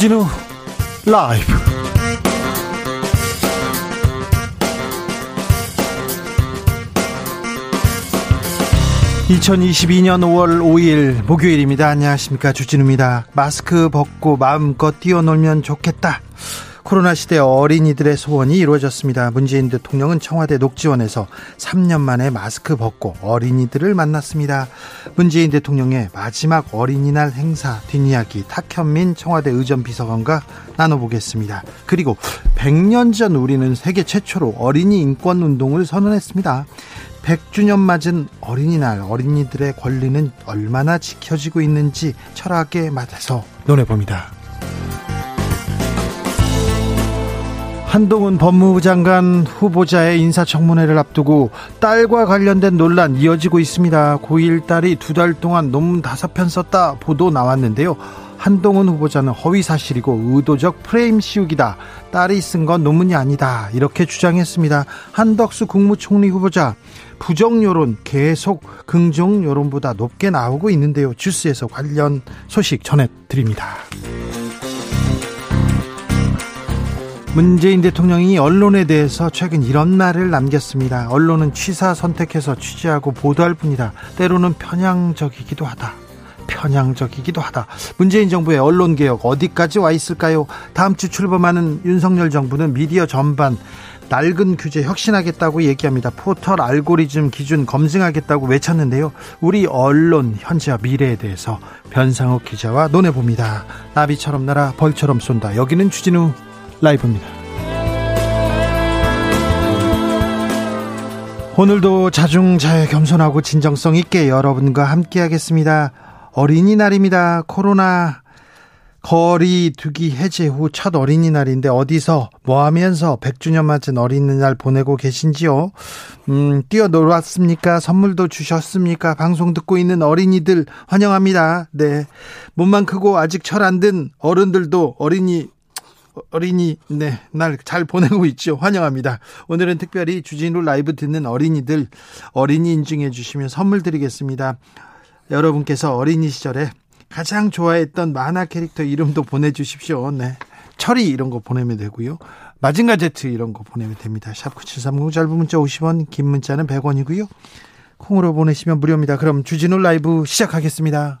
주진우 라이브. (2022년 5월 5일) 목요일입니다. 안녕하십니까. 주진우입니다. 마스크 벗고 마음껏 뛰어놀면 좋겠다 코로나 시대 어린이들의 소원이 이루어졌습니다. 문재인 대통령은 청와대 녹지원에서 3년 만에 마스크 벗고 어린이들을 만났습니다. 문재인 대통령의 마지막 어린이날 행사 뒷이야기 탁현민 청와대 의전 비서관과 나눠보겠습니다. 그리고 100년 전 우리는 세계 최초로 어린이 인권 운동을 선언했습니다. 100주년 맞은 어린이날 어린이들의 권리는 얼마나 지켜지고 있는지 철학에 맞아서 논해봅니다. 한동훈 법무부 장관 후보자의 인사청문회를 앞두고 딸과 관련된 논란 이어지고 있습니다. 고1 딸이 두 달 동안 논문 다섯 편 썼다 보도 나왔는데요. 한동훈 후보자는 허위 사실이고 의도적 프레임 씌우기다. 딸이 쓴 건 논문이 아니다. 이렇게 주장했습니다. 한덕수 국무총리 후보자 부정 여론 계속 긍정 여론보다 높게 나오고 있는데요. 주스에서 관련 소식 전해 드립니다. 문재인 대통령이 언론에 대해서 최근 이런 말을 남겼습니다. 언론은 취사 선택해서 취재하고 보도할 뿐이다. 때로는 편향적이기도 하다. 편향적이기도 하다. 문재인 정부의 언론 개혁 어디까지 와 있을까요? 다음 주 출범하는 윤석열 정부는 미디어 전반 낡은 규제 혁신하겠다고 얘기합니다. 포털 알고리즘 기준 검증하겠다고 외쳤는데요. 우리 언론 현재와 미래에 대해서 변상욱 기자와 논해봅니다. 나비처럼 날아 벌처럼 쏜다. 여기는 주진우 라이브입니다. 오늘도 자중자애 겸손하고 진정성 있게 여러분과 함께 하겠습니다. 어린이날입니다. 코로나 거리 두기 해제 후 첫 어린이날인데 어디서 뭐 하면서 100주년 맞은 어린이날 보내고 계신지요? 음, 뛰어놀았습니까? 선물도 주셨습니까? 방송 듣고 있는 어린이들 환영합니다. 네. 몸만 크고 아직 철 안 든 어른들도 어린이 어린이 네, 날 잘 보내고 있죠. 환영합니다. 오늘은 특별히 주진우 라이브 듣는 어린이들 어린이 인증해 주시면 선물 드리겠습니다. 여러분께서 어린이 시절에 가장 좋아했던 만화 캐릭터 이름도 보내주십시오. 네. 철이 이런 거 보내면 되고요. 마징가 제트 이런 거 보내면 됩니다. 샵9730 짧은 문자 50원, 긴 문자는 100원이고요. 콩으로 보내시면 무료입니다. 그럼 주진우 라이브 시작하겠습니다.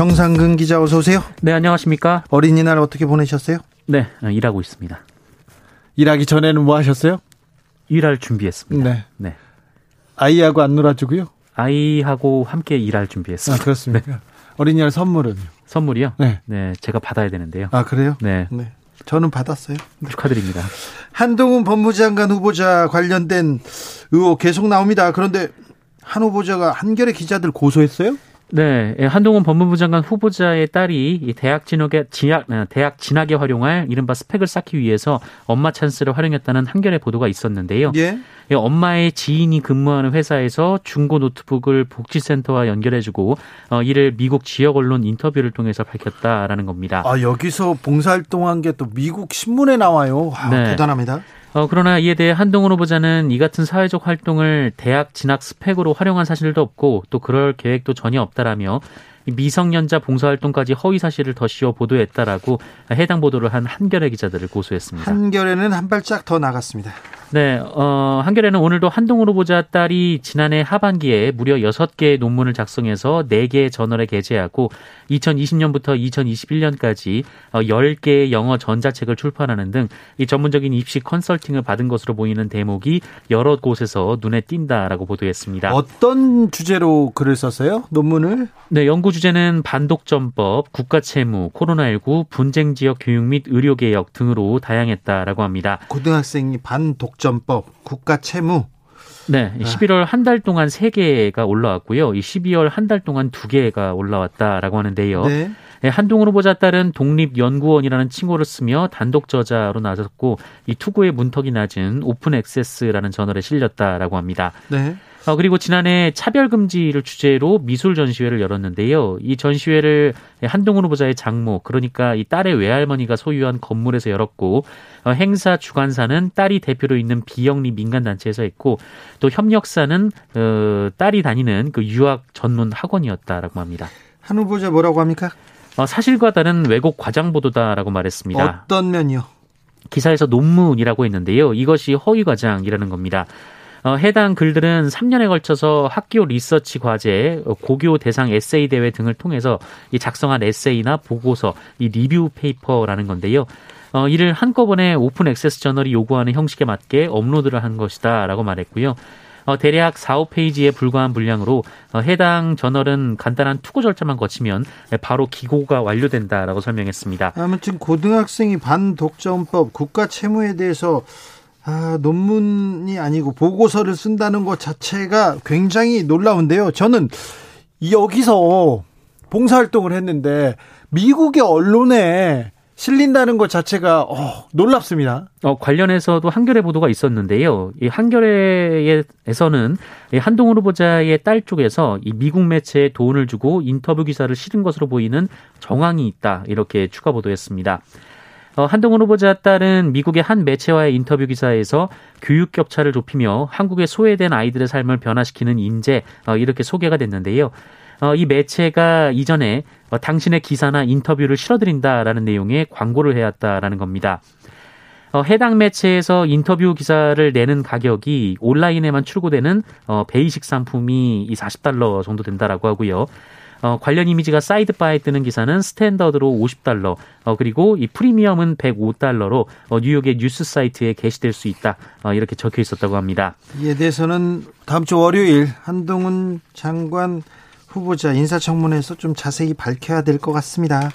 정상근 기자 어서 오세요. 네, 안녕하십니까? 어린이날 어떻게 보내셨어요? 네, 일하고 있습니다. 일하기 전에는 뭐 하셨어요? 일할 준비했습니다. 네. 네. 아이하고 안 놀아주고요? 아이하고 함께 일할 준비했습니다. 아, 그렇습니까? 네. 어린이날 선물은? 선물이요? 네. 네, 제가 받아야 되는데요. 아, 그래요? 네. 네. 저는 받았어요. 축하드립니다. 한동훈 법무장관 후보자 관련된 의혹 계속 나옵니다. 그런데 한 후보자가 한겨레 기자들 고소했어요? 네, 예, 한동훈 법무부 장관 후보자의 딸이 대학 진학에 진학, 아, 대학 진학에 활용할 이른바 스펙을 쌓기 위해서 엄마 찬스를 활용했다는 한겨레 보도가 있었는데요. 예? 예, 엄마의 지인이 근무하는 회사에서 중고 노트북을 복지센터와 연결해주고 어, 이를 미국 지역 언론 인터뷰를 통해서 밝혔다라는 겁니다. 아 여기서 봉사활동한 게 또 미국 신문에 나와요. 아, 네. 대단합니다. 어, 그러나 이에 대해 한동훈 후보자는 이 같은 사회적 활동을 대학 진학 스펙으로 활용한 사실도 없고 또 그럴 계획도 전혀 없다라며 미성년자 봉사활동까지 허위 사실을 더 씌워 보도했다라고 해당 보도를 한 한겨레 기자들을 고소했습니다. 한겨레는 한 발짝 더 나갔습니다. 네, 어, 한겨레는 오늘도 한동훈 후보자 딸이 지난해 하반기에 무려 6개의 논문을 작성해서 4개의 저널에 게재하고 2020년부터 2021년까지 10개의 어, 영어 전자책을 출판하는 등 이 전문적인 입시 컨설팅을 받은 것으로 보이는 대목이 여러 곳에서 눈에 띈다라고 보도했습니다. 어떤 주제로 글을 썼어요? 논문을? 네, 연구 주제는 반독점법, 국가채무, 코로나19, 분쟁 지역 교육 및 의료 개혁 등으로 다양했다라고 합니다. 고등학생이 반독 독점법, 국가 채무 네, 11월 한 달 동안 3개가 올라왔고요. 이 12월 한 달 동안 2개가 올라왔다라고 하는데요. 네. 네, 한동 후보자 딸은 독립연구원이라는 칭호를 쓰며 단독 저자로 나섰고 이 투구의 문턱이 낮은 오픈 액세스라는 저널에 실렸다라고 합니다. 네. 어, 그리고 지난해 차별 금지를 주제로 미술 전시회를 열었는데요. 이 전시회를 한동훈 후보자의 장모, 그러니까 이 딸의 외할머니가 소유한 건물에서 열었고, 어, 행사 주관사는 딸이 대표로 있는 비영리 민간 단체에서 했고, 또 협력사는, 어, 딸이 다니는 그 유학 전문 학원이었다라고 합니다. 한 후보자 뭐라고 합니까? 어, 사실과 다른 왜곡 과장 보도다라고 말했습니다. 어떤 면이요? 기사에서 논문이라고 했는데요. 이것이 허위 과장이라는 겁니다. 어, 해당 글들은 3년에 걸쳐서 학교 리서치 과제, 어, 고교 대상 에세이 대회 등을 통해서 이 작성한 에세이나 보고서, 이 review paper라는 건데요. 어, 이를 한꺼번에 오픈 액세스 저널이 요구하는 형식에 맞게 업로드를 한 것이다라고 말했고요. 어, 대략 4, 5페이지에 불과한 분량으로 어, 해당 저널은 간단한 투고 절차만 거치면 바로 기고가 완료된다라고 설명했습니다. 아무튼 고등학생이 반독점법 국가 채무에 대해서 아, 논문이 아니고 보고서를 쓴다는 것 자체가 굉장히 놀라운데요. 저는 여기서 봉사활동을 했는데 미국의 언론에 실린다는 것 자체가 어, 놀랍습니다. 어, 관련해서도 한겨레 보도가 있었는데요. 이 한겨레에서는 이 한동훈 후보자의 딸 쪽에서 이 미국 매체에 돈을 주고 인터뷰 기사를 실은 것으로 보이는 정황이 있다 이렇게 추가 보도했습니다. 어, 한동훈 후보자 딸은 미국의 한 매체와의 인터뷰 기사에서 교육 격차를 좁히며 한국의 소외된 아이들의 삶을 변화시키는 인재 어, 이렇게 소개가 됐는데요. 어, 이 매체가 이전에 어, 당신의 기사나 인터뷰를 실어드린다라는 내용의 광고를 해왔다라는 겁니다. 어, 해당 매체에서 인터뷰 기사를 내는 가격이 온라인에만 출고되는 어, basic 상품이 이 40달러 정도 된다라고 하고요. 어, 관련 이미지가 sidebar에 뜨는 기사는 스탠더드로 50달러, 어, 그리고 이 프리미엄은 105달러로 어, 뉴욕의 뉴스 사이트에 게시될 수 있다. 어, 이렇게 적혀 있었다고 합니다. 이에 대해서는 다음 주 월요일 한동훈 장관 후보자 인사청문회에서 좀 자세히 밝혀야 될 것 같습니다.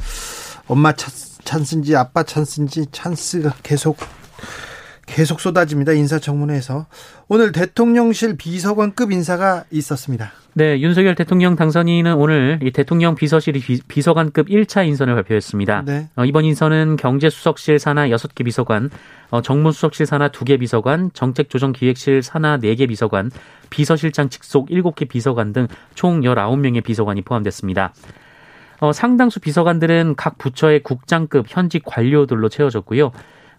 엄마 찬스인지 아빠 찬스인지 찬스가 계속 계속 쏟아집니다. 인사청문회에서 오늘 대통령실 비서관급 인사가 있었습니다. 네, 윤석열 대통령 당선인은 오늘 이 대통령 비서실 비, 서관급 1차 인선을 발표했습니다. 네. 어, 이번 인선은 경제수석실 산하 6개 비서관, 어, 정무수석실 산하 2개 비서관, 정책조정기획실 산하 4개 비서관, 비서실장 직속 7개 비서관 등 총 19명의 비서관이 포함됐습니다. 어, 상당수 비서관들은 각 부처의 국장급 현직 관료들로 채워졌고요.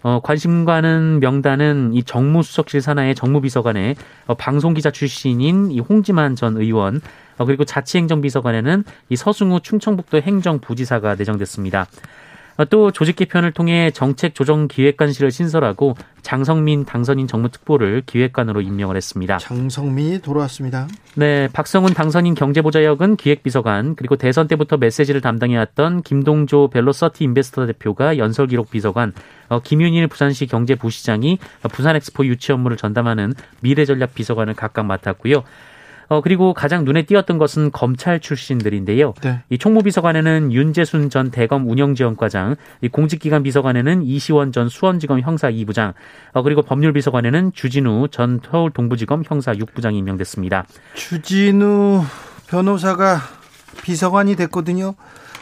어, 관심가는 명단은 이 정무수석실 산하의 정무비서관에 어, 방송기자 출신인 이 홍지만 전 의원 어, 그리고 자치행정비서관에는 이 서승우 충청북도 행정부지사가 내정됐습니다. 어, 또 조직 개편을 통해 정책조정기획관실을 신설하고 장성민 당선인 정무특보를 기획관으로 임명을 했습니다. 장성민이 돌아왔습니다. 네, 박성훈 당선인 경제보좌 역은 기획비서관 그리고 대선 때부터 메시지를 담당해왔던 김동조 벨로서티 인베스터 대표가 연설기록 비서관 어, 김윤일 부산시 경제부시장이 부산엑스포 유치 업무를 전담하는 미래전략 비서관을 각각 맡았고요. 어, 그리고 가장 눈에 띄었던 것은 검찰 출신들인데요. 네. 이 총무비서관에는 윤재순 전 대검 운영지원과장, 이 공직기관 비서관에는 이시원 전 수원지검 형사 2부장, 어, 그리고 법률비서관에는 주진우 전 서울 동부지검 형사 6부장이 임명됐습니다. 주진우 변호사가 비서관이 됐거든요.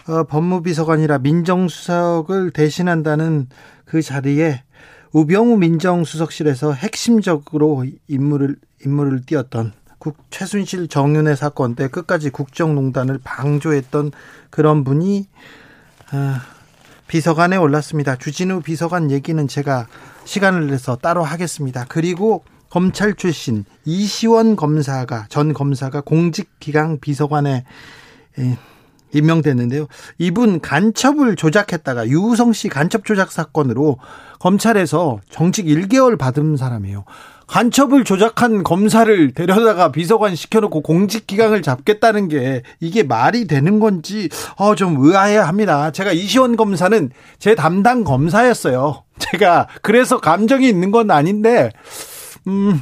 어, 법무비서관이라 민정수석을 대신한다는 그 자리에 우병우 민정수석실에서 핵심적으로 임무를 임무를 띄었던 국, 최순실 정윤회 사건 때 끝까지 국정농단을 방조했던 그런 분이 아, 비서관에 올랐습니다. 주진우 비서관 얘기는 제가 시간을 내서 따로 하겠습니다. 그리고 검찰 출신 이시원 검사가 전 검사가 공직기강 비서관에 임명됐는데요. 이분 간첩을 조작했다가 유우성 씨 간첩 조작 사건으로 검찰에서 정직 1개월 받은 사람이에요. 간첩을 조작한 검사를 데려다가 비서관 시켜놓고 공직 기강을 잡겠다는 게 이게 말이 되는 건지 어, 좀 의아해합니다. 제가 이시원 검사는 제 담당 검사였어요. 제가 그래서 감정이 있는 건 아닌데 음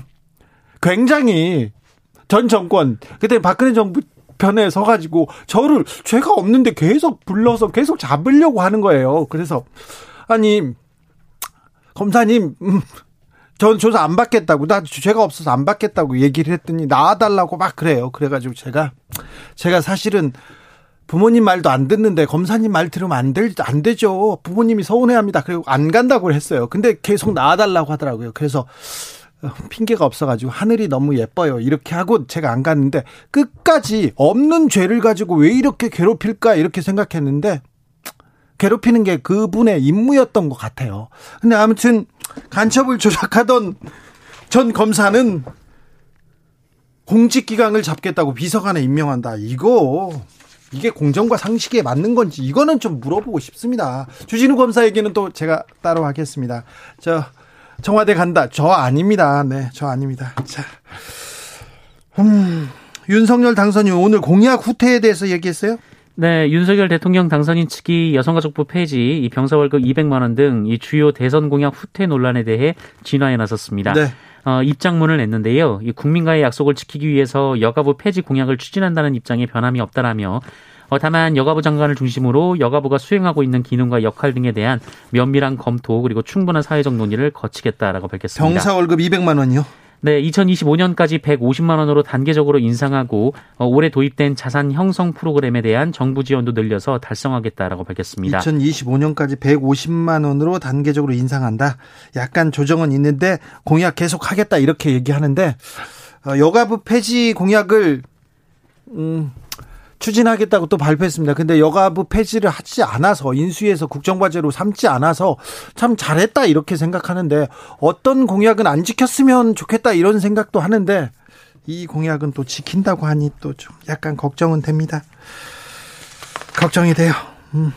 굉장히 전 정권 그때 박근혜 정부 편에 서가지고 저를 죄가 없는데 계속 불러서 계속 잡으려고 하는 거예요. 그래서 아니 검사님 음, 전 조사 안 받겠다고 나 죄가 없어서 안 받겠다고 얘기를 했더니 나와달라고 막 그래요. 그래가지고 제가 제가 사실은 부모님 말도 안 듣는데 검사님 말 들으면 안, 될, 안 되죠. 부모님이 서운해합니다. 그리고 안 간다고 했어요. 근데 계속 나와달라고 하더라고요. 그래서 어, 핑계가 없어가지고 하늘이 너무 예뻐요. 이렇게 하고 제가 안 갔는데 끝까지 없는 죄를 가지고 왜 이렇게 괴롭힐까 이렇게 생각했는데 괴롭히는 게 그분의 임무였던 것 같아요. 근데 아무튼 간첩을 조작하던 전 검사는 공직 기강을 잡겠다고 비서관에 임명한다. 이거 이게 공정과 상식에 맞는 건지 이거는 좀 물어보고 싶습니다. 주진우 검사에게는 또 제가 따로 하겠습니다. 저 청와대 간다. 저 아닙니다. 네, 저 아닙니다. 자, 음, 윤석열 당선인 오늘 공약 후퇴에 대해서 얘기했어요? 네, 윤석열 대통령 당선인 측이 여성가족부 폐지, 이 병사 월급 200만 원 등 이 주요 대선 공약 후퇴 논란에 대해 진화에 나섰습니다. 네. 어, 입장문을 냈는데요. 이 국민과의 약속을 지키기 위해서 여가부 폐지 공약을 추진한다는 입장에 변함이 없다라며 어, 다만 여가부 장관을 중심으로 여가부가 수행하고 있는 기능과 역할 등에 대한 면밀한 검토 그리고 충분한 사회적 논의를 거치겠다라고 밝혔습니다. 병사 월급 200만 원이요? 네, 2025년까지 150만 원으로 단계적으로 인상하고 어, 올해 도입된 자산 형성 프로그램에 대한 정부 지원도 늘려서 달성하겠다라고 밝혔습니다. 2025년까지 150만 원으로 단계적으로 인상한다. 약간 조정은 있는데 공약 계속 하겠다 이렇게 얘기하는데 어, 여가부 폐지 공약을 음 추진하겠다고 또 발표했습니다. 근데 여가부 폐지를 하지 않아서 인수위에서 국정과제로 삼지 않아서 참 잘했다 이렇게 생각하는데 어떤 공약은 안 지켰으면 좋겠다 이런 생각도 하는데 이 공약은 또 지킨다고 하니 또 좀 약간 걱정은 됩니다. 걱정이 돼요. 음.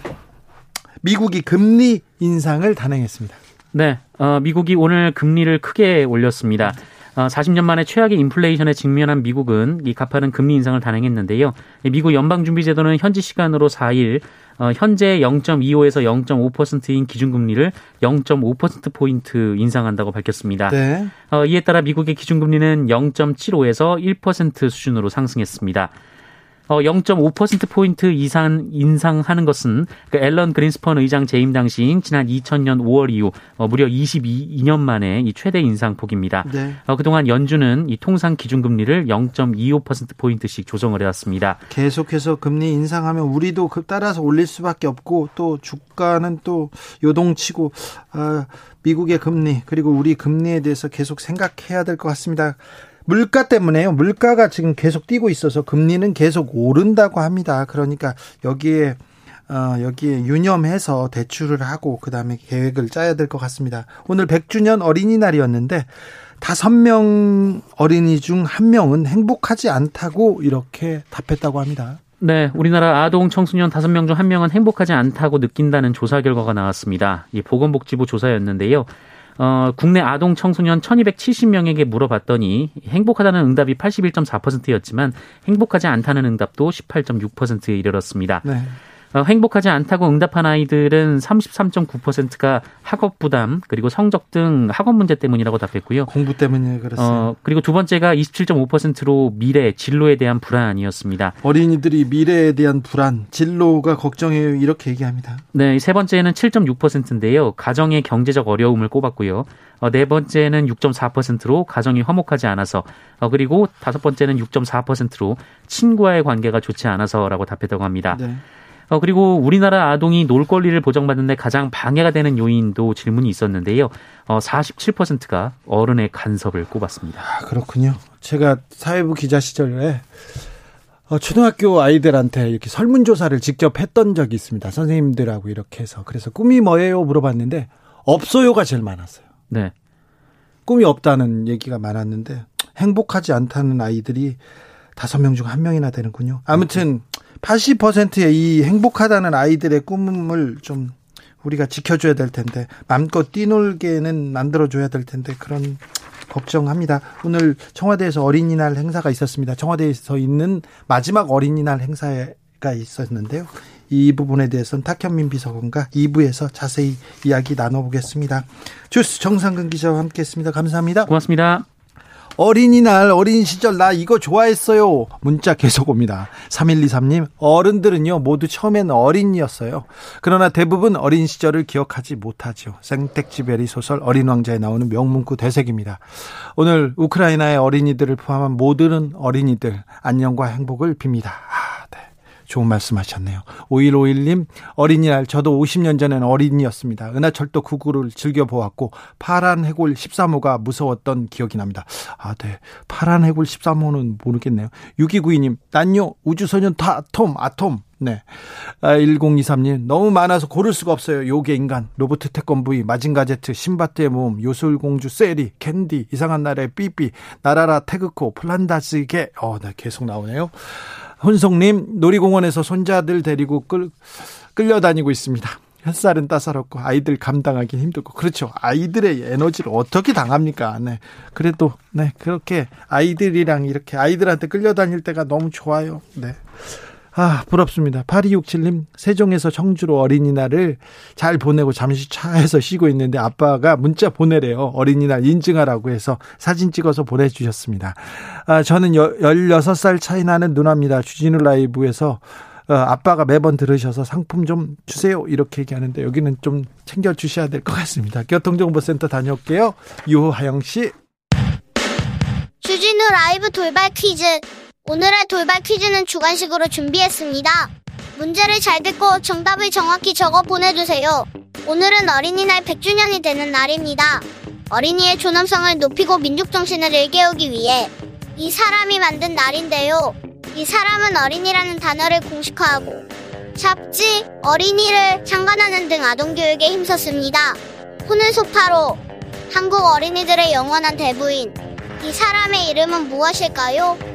미국이 금리 인상을 단행했습니다. 네, 어, 미국이 오늘 금리를 크게 올렸습니다. 40년 어, 만에 최악의 인플레이션에 직면한 미국은 이 가파른 금리 인상을 단행했는데요. 미국 연방준비제도는 현지 시간으로 4일 어, 현재 0.25에서 0.5%인 기준금리를 0.5%포인트 인상한다고 밝혔습니다. 네. 어, 이에 따라 미국의 기준금리는 0.75에서 1% 수준으로 상승했습니다. 어, 0.5%포인트 이상 인상하는 것은 그 앨런 그린스펀 의장 재임 당시인 지난 2000년 5월 이후 어, 무려 22년 만에 이 최대 인상폭입니다. 네. 어, 그동안 연준은 이 통상 기준금리를 0.25%포인트씩 조정을 해왔습니다. 계속해서 금리 인상하면 우리도 그 따라서 올릴 수밖에 없고 또 주가는 또 요동치고 아, 미국의 금리 그리고 우리 금리에 대해서 계속 생각해야 될 것 같습니다. 물가 때문에요. 물가가 지금 계속 뛰고 있어서 금리는 계속 오른다고 합니다. 그러니까 여기에 어, 여기에 유념해서 대출을 하고 그다음에 계획을 짜야 될 것 같습니다. 오늘 100주년 어린이날이었는데 다섯 명 어린이 중 한 명은 행복하지 않다고 이렇게 답했다고 합니다. 네, 우리나라 아동 청소년 다섯 명 중 한 명은 행복하지 않다고 느낀다는 조사 결과가 나왔습니다. 이 보건복지부 조사였는데요. 어, 국내 아동 청소년 1270명에게 물어봤더니 행복하다는 응답이 81.4%였지만 행복하지 않다는 응답도 18.6%에 이르렀습니다. 네. 어, 행복하지 않다고 응답한 아이들은 33.9%가 학업 부담 그리고 성적 등 학업 문제 때문이라고 답했고요. 공부 때문에 그렇어요. 어, 그리고 두 번째가 27.5%로 미래 진로에 대한 불안이었습니다. 어린이들이 미래에 대한 불안, 진로가 걱정해요 이렇게 얘기합니다. 네, 세 번째는 7.6%인데요. 가정의 경제적 어려움을 꼽았고요. 어, 네 번째는 6.4%로 가정이 화목하지 않아서 어, 그리고 다섯 번째는 6.4%로 친구와의 관계가 좋지 않아서라고 답했다고 합니다. 네. 어, 그리고 우리나라 아동이 놀 권리를 보장받는데 가장 방해가 되는 요인도 질문이 있었는데요. 어, 47%가 어른의 간섭을 꼽았습니다. 아, 그렇군요. 제가 사회부 기자 시절에 어, 초등학교 아이들한테 이렇게 설문조사를 직접 했던 적이 있습니다. 선생님들하고 이렇게 해서. 그래서 꿈이 뭐예요? 물어봤는데, 없어요가 제일 많았어요. 네. 꿈이 없다는 얘기가 많았는데, 행복하지 않다는 아이들이 다섯 명 중 한 명이나 되는군요. 아무튼, 80%의 이 행복하다는 아이들의 꿈을 좀 우리가 지켜줘야 될 텐데 마음껏 뛰놀게는 만들어줘야 될 텐데 그런 걱정합니다. 오늘 청와대에서 어린이날 행사가 있었습니다. 청와대에서 있는 마지막 어린이날 행사가 있었는데요. 이 부분에 대해서는 탁현민 비서관과 2부에서 자세히 이야기 나눠보겠습니다. 주스 정상근 기자와 함께했습니다. 감사합니다. 고맙습니다. 어린이날 어린 시절 나 이거 좋아했어요. 문자 계속 옵니다. 3123님 어른들은요 모두 처음엔 어린이였어요. 그러나 대부분 어린 시절을 기억하지 못하죠. 생텍쥐베리 소설 어린 왕자에 나오는 명문구 대색입니다. 오늘 우크라이나의 어린이들을 포함한 모든 어린이들 안녕과 행복을 빕니다. 좋은 말씀 하셨네요. 5151님, 어린이날, 저도 50년 전엔 어린이였습니다. 은하철도 999를 즐겨보았고, 파란 해골 13호가 무서웠던 기억이 납니다. 아, 네. 파란 해골 13호는 모르겠네요. 6292님, 난요, 우주소년 다, 아톰, 아톰. 네. 아, 1023님, 너무 많아서 고를 수가 없어요. 요괴 인간, 로봇 태권브이, 마징가 제트, 신밧드의 모험, 요술공주 세리, 캔디, 이상한 나라의 삐삐, 나라라 태그코, 플란다스게, 어, 네, 계속 나오네요. 혼성님 놀이공원에서 손자들 데리고 끌, 끌려다니고 있습니다. 햇살은 따사롭고 아이들 감당하기 힘들고 그렇죠. 아이들의 에너지를 어떻게 당합니까? 네. 그래도 네 그렇게 아이들이랑 이렇게 아이들한테 끌려다닐 때가 너무 좋아요. 네. 아, 부럽습니다. 8267님, 세종에서 청주로 어린이날을 잘 보내고 잠시 차에서 쉬고 있는데 아빠가 문자 보내래요. 어린이날 인증하라고 해서 사진 찍어서 보내주셨습니다. 아, 저는 16살 차이 나는 누나입니다. 주진우 라이브에서 어, 아빠가 매번 들으셔서 상품 좀 주세요. 이렇게 얘기하는데 여기는 좀 챙겨 주셔야 될 것 같습니다. 교통정보센터 다녀올게요. 유하영 씨. 주진우 라이브 돌발 퀴즈. 오늘의 돌발 퀴즈는 주관식으로 준비했습니다. 문제를 잘 듣고 정답을 정확히 적어 보내주세요. 오늘은 어린이날 100주년이 되는 날입니다. 어린이의 존엄성을 높이고 민족정신을 일깨우기 위해 이 사람이 만든 날인데요. 이 사람은 어린이라는 단어를 공식화하고 잡지, 어린이를 창간하는 등 아동교육에 힘썼습니다. 혼을 소파로 한국 어린이들의 영원한 대부인 이 사람의 이름은 무엇일까요?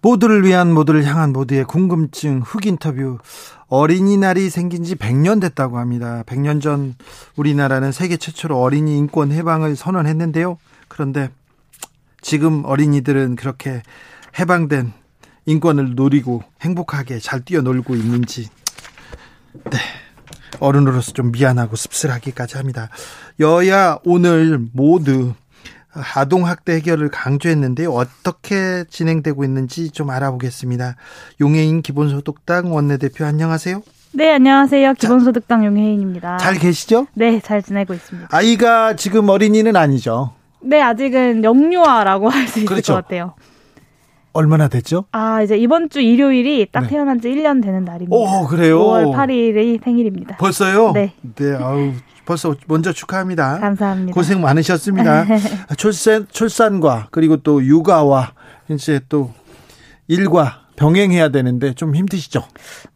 모두를 위한 모두를 향한 모두의 궁금증 흑 인터뷰 어린이날이 생긴 지 100년 됐다고 합니다. 100년 전 우리나라는 세계 최초로 어린이 인권 해방을 선언했는데요. 그런데 지금 어린이들은 그렇게 해방된 인권을 누리고 행복하게 잘 뛰어놀고 있는지 네. 어른으로서 좀 미안하고 씁쓸하기까지 합니다. 여야 오늘 모두 아동학대 해결을 강조했는데 어떻게 진행되고 있는지 좀 알아보겠습니다. 용해인 기본소득당 원내대표 안녕하세요. 네, 안녕하세요. 기본소득당 용혜인입니다. 잘 계시죠? 네, 잘 지내고 있습니다. 아이가 지금 어린이는 아니죠? 네, 아직은 영유아라고 할 수 있을 그렇죠. 것 같아요. 얼마나 됐죠? 아, 이제 이번 주 일요일이 딱 네. 태어난 지 1년 되는 날입니다. 오, 그래요? 5월 8일이 생일입니다. 벌써요? 네. 네, 아우, 벌써 먼저 축하합니다. 감사합니다. 고생 많으셨습니다. 출산, 출산과 그리고 또 육아와 이제 또 일과 병행해야 되는데 좀 힘드시죠?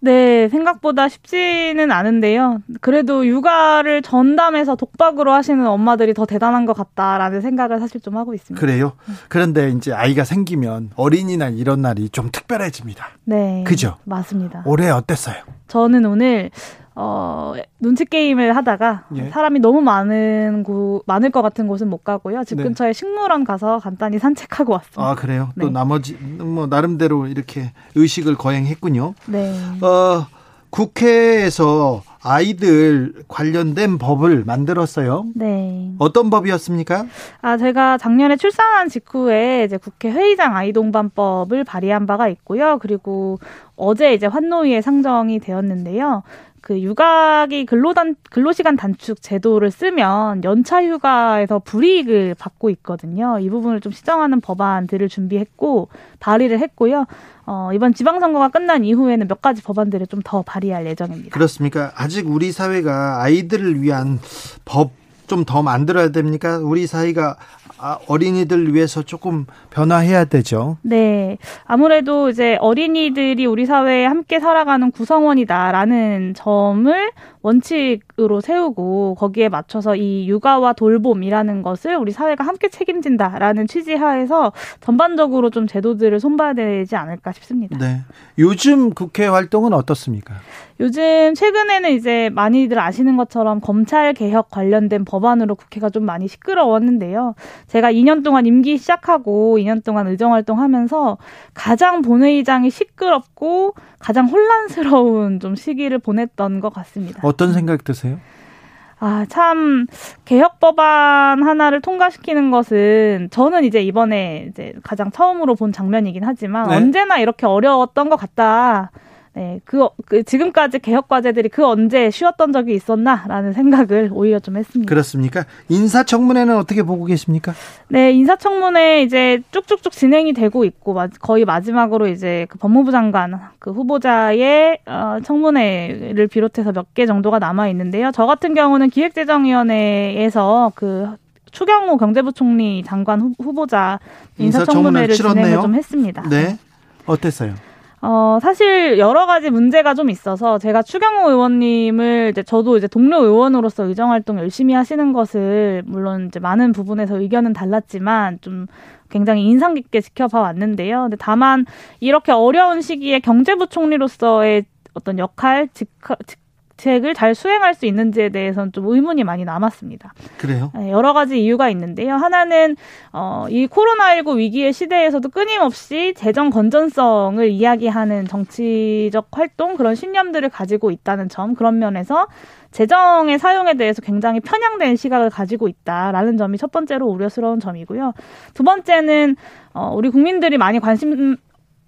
네, 생각보다 쉽지는 않은데요. 그래도 육아를 전담해서 독박으로 하시는 엄마들이 더 대단한 것 같다라는 생각을 사실 좀 하고 있습니다. 그래요? 그런데 이제 아이가 생기면 어린이날 이런 날이 좀 특별해집니다. 네. 그죠? 맞습니다. 올해 어땠어요? 저는 오늘 어, 눈치 게임을 하다가 예. 사람이 너무 많은 곳, 많을 것 같은 곳은 못 가고요. 집 네. 근처에 식물원 가서 간단히 산책하고 왔습니다. 아, 그래요? 또 네. 나머지, 뭐, 나름대로 이렇게 의식을 거행했군요. 네. 어, 국회에서 아이들 관련된 법을 만들었어요. 네. 어떤 법이었습니까? 아, 제가 작년에 출산한 직후에 이제 국회 회의장 아이동반법을 발의한 바가 있고요. 그리고 어제 이제 환노위에 상정이 되었는데요. 그 육아기 근로단 근로시간 단축 제도를 쓰면 연차 휴가에서 불이익을 받고 있거든요. 이 부분을 좀 시정하는 법안들을 준비했고 발의를 했고요. 어, 이번 지방선거가 끝난 이후에는 몇 가지 법안들을 좀 더 발의할 예정입니다. 그렇습니까? 아직 우리 사회가 아이들을 위한 법 좀 더 만들어야 됩니까? 우리 사회가 아, 어린이들 위해서 조금 변화해야 되죠. 네. 아무래도 이제 어린이들이 우리 사회에 함께 살아가는 구성원이다라는 점을 원칙으로 세우고 거기에 맞춰서 이 육아와 돌봄이라는 것을 우리 사회가 함께 책임진다라는 취지 하에서 전반적으로 좀 제도들을 손봐야 되지 않을까 싶습니다. 네. 요즘 국회 활동은 어떻습니까? 요즘 최근에는 이제 많이들 아시는 것처럼 검찰 개혁 관련된 법안으로 국회가 좀 많이 시끄러웠는데요. 제가 2년 동안 임기 시작하고 2년 동안 의정 활동하면서 가장 본회의장이 시끄럽고 가장 혼란스러운 좀 시기를 보냈던 것 같습니다. 어떤 생각 드세요? 아, 참, 개혁 법안 하나를 통과시키는 것은 저는 이제 이번에 이제 가장 처음으로 본 장면이긴 하지만 네. 언제나 이렇게 어려웠던 것 같다. 네, 그, 그 지금까지 개혁 과제들이 그 언제 쉬웠던 적이 있었나라는 생각을 오히려 좀 했습니다. 그렇습니까? 인사청문회는 어떻게 보고 계십니까? 네, 인사청문회 이제 쭉쭉쭉 진행이 되고 있고 마- 거의 마지막으로 이제 그 법무부 장관 그 후보자의 어, 청문회를 비롯해서 몇 개 정도가 남아 있는데요. 저 같은 경우는 기획재정위원회에서 그 추경호 경제부총리 장관 후, 후보자 인사청문회를 치렀네요. 진행을 좀 했습니다. 네. 어땠어요? 어, 사실 여러 가지 문제가 좀 있어서 제가 추경호 의원님을 이제 저도 이제 동료 의원으로서 의정 활동 열심히 하시는 것을 물론 이제 많은 부분에서 의견은 달랐지만 좀 굉장히 인상 깊게 지켜봐 왔는데요. 근데 다만 이렇게 어려운 시기에 경제부총리로서의 어떤 역할, 직 하, 직책을 잘 수행할 수 있는지에 대해서는 좀 의문이 많이 남았습니다. 그래요? 네, 여러 가지 이유가 있는데요. 하나는 어, 이 코로나19 위기의 시대에서도 끊임없이 재정 건전성을 이야기하는 정치적 활동 그런 신념들을 가지고 있다는 점 그런 면에서 재정의 사용에 대해서 굉장히 편향된 시각을 가지고 있다라는 점이 첫 번째로 우려스러운 점이고요. 두 번째는 어, 우리 국민들이 많이 관심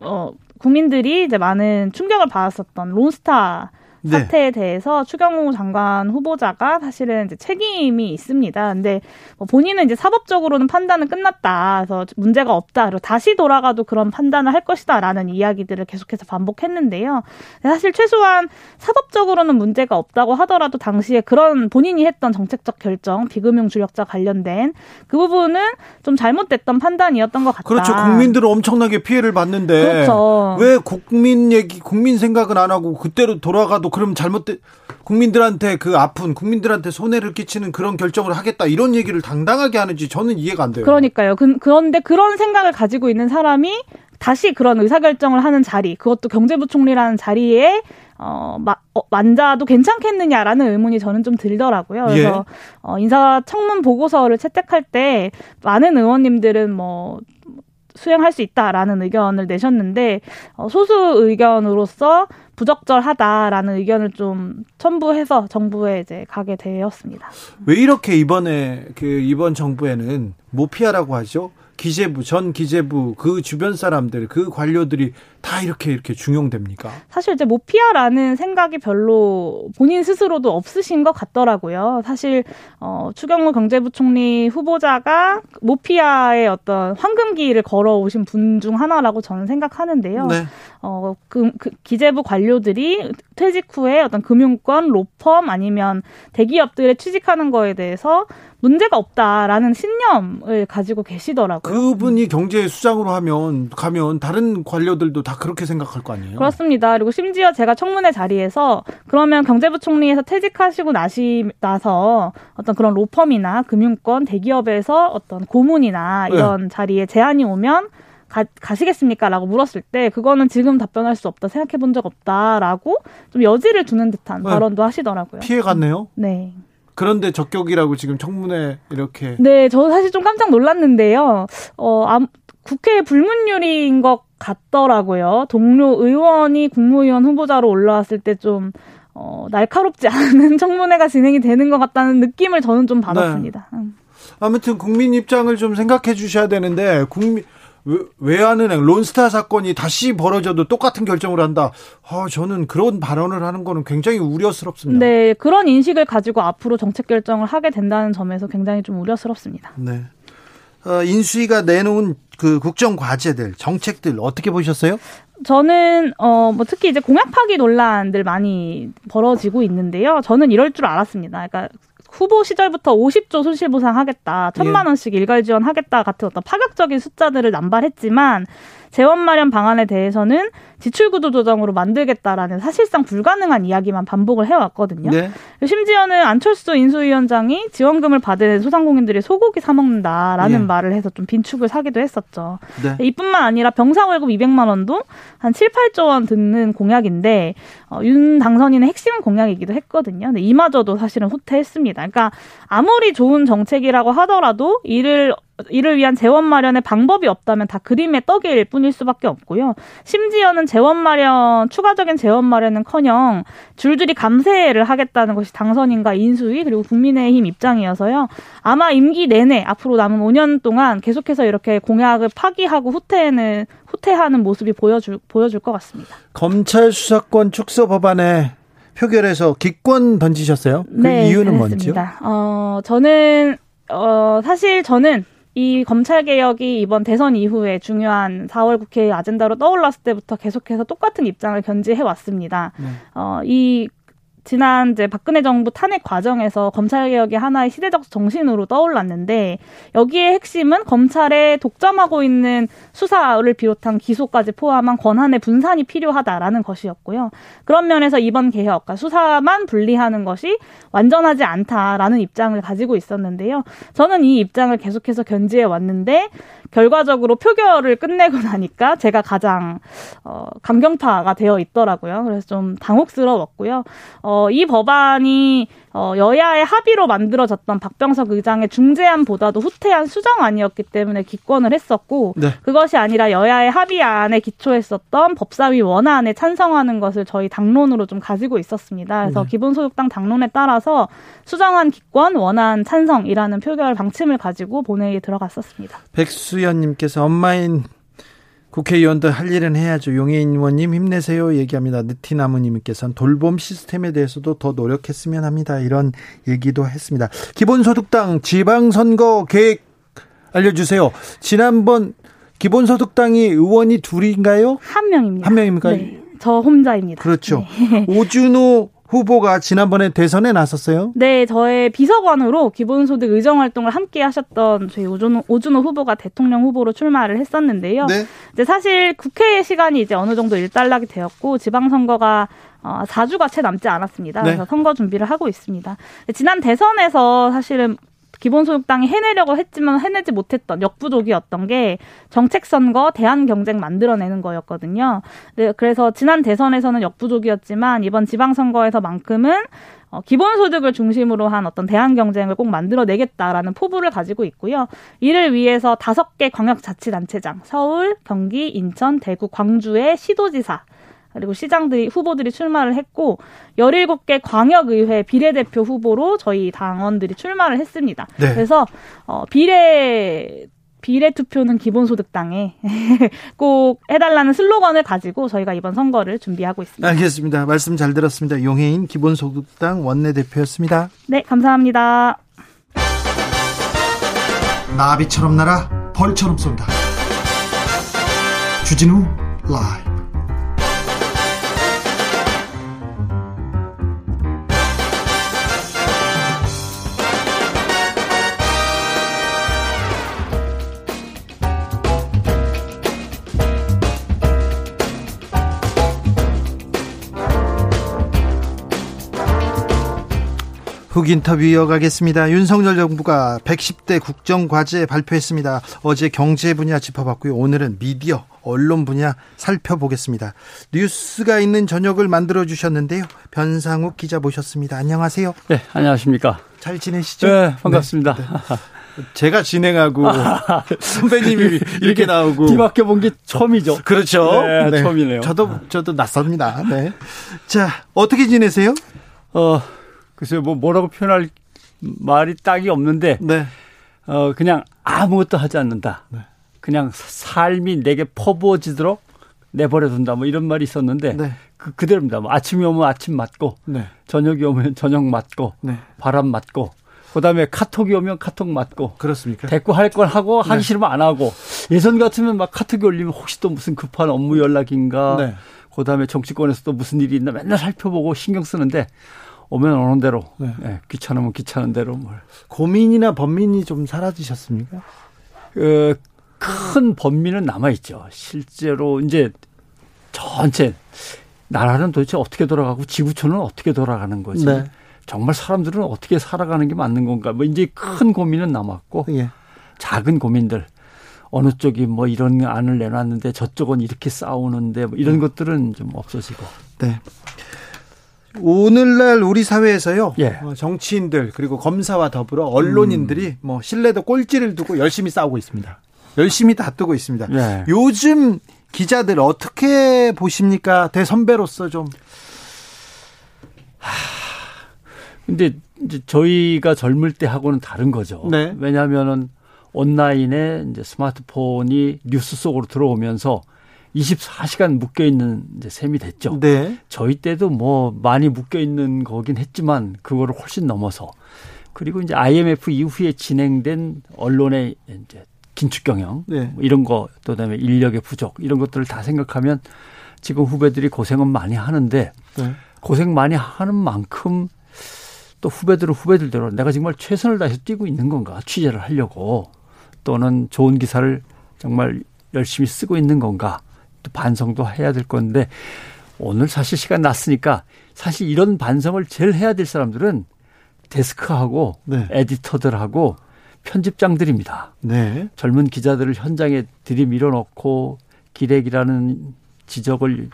어, 국민들이 이제 많은 충격을 받았었던 론스타 네. 사태에 대해서 추경호 장관 후보자가 사실은 이제 책임이 있습니다. 근데 뭐 본인은 이제 사법적으로는 판단은 끝났다. 그래서 문제가 없다. 그리고 다시 돌아가도 그런 판단을 할 것이다라는 이야기들을 계속해서 반복했는데요. 사실 최소한 사법적으로는 문제가 없다고 하더라도 당시에 그런 본인이 했던 정책적 결정, 비금융 주력자 관련된 그 부분은 좀 잘못됐던 판단이었던 것 같다. 그렇죠. 국민들은 엄청나게 피해를 받는데 그렇죠. 왜 국민 얘기, 국민 생각은 안 하고 그때로 돌아가도 그럼 잘못된 국민들한테 그 아픈 국민들한테 손해를 끼치는 그런 결정을 하겠다 이런 얘기를 당당하게 하는지 저는 이해가 안 돼요. 그러니까요. 그, 그런데 그런 생각을 가지고 있는 사람이 다시 그런 의사결정을 하는 자리, 그것도 경제부총리라는 자리에 어, 마, 어, 만자도 괜찮겠느냐라는 의문이 저는 좀 들더라고요. 예. 그래서 어, 인사청문 보고서를 채택할 때 많은 의원님들은 뭐 수행할 수 있다라는 의견을 내셨는데 어, 소수 의견으로서 부적절하다라는 의견을 좀 첨부해서 정부에 이제 가게 되었습니다. 왜 이렇게 이번에 그 이번 정부에는 모피아라고 하죠? 기재부 전 기재부 그 주변 사람들 그 관료들이 다 이렇게 이렇게 중용됩니까? 사실 이제 모피아라는 생각이 별로 본인 스스로도 없으신 것 같더라고요. 사실 어, 추경호 경제부총리 후보자가 모피아의 어떤 황금기를 걸어오신 분 중 하나라고 저는 생각하는데요. 네. 어, 그, 그 기재부 관료들이 퇴직 후에 어떤 금융권, 로펌 아니면 대기업들에 취직하는 거에 대해서 문제가 없다라는 신념을 가지고 계시더라고요. 그분이 경제 수장으로 하면 가면 다른 관료들도 다 그렇게 생각할 거 아니에요? 그렇습니다. 그리고 심지어 제가 청문회 자리에서 그러면 경제부총리에서 퇴직하시고 나시 나서 어떤 그런 로펌이나 금융권 대기업에서 어떤 고문이나 네. 이런 자리에 제안이 오면 가, 가시겠습니까? 라고 물었을 때 그거는 지금 답변할 수 없다. 생각해 본 적 없다라고 좀 여지를 두는 듯한 네. 발언도 하시더라고요. 피해 갔네요. 네. 그런데 적격이라고 지금 청문회 이렇게 네, 저 사실 좀 깜짝 놀랐는데요. 어, 암- 국회 불문율인 것 같더라고요. 동료 의원이 국무위원 후보자로 올라왔을 때 좀, 어, 날카롭지 않은 청문회가 진행이 되는 것 같다는 느낌을 저는 좀 받았습니다. 음. 아무튼 국민 입장을 좀 생각해 주셔야 되는데 국민 외- 외환은행 론스타 사건이 다시 벌어져도 똑같은 결정을 한다. 아, 저는 그런 발언을 하는 거는 굉장히 우려스럽습니다. 네, 그런 인식을 가지고 앞으로 정책 결정을 하게 된다는 점에서 굉장히 좀 우려스럽습니다. 네. 어, 인수위가 내놓은 그 국정 과제들, 정책들 어떻게 보셨어요? 저는 어 뭐 특히 이제 공약 파기 논란들 많이 벌어지고 있는데요. 저는 이럴 줄 알았습니다. 그러니까 후보 시절부터 50조 손실보상하겠다, 천만 예. 원씩 일괄 지원하겠다 같은 어떤 파격적인 숫자들을 남발했지만 재원 마련 방안에 대해서는 지출 구조 조정으로 만들겠다라는 사실상 불가능한 이야기만 반복을 해왔거든요. 네. 심지어는 안철수 인수위원장이 지원금을 받은 소상공인들이 소고기 사 먹는다라는 네. 말을 해서 좀 빈축을 사기도 했었죠. 네. 이뿐만 아니라 병사 월급 200만 원도 한 7, 8조 원 듣는 공약인데 어, 윤 당선인의 핵심 공약이기도 했거든요. 근데 이마저도 사실은 후퇴했습니다. 그러니까 아무리 좋은 정책이라고 하더라도 이를 이를 위한 재원 마련의 방법이 없다면 다 그림의 떡일 뿐일 수밖에 없고요. 심지어는 재원 마련 추가적인 재원 마련은커녕 줄줄이 감세를 하겠다는 것이 당선인과 인수위 그리고 국민의힘 입장이어서요. 아마 임기 내내 앞으로 남은 5년 동안 계속해서 이렇게 공약을 파기하고 후퇴는 후퇴하는 모습이 보여줄 보여줄 것 같습니다. 검찰 수사권 축소 법안에 표결에서 기권 던지셨어요? 그 네, 이유는 뭔지요? 어, 저는 어, 사실 저는 이 검찰 개혁이 이번 대선 이후에 중요한 4월 국회 아젠다로 떠올랐을 때부터 계속해서 똑같은 입장을 견지해 왔습니다. 네. 어, 이 지난 이제 박근혜 정부 탄핵 과정에서 검찰 개혁이 하나의 시대적 정신으로 떠올랐는데 여기에 핵심은 검찰에 독점하고 있는 수사를 비롯한 기소까지 포함한 권한의 분산이 필요하다라는 것이었고요. 그런 면에서 이번 개혁, 그러니까 수사만 분리하는 것이 완전하지 않다라는 입장을 가지고 있었는데요. 저는 이 입장을 계속해서 견지해 왔는데 결과적으로 표결을 끝내고 나니까 제가 가장 어, 강경파가 되어 있더라고요. 그래서 좀 당혹스러웠고요. 어, 이 법안이 어, 여야의 합의로 만들어졌던 박병석 의장의 중재안보다도 후퇴한 수정안이었기 때문에 기권을 했었고 네. 그것이 아니라 여야의 합의안에 기초했었던 법사위 원안에 찬성하는 것을 저희 당론으로 좀 가지고 있었습니다. 그래서 네. 기본소득당 당론에 따라서 수정안 기권 원안 찬성이라는 표결 방침을 가지고 본회의에 들어갔었습니다. 백수연님께서 엄마인 국회의원도 할 일은 해야죠. 용해인 의원님 힘내세요 얘기합니다. 느티나무님께서는 돌봄 시스템에 대해서도 더 노력했으면 합니다. 이런 얘기도 했습니다. 기본소득당 지방선거 계획 알려주세요. 지난번 기본소득당이 의원이 둘인가요? 한 명입니다. 한 명입니까? 네, 저 혼자입니다. 그렇죠. 네. 오준호 후보가 지난번에 대선에 나섰어요? 네, 저의 비서관으로 기본소득 의정 활동을 함께 하셨던 저희 오준호, 오준호 후보가 대통령 후보로 출마를 했었는데요. 네. 이제 사실 국회 시간이 이제 어느 정도 일단락이 되었고 지방선거가 어, 4주가 채 남지 않았습니다. 네. 그래서 선거 준비를 하고 있습니다. 지난 대선에서 사실은 기본소득당이 해내려고 했지만 해내지 못했던 역부족이었던 게 정책 선거 대안 경쟁 만들어내는 거였거든요. 네, 그래서 지난 대선에서는 역부족이었지만 이번 지방선거에서만큼은 어, 기본소득을 중심으로 한 어떤 대안 경쟁을 꼭 만들어내겠다라는 포부를 가지고 있고요. 이를 위해서 다섯 개 광역자치단체장, 서울, 경기, 인천, 대구, 광주의 시도지사, 그리고 시장들이 후보들이 출마를 했고 17개 광역의회 비례대표 후보로 저희 당원들이 출마를 했습니다. 네. 그래서 어 비례 비례 투표는 기본소득당에 꼭 해달라는 슬로건을 가지고 저희가 이번 선거를 준비하고 있습니다. 알겠습니다. 말씀 잘 들었습니다. 용해인 기본소득당 원내대표였습니다. 네, 감사합니다. 나비처럼 날아 벌처럼 쏜다. 주진우 라이브. 훅 인터뷰 이어가겠습니다. 윤석열 정부가 110대 국정과제 발표했습니다. 어제 경제 분야 짚어봤고요. 오늘은 미디어, 언론 분야 살펴보겠습니다. 뉴스가 있는 저녁을 만들어 주셨는데요. 변상욱 기자 모셨습니다. 안녕하세요. 네, 안녕하십니까. 잘 지내시죠? 네, 반갑습니다. 네, 네. 제가 진행하고 선배님이 이렇게 나오고 뒤바뀌어 본 게 처음이죠. 그렇죠. 네, 네. 처음이네요. 저도 저도 낯섭니다. 네. 자, 어떻게 지내세요? 어, 글쎄요, 뭐 뭐라고 표현할 말이 딱이 없는데, 네. 어 그냥 아무것도 하지 않는다. 네. 그냥 삶이 내게 퍼부어지도록 내버려 둔다. 뭐 이런 말이 있었는데 네. 그 그대로입니다. 뭐 아침이 오면 아침 맞고, 네. 저녁이 오면 저녁 맞고, 네. 바람 맞고. 그다음에 카톡이 오면 카톡 맞고 그렇습니까? 대꾸 할 걸 하고 하기 네. 싫으면 안 하고 예전 같으면 막 카톡이 올리면 혹시 또 무슨 급한 업무 연락인가 네. 그다음에 정치권에서 또 무슨 일이 있나 맨날 살펴보고 신경 쓰는데 오면 오는 대로 네. 네, 귀찮으면 귀찮은 대로 뭘. 고민이나 번민이 좀 사라지셨습니까? 그, 큰 번민은 남아 있죠. 실제로 이제 전체 나라는 도대체 어떻게 돌아가고 지구촌은 어떻게 돌아가는 거지? 네. 정말 사람들은 어떻게 살아가는 게 맞는 건가? 뭐 이제 큰 고민은 남았고 예. 작은 고민들 어느 쪽이 뭐 이런 안을 내놨는데 저쪽은 이렇게 싸우는데 뭐 이런 음. 것들은 좀 없어지고. 네. 오늘날 우리 사회에서요. 예. 어, 정치인들 그리고 검사와 더불어 언론인들이 음. 뭐 신뢰도 꼴찌를 두고 열심히 싸우고 있습니다. 열심히 다투고 있습니다. 예. 요즘 기자들 어떻게 보십니까? 대선배로서 좀. 하, 근데 이제 저희가 젊을 때 하고는 다른 거죠. 네. 왜냐하면은 온라인에 이제 스마트폰이 뉴스 속으로 들어오면서 24시간 묶여 있는 이제 셈이 됐죠. 네. 저희 때도 뭐 많이 묶여 있는 거긴 했지만 그거를 훨씬 넘어서 그리고 이제 IMF 이후에 진행된 언론의 이제 긴축 경영 네. 뭐 이런 거 또다음에 인력의 부족 이런 것들을 다 생각하면 지금 후배들이 고생은 많이 하는데 네. 고생 많이 하는 만큼 또 후배들은 후배들대로 내가 정말 최선을 다해서 뛰고 있는 건가 취재를 하려고 또는 좋은 기사를 정말 열심히 쓰고 있는 건가 또 반성도 해야 될 건데 오늘 사실 시간 났으니까 사실 이런 반성을 제일 해야 될 사람들은 데스크하고 네. 에디터들하고 편집장들입니다. 네. 젊은 기자들을 현장에 들이밀어 넣고 기레기라는 지적을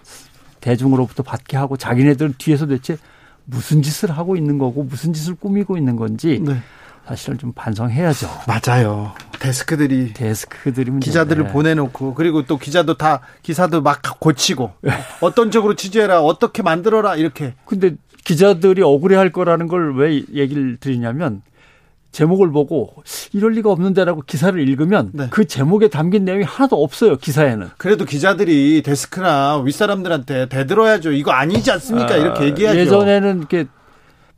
대중으로부터 받게 하고 자기네들은 뒤에서 대체 무슨 짓을 하고 있는 거고 무슨 짓을 꾸미고 있는 건지 네. 사실은 좀 반성해야죠. 맞아요. 데스크들이 데스크들이 기자들을 보내놓고 그리고 또 기자도 다 기사도 막 고치고 네. 어떤 쪽으로 취재해라 어떻게 만들어라 이렇게. 근데 기자들이 억울해할 거라는 걸 왜 얘기를 드리냐면 제목을 보고 이럴 리가 없는데라고 기사를 읽으면 네. 그 제목에 담긴 내용이 하나도 없어요 기사에는. 그래도 기자들이 데스크나 윗 사람들한테 대들어야죠. 이거 아니지 않습니까? 아, 이렇게 얘기하죠. 예전에는 이렇게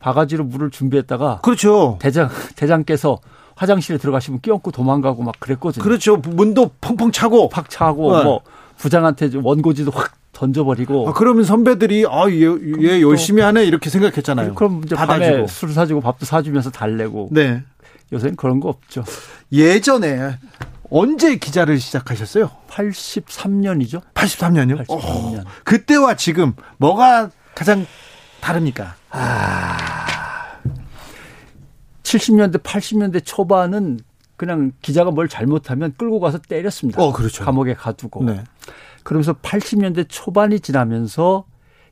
바가지로 물을 준비했다가 그렇죠. 대장 대장께서 화장실에 들어가시면 끼얹고 도망가고 막 그랬거든요. 그렇죠. 문도 펑펑 차고 팍 차고 네. 뭐 부장한테 원고지도 확 던져버리고. 아, 그러면 선배들이 아얘 얘 열심히 하네 이렇게 생각했잖아요. 그럼 이제 받아주고. 밤에 술 사주고 밥도 사주면서 달래고. 네. 요새는 그런 거 없죠. 예전에 언제 기자를 시작하셨어요? 83년이죠. 83년이요? 83년. 오, 그때와 지금 뭐가 가장 다릅니까? 아. 70년대, 80년대 초반은 그냥 기자가 뭘 잘못하면 끌고 가서 때렸습니다. 어, 그렇죠. 감옥에 가두고. 네. 그러면서 80년대 초반이 지나면서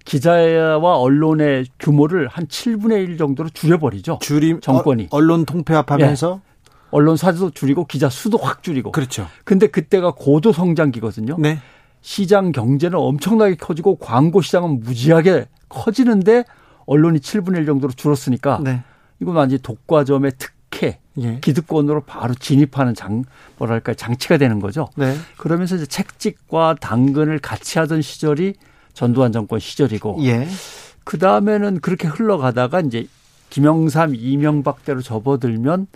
기자와 언론의 규모를 한 7분의 1 정도로 줄여버리죠. 줄임 정권이. 어, 언론 통폐합하면서 네. 언론 사도 줄이고 기자 수도 확 줄이고. 그렇죠. 근데 그때가 고도 성장기거든요. 네. 시장 경제는 엄청나게 커지고 광고 시장은 무지하게 커지는데 언론이 7분의 1 정도로 줄었으니까 네. 이건 완전히 독과점의 특혜, 예. 기득권으로 바로 진입하는 장 뭐랄까 장치가 되는 거죠. 네. 그러면서 이제 책찍과 당근을 같이 하던 시절이 전두환 정권 시절이고 예. 그 다음에는 그렇게 흘러가다가 이제 김영삼, 이명박 대로 접어들면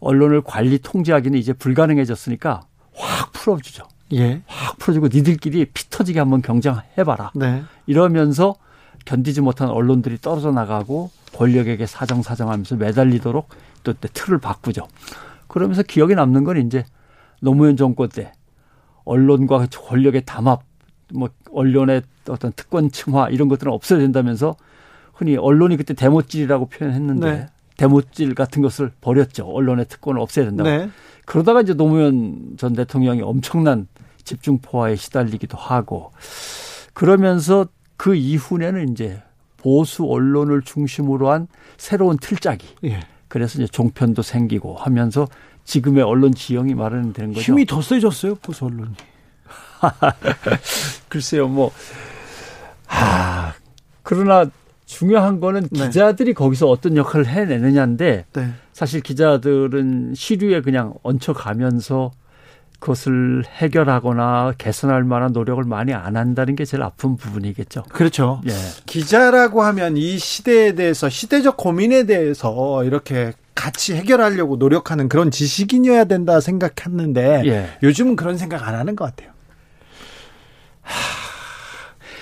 언론을 관리 통제하기는 이제 불가능해졌으니까 확 풀어주죠. 예. 확 풀어주고 니들끼리 피 터지게 한번 경쟁해봐라. 네. 이러면서 견디지 못한 언론들이 떨어져 나가고 권력에게 사정사정하면서 매달리도록 또 틀을 바꾸죠. 그러면서 기억에 남는 건 이제 노무현 정권 때 언론과 권력의 담합, 뭐 언론의 어떤 특권 층화 이런 것들은 없어야 된다면서 흔히 언론이 그때 대못질이라고 표현했는데 네. 대못질 같은 것을 버렸죠. 언론의 특권을 없애야 된다고. 네. 그러다가 이제 노무현 전 대통령이 엄청난 집중포화에 시달리기도 하고 그러면서 그 이후에는 이제 보수 언론을 중심으로 한 새로운 틀짜기. 예. 그래서 이제 종편도 생기고 하면서 지금의 언론 지형이 마련되는 거죠. 힘이 더 세졌어요, 보수 언론이. 글쎄요, 뭐. 하, 그러나 중요한 거는 네. 기자들이 거기서 어떤 역할을 해내느냐인데 네. 사실 기자들은 시류에 그냥 얹혀가면서 그것을 해결하거나 개선할 만한 노력을 많이 안 한다는 게 제일 아픈 부분이겠죠. 그렇죠. 예. 기자라고 하면 이 시대에 대해서 시대적 고민에 대해서 이렇게 같이 해결하려고 노력하는 그런 지식인이어야 된다 생각했는데 예. 요즘은 그런 생각 안 하는 것 같아요.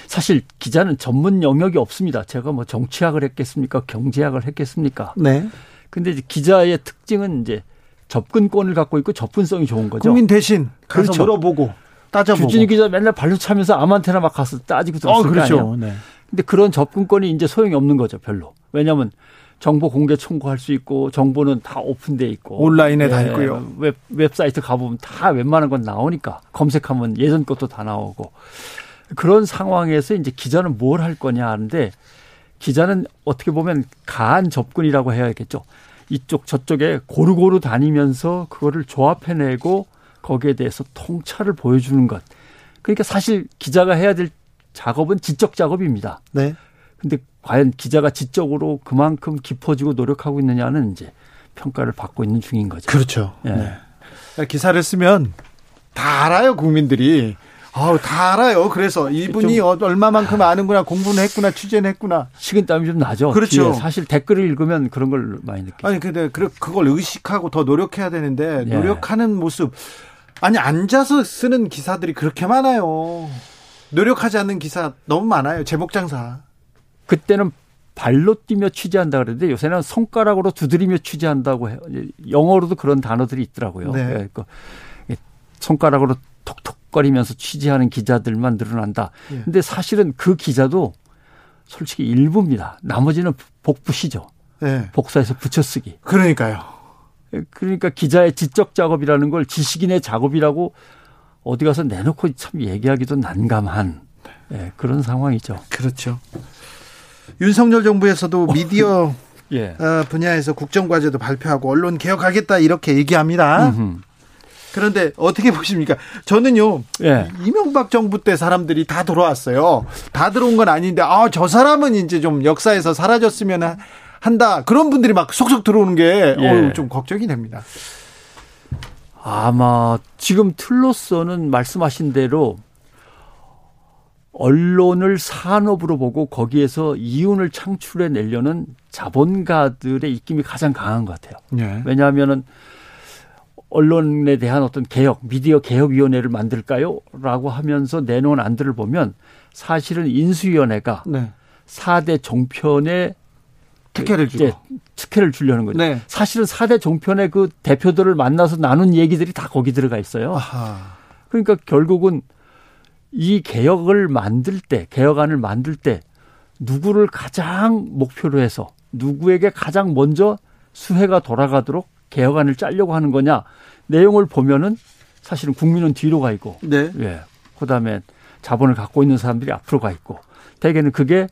사실 기자는 전문 영역이 없습니다. 제가 뭐 정치학을 했겠습니까? 경제학을 했겠습니까? 네. 근데 이제 기자의 특징은 이제 접근권을 갖고 있고 접근성이 좋은 거죠. 국민 대신 가서 그렇죠. 물어보고 따져보고. 주진우 기자 맨날 발로 차면서 아무한테나 막 가서 따지고 들었을 어, 그렇죠. 거 아니에요. 네. 근데 그런 접근권이 이제 소용이 없는 거죠, 별로. 왜냐하면 정보 공개 청구할 수 있고 정보는 다 오픈돼 있고 온라인에 네, 다 있고요. 웹 웹사이트 가보면 다 웬만한 건 나오니까 검색하면 예전 것도 다 나오고 그런 상황에서 이제 기자는 뭘 할 거냐 하는데 기자는 어떻게 보면 가한 접근이라고 해야겠죠. 이쪽 저쪽에 고루고루 다니면서 그거를 조합해내고 거기에 대해서 통찰을 보여주는 것. 그러니까 사실 기자가 해야 될 작업은 지적 작업입니다. 네. 근데 과연 기자가 지적으로 그만큼 깊어지고 노력하고 있느냐는 이제 평가를 받고 있는 중인 거죠. 그렇죠. 예. 네. 기사를 쓰면 다 알아요, 국민들이. 아우 다 알아요. 그래서 이분이 어, 얼마만큼 아는구나, 공부는 했구나, 취재는 했구나. 식은땀이 좀 나죠. 그렇죠. 사실 댓글을 읽으면 그런 걸 많이 느끼죠. 아니 근데 그걸 의식하고 더 노력해야 되는데 예. 노력하는 모습 아니 앉아서 쓰는 기사들이 그렇게 많아요. 노력하지 않는 기사 너무 많아요. 제목 장사. 그때는 발로 뛰며 취재한다 그러는데 요새는 손가락으로 두드리며 취재한다고 해요. 영어로도 그런 단어들이 있더라고요. 네. 예, 그 손가락으로 톡톡 거리면서 취재하는 기자들만 늘어난다. 네. 근데 사실은 그 기자도 솔직히 일부입니다. 나머지는 복부시죠. 네. 복사해서 붙여쓰기. 그러니까요. 예, 그러니까 기자의 지적 작업이라는 걸 지식인의 작업이라고 어디 가서 내놓고 참 얘기하기도 난감한 네, 그런 상황이죠. 그렇죠. 윤석열 정부에서도 어. 미디어 예. 어, 분야에서 국정과제도 발표하고 언론 개혁하겠다 이렇게 얘기합니다. 그런데 어떻게 보십니까? 저는요, 예. 이명박 정부 때 사람들이 다 들어왔어요. 다 들어온 건 아닌데, 아, 저 사람은 이제 좀 역사에서 사라졌으면 한다. 그런 분들이 막 속속 들어오는 게, 예. 어우, 좀 걱정이 됩니다. 아마 지금 틀로서는 말씀하신 대로 언론을 산업으로 보고 거기에서 이윤을 창출해 내려는 자본가들의 입김이 가장 강한 것 같아요. 네. 왜냐하면은 언론에 대한 어떤 개혁, 미디어 개혁위원회를 만들까요? 라고 하면서 내놓은 안들을 보면 사실은 인수위원회가 네. 4대 종편에 특혜를 주고 특혜를 주려는 거죠. 네. 사실은 4대 종편의 그 대표들을 만나서 나눈 얘기들이 다 거기 들어가 있어요. 아하. 그러니까 결국은 이 개혁을 만들 때, 개혁안을 만들 때 누구를 가장 목표로 해서 누구에게 가장 먼저 수혜가 돌아가도록 개혁안을 짜려고 하는 거냐 내용을 보면은 사실은 국민은 뒤로 가 있고, 네. 예. 그다음에 자본을 갖고 있는 사람들이 앞으로 가 있고, 대개는 그게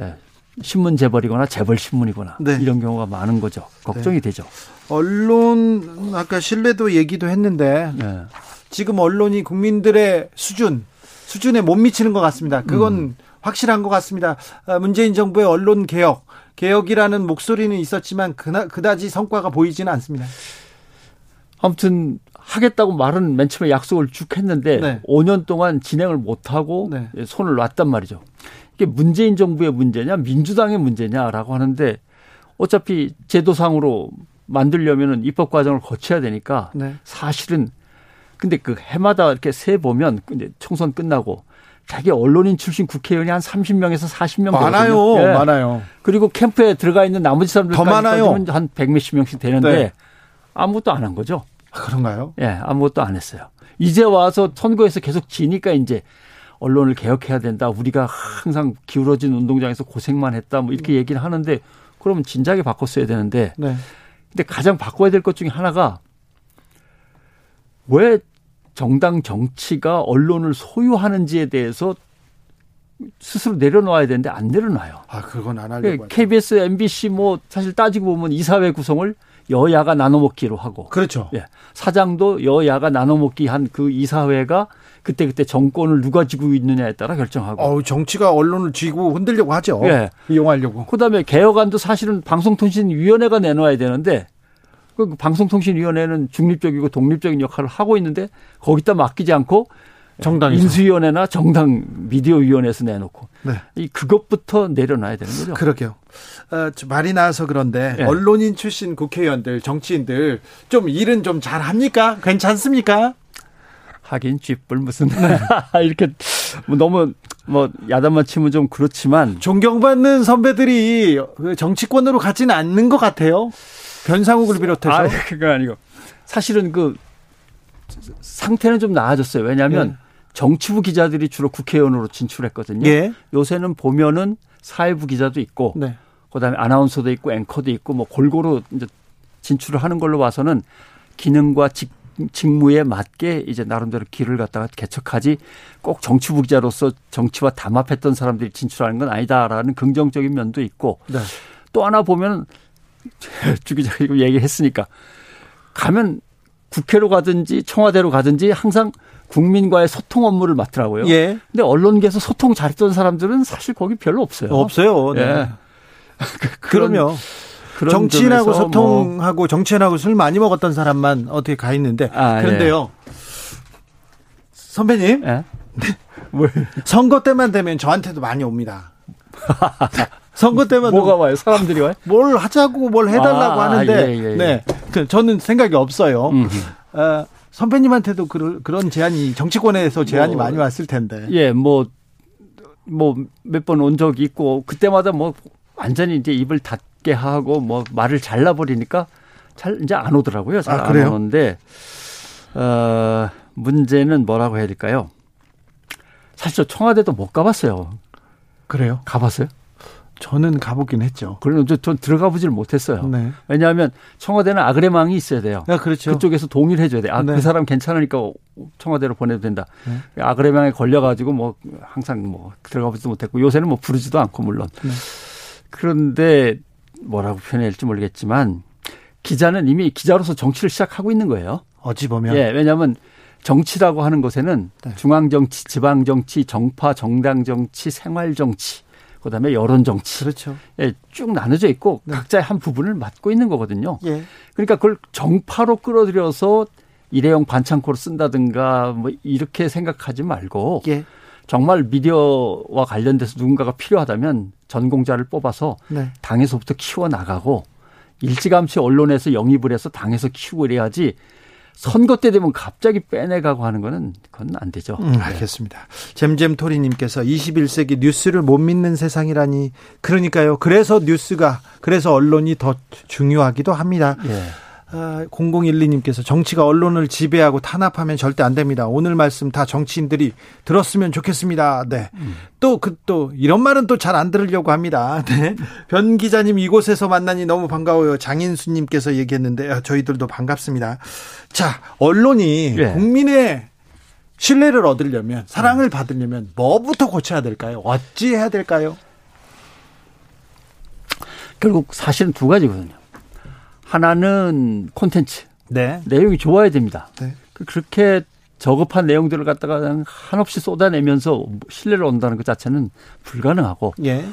예, 신문 재벌이거나 재벌 신문이거나 네. 이런 경우가 많은 거죠. 걱정이 네. 되죠. 언론 아까 신뢰도 얘기도 했는데 네. 지금 언론이 국민들의 수준 수준에 못 미치는 것 같습니다. 그건 음. 확실한 것 같습니다. 아, 문재인 정부의 언론 개혁, 개혁이라는 목소리는 있었지만 그나, 그다지 성과가 보이지는 않습니다. 아무튼 하겠다고 말은 맨 처음에 약속을 쭉 했는데 네. 5년 동안 진행을 못하고 네. 손을 놨단 말이죠. 이게 문재인 정부의 문제냐 민주당의 문제냐라고 하는데 어차피 제도상으로 만들려면은 입법 과정을 거쳐야 되니까 네. 사실은 근데 그 해마다 이렇게 세 보면 이제 총선 끝나고 자기 언론인 출신 국회의원이 한 30명에서 40명 많아요. 네. 많아요. 그리고 캠프에 들어가 있는 나머지 사람들까지 많아요. 한 100몇십 명씩 되는데 네. 아무것도 안 한 거죠. 아, 그런가요? 예, 네, 아무것도 안 했어요. 이제 와서 선거에서 계속 지니까 이제 언론을 개혁해야 된다. 우리가 항상 기울어진 운동장에서 고생만 했다. 뭐 이렇게 얘기를 하는데 그러면 진작에 바꿨어야 되는데. 네. 근데 가장 바꿔야 될 것 중에 하나가 왜 정당 정치가 언론을 소유하는지에 대해서 스스로 내려놓아야 되는데 안 내려놔요. 아, 그건 안 하려고. KBS, MBC 뭐 사실 따지고 보면 이사회 구성을 여야가 나눠먹기로 하고. 그렇죠. 예. 사장도 여야가 나눠먹기 한 그 이사회가 그때그때 정권을 누가 쥐고 있느냐에 따라 결정하고. 어 정치가 언론을 쥐고 흔들려고 하죠. 예. 이용하려고. 그 다음에 개혁안도 사실은 방송통신위원회가 내놓아야 되는데 그 방송통신위원회는 중립적이고 독립적인 역할을 하고 있는데 거기다 맡기지 않고 정당 인수위원회나 정당 미디어위원회에서 내놓고 네. 이 그것부터 내려놔야 되는 거죠. 그러게요. 어, 말이 나와서 그런데 네. 언론인 출신 국회의원들, 정치인들 좀 일은 좀 잘합니까? 괜찮습니까? 하긴 쥐뿔 무슨 네. 이렇게 뭐 너무 뭐 야단만 치면 좀 그렇지만 존경받는 선배들이 정치권으로 가지는 않는 것 같아요. 변상욱을 비롯해서. 아, 그거 아니고 사실은 그 상태는 좀 나아졌어요. 왜냐하면 네. 정치부 기자들이 주로 국회의원으로 진출했거든요. 예. 요새는 보면은 사회부 기자도 있고, 네. 그다음에 아나운서도 있고 앵커도 있고 뭐 골고루 이제 진출을 하는 걸로 봐서는 기능과 직, 직무에 맞게 이제 나름대로 길을 갖다가 개척하지 꼭 정치부 기자로서 정치와 담합했던 사람들이 진출하는 건 아니다라는 긍정적인 면도 있고 네. 또 하나 보면 주 기자가 이거 얘기했으니까 가면 국회로 가든지 청와대로 가든지 항상 국민과의 소통 업무를 맡더라고요. 예. 근데 언론계에서 소통 잘했던 사람들은 사실 거기 별로 없어요. 없어요. 네. 예. 그러면 정치인하고 뭐 소통하고 뭐. 정치인하고 술 많이 먹었던 사람만 어떻게 가 있는데 아, 예. 그런데요. 예. 선배님. 예? 선거 때만 되면 저한테도 많이 옵니다. 선거 때만 뭐가 와요? 사람들이 와요? 뭘 하자고 뭘 해달라고 아, 하는데 예, 예, 예. 네그 저는 생각이 없어요. 어, 선배님한테도 그, 그런 제안이 정치권에서 제안이 뭐, 많이 왔을 텐데. 예, 뭐 뭐 몇 번 온 적이 있고 그때마다 뭐 완전히 이제 입을 닫게 하고 뭐 말을 잘라버리니까 잘 이제 안 오더라고요. 잘안 아, 오는데 어, 문제는 뭐라고 해야 될까요? 사실 저 청와대도 못 가봤어요. 그래요? 가봤어요? 저는 가보긴 했죠. 그럼 전 들어가 보질 못했어요. 네. 왜냐하면 청와대는 아그레망이 있어야 돼요. 아, 그렇죠. 그쪽에서 동의를 해줘야 돼. 아, 네. 그 사람 괜찮으니까 청와대로 보내도 된다. 네. 아그레망에 걸려가지고 뭐 항상 뭐 들어가 보지도 못했고 요새는 뭐 부르지도 않고 물론. 네. 그런데 뭐라고 표현할지 모르겠지만 기자는 이미 기자로서 정치를 시작하고 있는 거예요. 어찌 보면. 예, 왜냐하면 정치라고 하는 것에는 네. 중앙 정치, 지방 정치, 정파, 정당 정치, 생활 정치 그다음에 여론 정치. 그렇죠. 예, 쭉 나눠져 있고 네. 각자의 한 부분을 맡고 있는 거거든요. 예. 그러니까 그걸 정파로 끌어들여서 일회용 반창고로 쓴다든가 뭐 이렇게 생각하지 말고 예. 정말 미디어와 관련돼서 누군가가 필요하다면 전공자를 뽑아서 네. 당에서부터 키워 나가고 일찌감치 언론에서 영입을 해서 당에서 키우고 이래야지 선거 때 되면 갑자기 빼내가고 하는 거는 그건 안 되죠. 음, 네. 알겠습니다. 잼잼토리님께서 21세기 뉴스를 못 믿는 세상이라니 그러니까요. 그래서 뉴스가 그래서 언론이 더 중요하기도 합니다. 예. 0012님께서 아, 정치가 언론을 지배하고 탄압하면 절대 안 됩니다. 오늘 말씀 다 정치인들이 들었으면 좋겠습니다. 네. 음. 또, 그, 또, 이런 말은 또 잘 안 들으려고 합니다. 네. 변 기자님 이곳에서 만나니 너무 반가워요. 장인수님께서 얘기했는데, 아, 저희들도 반갑습니다. 자, 언론이 네. 국민의 신뢰를 얻으려면, 사랑을 받으려면 뭐부터 고쳐야 될까요? 어찌 해야 될까요? 결국 사실은 두 가지거든요. 하나는 콘텐츠. 네. 내용이 좋아야 됩니다. 네. 그 그렇게 저급한 내용들을 갖다가 그냥 한없이 쏟아내면서 신뢰를 얻는다는 것 자체는 불가능하고. 예.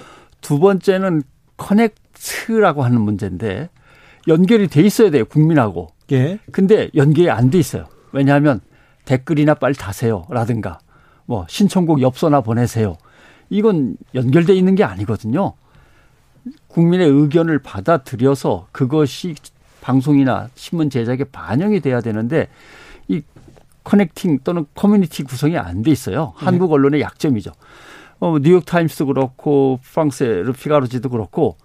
두 번째는 커넥트라고 하는 문제인데 연결이 돼 있어야 돼요, 국민하고. 예. 근데 연결이 안 돼 있어요. 왜냐하면 댓글이나 빨리 다세요. 라든가 뭐 신청곡 엽서나 보내세요. 이건 연결돼 있는 게 아니거든요. 국민의 의견을 받아들여서 그것이 방송이나 신문 제작에 반영이 돼야 되는데 이 connecting 또는 커뮤니티 구성이 안 돼 있어요. 네. 한국 언론의 약점이죠. 어, 뉴욕 타임스도 그렇고 프랑스의 르피가로지도 그렇고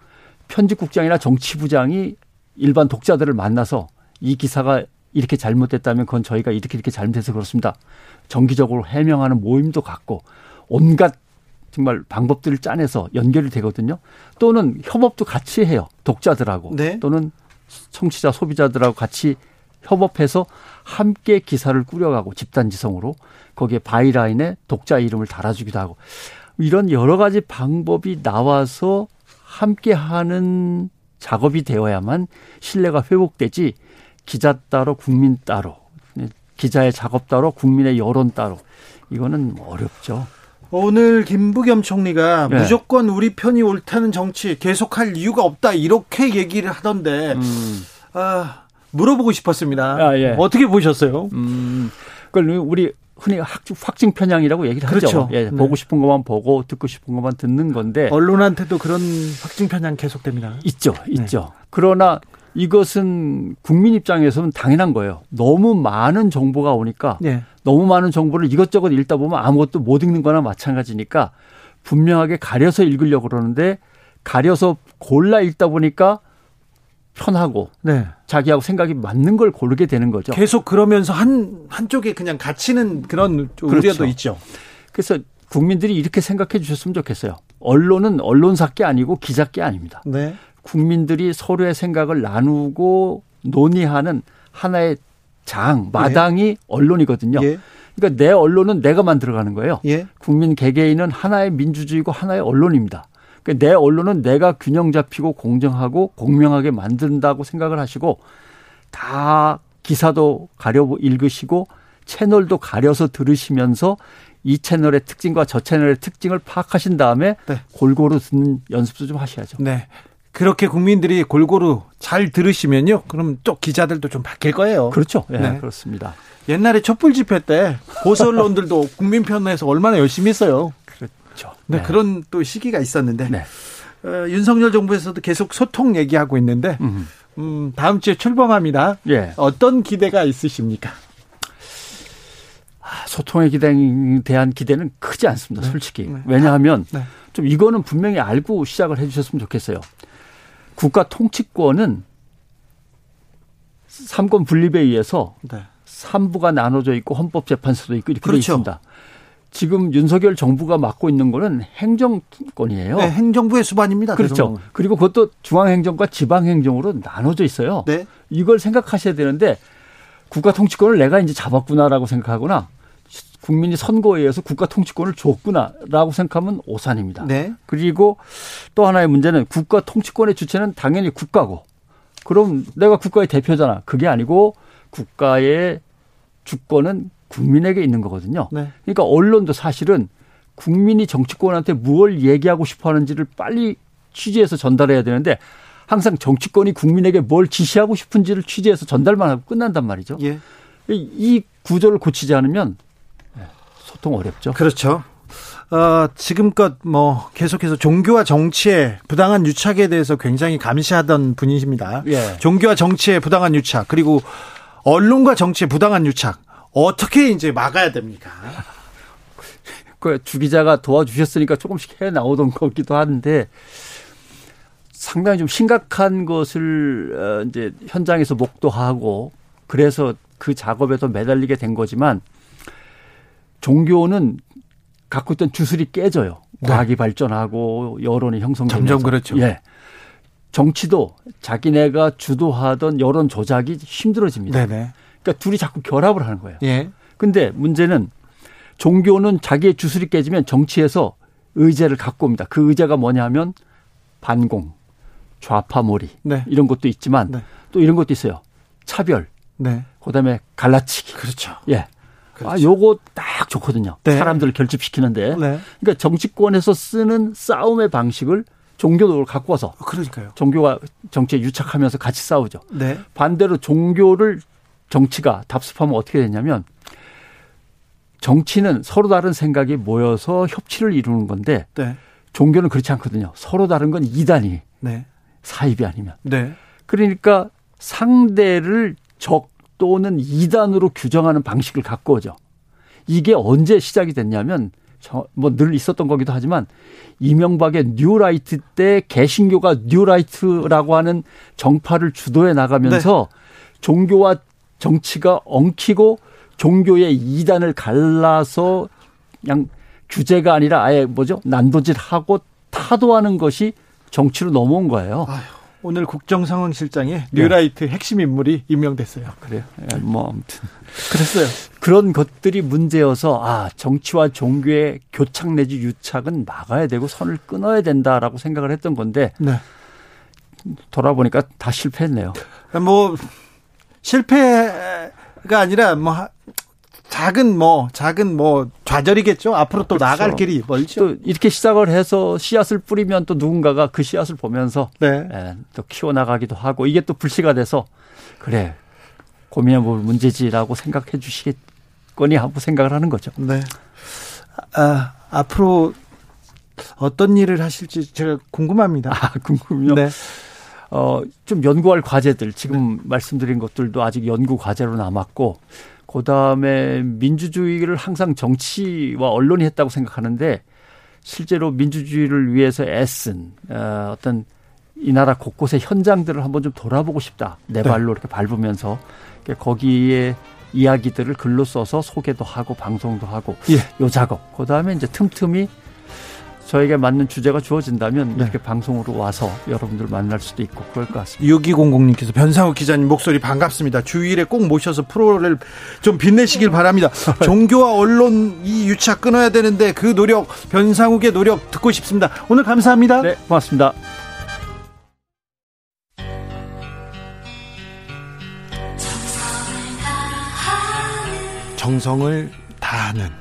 편집국장이나 정치부장이 일반 독자들을 만나서 이 기사가 이렇게 잘못됐다면 그건 저희가 이렇게 이렇게 잘못해서 그렇습니다. 정기적으로 해명하는 모임도 갖고 온갖 정말 방법들을 짜내서 연결이 되거든요. 또는 협업도 같이 해요. 독자들하고 네. 또는 청취자 소비자들하고 같이 협업해서 함께 기사를 꾸려가고 집단지성으로 거기에 byline에 독자 이름을 달아주기도 하고 이런 여러 가지 방법이 나와서 함께 하는 작업이 되어야만 신뢰가 회복되지 기자 따로 국민 따로 기자의 작업 따로 국민의 여론 따로 이거는 어렵죠. 오늘 김부겸 총리가 네. 무조건 우리 편이 옳다는 정치 계속할 이유가 없다 이렇게 얘기를 하던데 음. 아, 물어보고 싶었습니다. 아, 예. 어떻게 보셨어요? 음, 그걸 우리 흔히 확증 편향이라고 얘기를 하죠. 그렇죠. 예, 네. 보고 싶은 것만 보고 듣고 싶은 것만 듣는 건데 언론한테도 그런 확증 편향 계속됩니다. 있죠, 있죠. 네. 그러나 이것은 국민 입장에서는 당연한 거예요. 너무 많은 정보가 오니까 네. 너무 많은 정보를 이것저것 읽다 보면 아무것도 못 읽는 거나 마찬가지니까 분명하게 가려서 읽으려고 그러는데 가려서 골라 읽다 보니까 편하고 네. 자기하고 생각이 맞는 걸 고르게 되는 거죠. 계속 그러면서 한 한쪽에 그냥 갇히는 그런 우려도 그렇죠. 있죠. 그래서 국민들이 이렇게 생각해 주셨으면 좋겠어요. 언론은 언론사께 아니고 기자께 아닙니다. 네. 국민들이 서로의 생각을 나누고 논의하는 하나의 장, 마당이 예. 언론이거든요. 예. 그러니까 내 언론은 내가 만들어가는 거예요. 예. 국민 개개인은 하나의 민주주의고 하나의 언론입니다. 그러니까 내 언론은 내가 균형 잡히고 공정하고 공명하게 만든다고 생각을 하시고 다 기사도 가려 읽으시고 채널도 가려서 들으시면서 이 채널의 특징과 저 채널의 특징을 파악하신 다음에 네. 골고루 듣는 연습도 좀 하셔야죠. 네. 그렇게 국민들이 골고루 잘 들으시면요. 그럼 또 기자들도 좀 바뀔 거예요. 그렇죠. 네, 네. 그렇습니다. 옛날에 촛불 집회 때 보수 언론들도 국민 편에서 얼마나 열심히 했어요. 그렇죠. 네, 네. 그런 또 시기가 있었는데 네. 어, 윤석열 정부에서도 계속 소통 얘기하고 있는데 음, 다음 주에 출범합니다. 예. 어떤 기대가 있으십니까? 아, 소통에 대한 기대는 크지 않습니다. 네. 솔직히. 네. 왜냐하면 네. 좀 이거는 분명히 알고 시작을 해 주셨으면 좋겠어요. 국가 통치권은 삼권 분립에 의해서 네. 3부가 나눠져 있고 헌법재판소도 있고 이렇게 그렇죠. 있습니다. 지금 윤석열 정부가 맡고 있는 거는 행정권이에요. 네, 행정부의 수반입니다. 그렇죠. 대통령. 그리고 그것도 중앙행정과 지방행정으로 나눠져 있어요. 네. 이걸 생각하셔야 되는데 국가 통치권을 내가 이제 잡았구나라고 생각하거나 국민이 선거에 의해서 국가 통치권을 줬구나라고 생각하면 오산입니다. 네. 그리고 또 하나의 문제는 국가 통치권의 주체는 당연히 국가고 그럼 내가 국가의 대표잖아. 그게 아니고 국가의 주권은 국민에게 있는 거거든요. 네. 그러니까 언론도 사실은 국민이 정치권한테 무엇을 얘기하고 싶어 하는지를 빨리 취재해서 전달해야 되는데 항상 정치권이 국민에게 뭘 지시하고 싶은지를 취재해서 전달만 하고 끝난단 말이죠. 예. 이 구조를 고치지 않으면 소통 어렵죠. 그렇죠. 어, 지금껏 뭐 계속해서 종교와 정치의 부당한 유착에 대해서 굉장히 감시하던 분이십니다. 예. 종교와 정치의 부당한 유착 그리고 언론과 정치의 부당한 유착 어떻게 이제 막아야 됩니까? 그 주기자가 도와주셨으니까 조금씩 해 나오던 거기도 한데 상당히 좀 심각한 것을 어, 이제 현장에서 목도하고 그래서 그 작업에도 매달리게 된 거지만 종교는 갖고 있던 주술이 깨져요. 네. 과학이 발전하고 여론이 형성되면서. 점점 그렇죠. 예. 정치도 자기네가 주도하던 여론 조작이 힘들어집니다. 네네. 그러니까 둘이 자꾸 결합을 하는 거예요. 예. 근데 문제는 종교는 자기의 주술이 깨지면 정치에서 의제를 갖고 옵니다. 그 의제가 뭐냐 하면 반공, 좌파몰이 네. 이런 것도 있지만 네. 또 이런 것도 있어요. 차별. 네. 그다음에 갈라치기. 그렇죠. 예. 그렇죠. 아, 요거 딱 좋거든요. 네. 사람들을 결집시키는데. 네. 그러니까 정치권에서 쓰는 싸움의 방식을 종교를 갖고 와서 그러니까요. 종교가 정치에 유착하면서 같이 싸우죠. 네. 반대로 종교를 정치가 답습하면 어떻게 되냐면 정치는 서로 다른 생각이 모여서 협치를 이루는 건데 네. 종교는 그렇지 않거든요. 서로 다른 건 이단이 네. 사이비 아니면. 네. 그러니까 상대를 적 또는 이단으로 규정하는 방식을 갖고 오죠. 이게 언제 시작이 됐냐면 뭐 늘 있었던 거기도 하지만 이명박의 뉴라이트 때 개신교가 뉴라이트라고 하는 정파를 주도해 나가면서 네. 종교와 정치가 엉키고 종교의 이단을 갈라서 그냥 규제가 아니라 아예 뭐죠 난도질하고 타도하는 것이 정치로 넘어온 거예요. 아유. 오늘 국정상황실장에 네. 뉴라이트 네. 핵심 인물이 임명됐어요. 아, 그래요? 예, 뭐 아무튼 그랬어요. 그런 것들이 문제여서 아 정치와 종교의 교착 내지 유착은 막아야 되고 선을 끊어야 된다라고 생각을 했던 건데 네. 돌아보니까 다 실패했네요. 뭐 실패가 아니라 뭐 작은 뭐 작은 뭐 좌절이겠죠. 앞으로 또 그렇죠. 나갈 길이 멀죠. 또 이렇게 시작을 해서 씨앗을 뿌리면 또 누군가가 그 씨앗을 보면서 네. 예, 또 키워 나가기도 하고 이게 또 불씨가 돼서 그래 고민해 볼 문제지라고 생각해 주시겠거니 하고 생각을 하는 거죠. 네. 아, 앞으로 어떤 일을 하실지 제가 궁금합니다. 아, 궁금요? 네. 어, 좀 연구할 과제들, 지금 네. 말씀드린 것들도 아직 연구 과제로 남았고, 그 다음에 민주주의를 항상 정치와 언론이 했다고 생각하는데, 실제로 민주주의를 위해서 애쓴, 어, 어떤 이 나라 곳곳의 현장들을 한번 좀 돌아보고 싶다. 내 네. 발로 네. 이렇게 밟으면서. 거기에 이야기들을 글로 써서 소개도 하고 방송도 하고 예. 요 작업. 그다음에 이제 틈틈이 저에게 맞는 주제가 주어진다면 네. 이렇게 방송으로 와서 여러분들 만날 수도 있고 그럴 것 같습니다. 6200님께서 변상욱 기자님 목소리 반갑습니다. 주일에 꼭 모셔서 프로를 좀 빛내시길 바랍니다. 종교와 언론 이 유착 끊어야 되는데 그 노력 변상욱의 노력 듣고 싶습니다. 오늘 감사합니다. 네, 고맙습니다. 정성을 다하는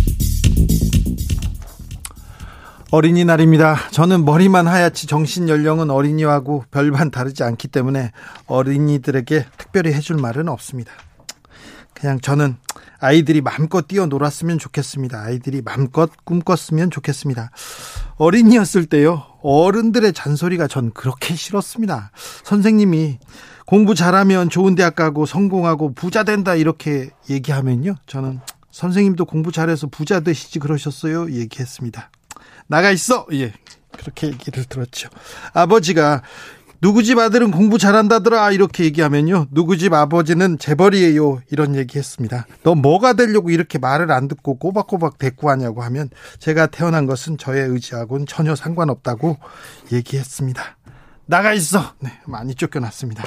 어린이날입니다. 저는 머리만 하얗지 정신 연령은 어린이하고 별반 다르지 않기 때문에 어린이들에게 특별히 해줄 말은 없습니다. 그냥 저는 아이들이 마음껏 뛰어놀았으면 좋겠습니다. 아이들이 마음껏 꿈꿨으면 좋겠습니다. 어린이였을 때요, 어른들의 잔소리가 전 그렇게 싫었습니다. 선생님이 공부 잘하면 좋은 대학 가고 성공하고 부자 된다 이렇게 얘기하면요, 저는 선생님도 공부 잘해서 부자 되시지 그러셨어요? 얘기했습니다. 나가 있어. 예. 그렇게 얘기를 들었죠. 아버지가 누구 집 아들은 공부 잘한다더라 이렇게 얘기하면요 누구 집 아버지는 재벌이에요 이런 얘기했습니다 너 뭐가 되려고 이렇게 말을 안 듣고 꼬박꼬박 대꾸하냐고 하면 제가 태어난 것은 저의 의지하고는 전혀 상관없다고 얘기했습니다 나가 있어. 네, 많이 쫓겨났습니다.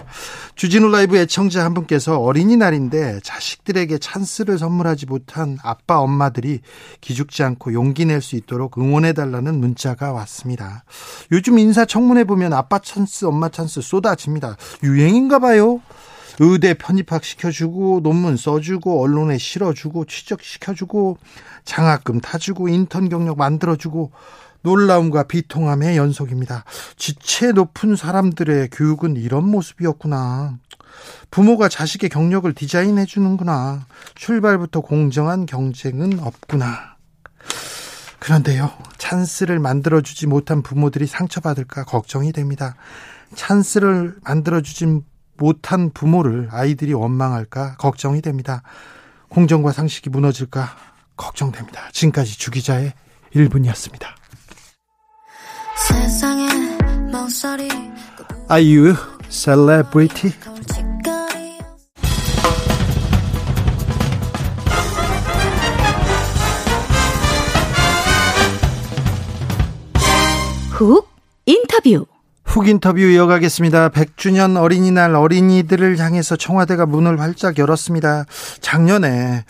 주진우 라이브 애청자 한 분께서 어린이날인데 자식들에게 찬스를 선물하지 못한 아빠 엄마들이 기죽지 않고 용기 낼 수 있도록 응원해 달라는 문자가 왔습니다. 요즘 인사 청문회 보면 아빠 찬스, 엄마 찬스 쏟아집니다. 유행인가 봐요. 의대 편입학 시켜주고 논문 써주고 언론에 실어주고 취직시켜주고 장학금 타주고 인턴 경력 만들어주고 놀라움과 비통함의 연속입니다. 지체 높은 사람들의 교육은 이런 모습이었구나. 부모가 자식의 경력을 디자인해 주는구나. 출발부터 공정한 경쟁은 없구나. 그런데요, 찬스를 만들어주지 못한 부모들이 상처받을까 걱정이 됩니다. 찬스를 만들어주지 못한 부모를 아이들이 원망할까 걱정이 됩니다. 공정과 상식이 무너질까 걱정됩니다. 지금까지 주기자의 1분이었습니다. 아이유 셀레브리티 훅 인터뷰 훅 인터뷰 이어가겠습니다. 100주년 어린이날 어린이들을 향해서 청와대가 문을 활짝 열었습니다. 작년에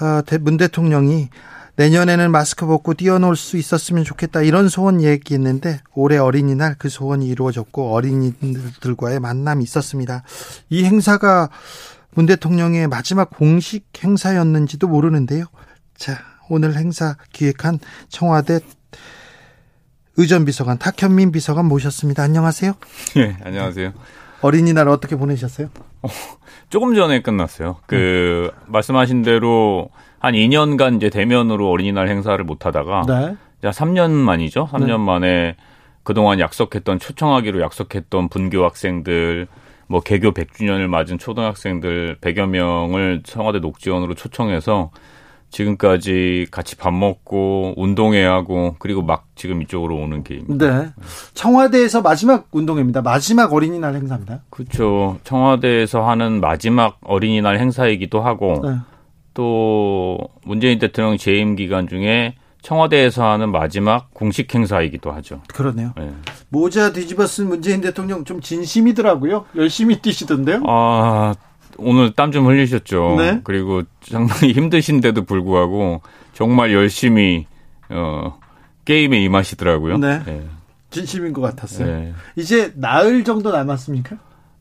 어, 문 대통령이 내년에는 마스크 벗고 뛰어놀 수 있었으면 좋겠다 이런 소원 얘기했는데 올해 어린이날 그 소원이 이루어졌고 어린이들과의 만남이 있었습니다. 이 행사가 문 대통령의 마지막 공식 행사였는지도 모르는데요. 자, 오늘 행사 기획한 청와대 의전비서관 탁현민 비서관 모셨습니다. 안녕하세요. 네, 안녕하세요. 어린이날 어떻게 보내셨어요? 어, 조금 전에 끝났어요. 그 음. 말씀하신 대로 한 2년간 이제 대면으로 어린이날 행사를 못 하다가 네. 이제 3년 만이죠. 3년 네. 만에 그동안 약속했던 초청하기로 약속했던 분교 학생들 뭐 개교 100주년을 맞은 초등학생들 100여 명을 청와대 녹지원으로 초청해서 지금까지 같이 밥 먹고 운동회 하고 그리고 막 지금 이쪽으로 오는 길입니다. 네. 청와대에서 마지막 운동회입니다. 마지막 어린이날 행사입니다. 그렇죠. 청와대에서 하는 마지막 어린이날 행사이기도 하고 네. 또 문재인 대통령 재임 기간 중에 청와대에서 하는 마지막 공식 행사이기도 하죠. 그러네요. 네. 모자 뒤집어 쓴 문재인 대통령 좀 진심이더라고요. 열심히 뛰시던데요. 아, 오늘 땀 좀 흘리셨죠. 네. 그리고 상당히 힘드신데도 불구하고 정말 열심히 어, 게임에 임하시더라고요. 네. 네. 진심인 것 같았어요. 네. 이제 나흘 정도 남았습니까?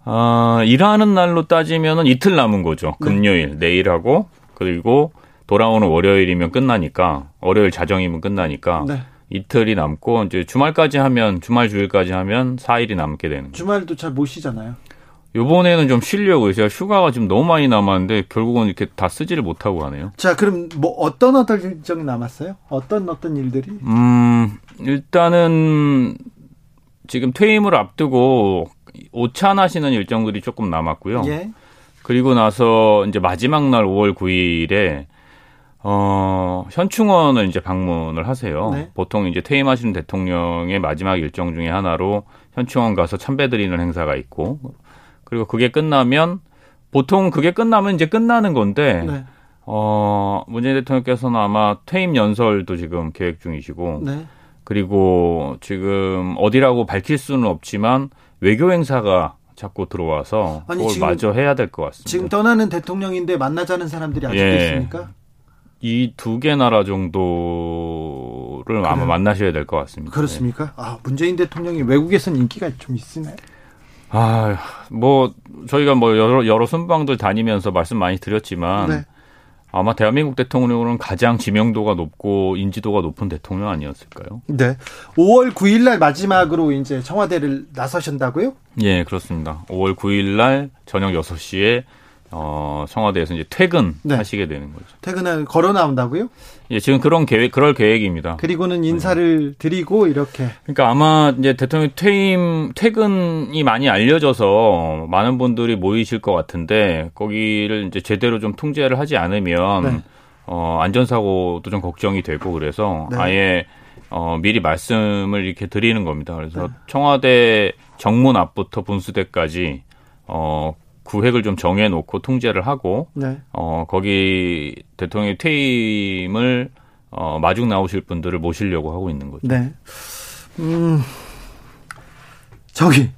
아, 일하는 날로 따지면은 이틀 남은 거죠. 네. 금요일, 네. 내일하고 그리고 돌아오는 월요일이면 끝나니까 월요일 자정이면 끝나니까 네. 이틀이 남고 이제 주말까지 하면 주말 주일까지 하면 4일이 남게 되는 거죠. 주말도 잘 못 쉬잖아요. 요번에는 좀 쉬려고 제가 휴가가 지금 너무 많이 남았는데 결국은 이렇게 다 쓰지를 못하고 가네요. 자, 그럼 뭐 어떤 어떤 일정이 남았어요? 어떤 어떤 일들이? 음, 일단은 지금 퇴임을 앞두고 오찬하시는 일정들이 조금 남았고요. 예. 그리고 나서 이제 마지막 날 5월 9일에 어, 현충원을 이제 방문을 하세요. 네. 보통 이제 퇴임하시는 대통령의 마지막 일정 중에 하나로 현충원 가서 참배 드리는 행사가 있고 그리고 그게 끝나면 보통 그게 끝나면 이제 끝나는 건데 네. 어, 문재인 대통령께서는 아마 퇴임 연설도 지금 계획 중이시고 네. 그리고 지금 어디라고 밝힐 수는 없지만 외교 행사가 자꾸 들어와서 아니, 그걸 마저 해야 될 것 같습니다. 지금 떠나는 대통령인데 만나자는 사람들이 아직도 예. 있습니까? 이 두 개 나라 정도를 그래요? 아마 만나셔야 될 것 같습니다. 그렇습니까? 네. 아 문재인 대통령이 외국에선 인기가 좀 있으네. 아, 뭐 저희가 뭐 여러 여러 순방들 다니면서 말씀 많이 드렸지만 네. 아마 대한민국 대통령으로는 가장 지명도가 높고 인지도가 높은 대통령 아니었을까요? 네. 5월 9일 날 마지막으로 이제 청와대를 나서신다고요? 예, 그렇습니다. 5월 9일 날 저녁 6시에 어, 청와대에서 이제 퇴근하시게 네. 되는 거죠. 퇴근을 걸어 나온다고요? 예, 지금 그런 계획, 그럴 계획입니다. 그리고는 인사를 네. 드리고 이렇게. 그러니까 아마 이제 대통령 퇴임, 퇴근이 많이 알려져서 많은 분들이 모이실 것 같은데 거기를 이제 제대로 좀 통제를 하지 않으면 네. 어, 안전사고도 좀 걱정이 되고 그래서 네. 아예 어, 미리 말씀을 이렇게 드리는 겁니다. 그래서 네. 청와대 정문 앞부터 분수대까지 어, 구획을 좀 정해놓고 통제를 하고 네. 어 거기 대통령의 퇴임을 어 마중 나오실 분들을 모시려고 하고 있는 거죠. 네. 음 저기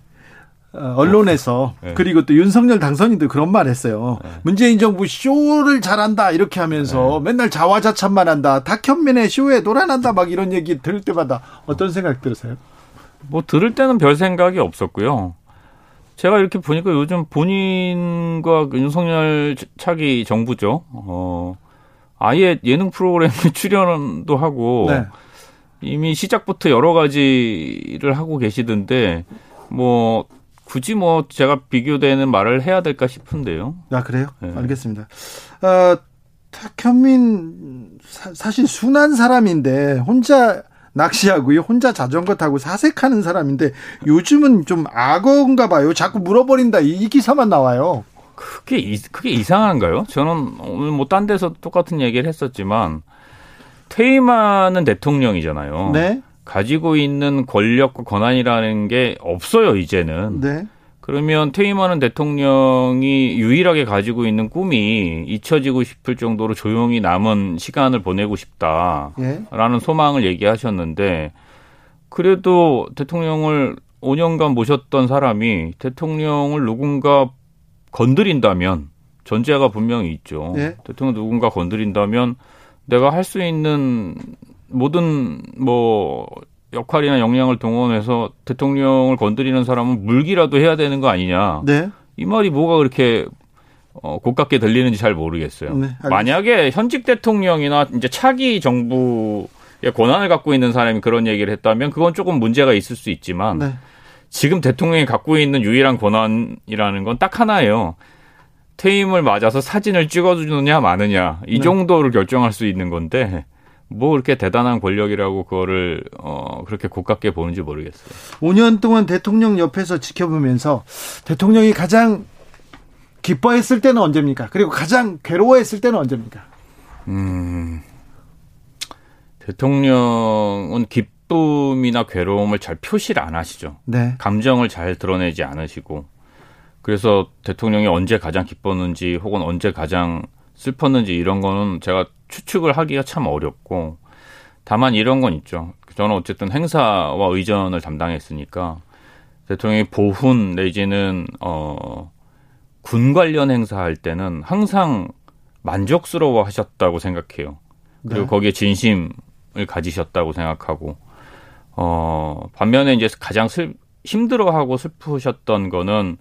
어, 언론에서 네. 그리고 또 윤석열 당선인도 그런 말 했어요. 네. 문재인 정부 쇼를 잘한다 이렇게 하면서 네. 맨날 자화자찬만 한다. 탁현민의 쇼에 노란한다 막 이런 얘기 들을 때마다 어떤 생각 들으세요? 뭐 들을 때는 별 생각이 없었고요. 제가 이렇게 보니까 요즘 본인과 그 윤석열 차기 정부죠. 어, 아예 예능 프로그램에 출연도 하고 네. 이미 시작부터 여러 가지를 하고 계시던데 뭐 굳이 뭐 제가 비교되는 말을 해야 될까 싶은데요. 아 그래요? 네. 알겠습니다. 어, 탁현민 사, 실 순한 사람인데 혼자 낚시하고요. 혼자 자전거 타고 사색하는 사람인데 요즘은 좀 악어인가 봐요. 자꾸 물어버린다. 이 기사만 나와요. 그게 그게 이상한가요? 저는 오늘 뭐 딴 데서 똑같은 얘기를 했었지만 퇴임하는 대통령이잖아요. 네. 가지고 있는 권력과 권한이라는 게 없어요, 이제는. 네. 그러면 퇴임하는 대통령이 유일하게 가지고 있는 꿈이 잊혀지고 싶을 정도로 조용히 남은 시간을 보내고 싶다라는 예? 소망을 얘기하셨는데 그래도 대통령을 5년간 모셨던 사람이 대통령을 누군가 건드린다면 전제가 분명히 있죠. 예? 대통령 누군가 건드린다면 내가 할 수 있는 모든 뭐 역할이나 역량을 동원해서 대통령을 건드리는 사람은 물기라도 해야 되는 거 아니냐. 네. 이 말이 뭐가 그렇게 어, 고깝게 들리는지 잘 모르겠어요. 네, 만약에 현직 대통령이나 이제 차기 정부의 권한을 갖고 있는 사람이 그런 얘기를 했다면 그건 조금 문제가 있을 수 있지만 네. 지금 대통령이 갖고 있는 유일한 권한이라는 건 딱 하나예요. 퇴임을 맞아서 사진을 찍어주느냐 마느냐 이 네. 정도를 결정할 수 있는 건데 뭐 그렇게 대단한 권력이라고 그거를 어 그렇게 고깝게 보는지 모르겠어요. 5년 동안 대통령 옆에서 지켜보면서 대통령이 가장 기뻐했을 때는 언제입니까? 그리고 가장 괴로워했을 때는 언제입니까? 음. 대통령은 기쁨이나 괴로움을 잘 표시를 안 하시죠. 네. 감정을 잘 드러내지 않으시고 그래서 대통령이 언제 가장 기뻤는지 혹은 언제 가장 슬펐는지 이런 거는 제가 추측을 하기가 참 어렵고 다만 이런 건 있죠. 저는 어쨌든 행사와 의전을 담당했으니까 대통령이 보훈 내지는 어 군 관련 행사할 때는 항상 만족스러워 하셨다고 생각해요. 그리고 네. 거기에 진심을 가지셨다고 생각하고 어 반면에 이제 가장 슬 힘들어하고 슬프셨던 거는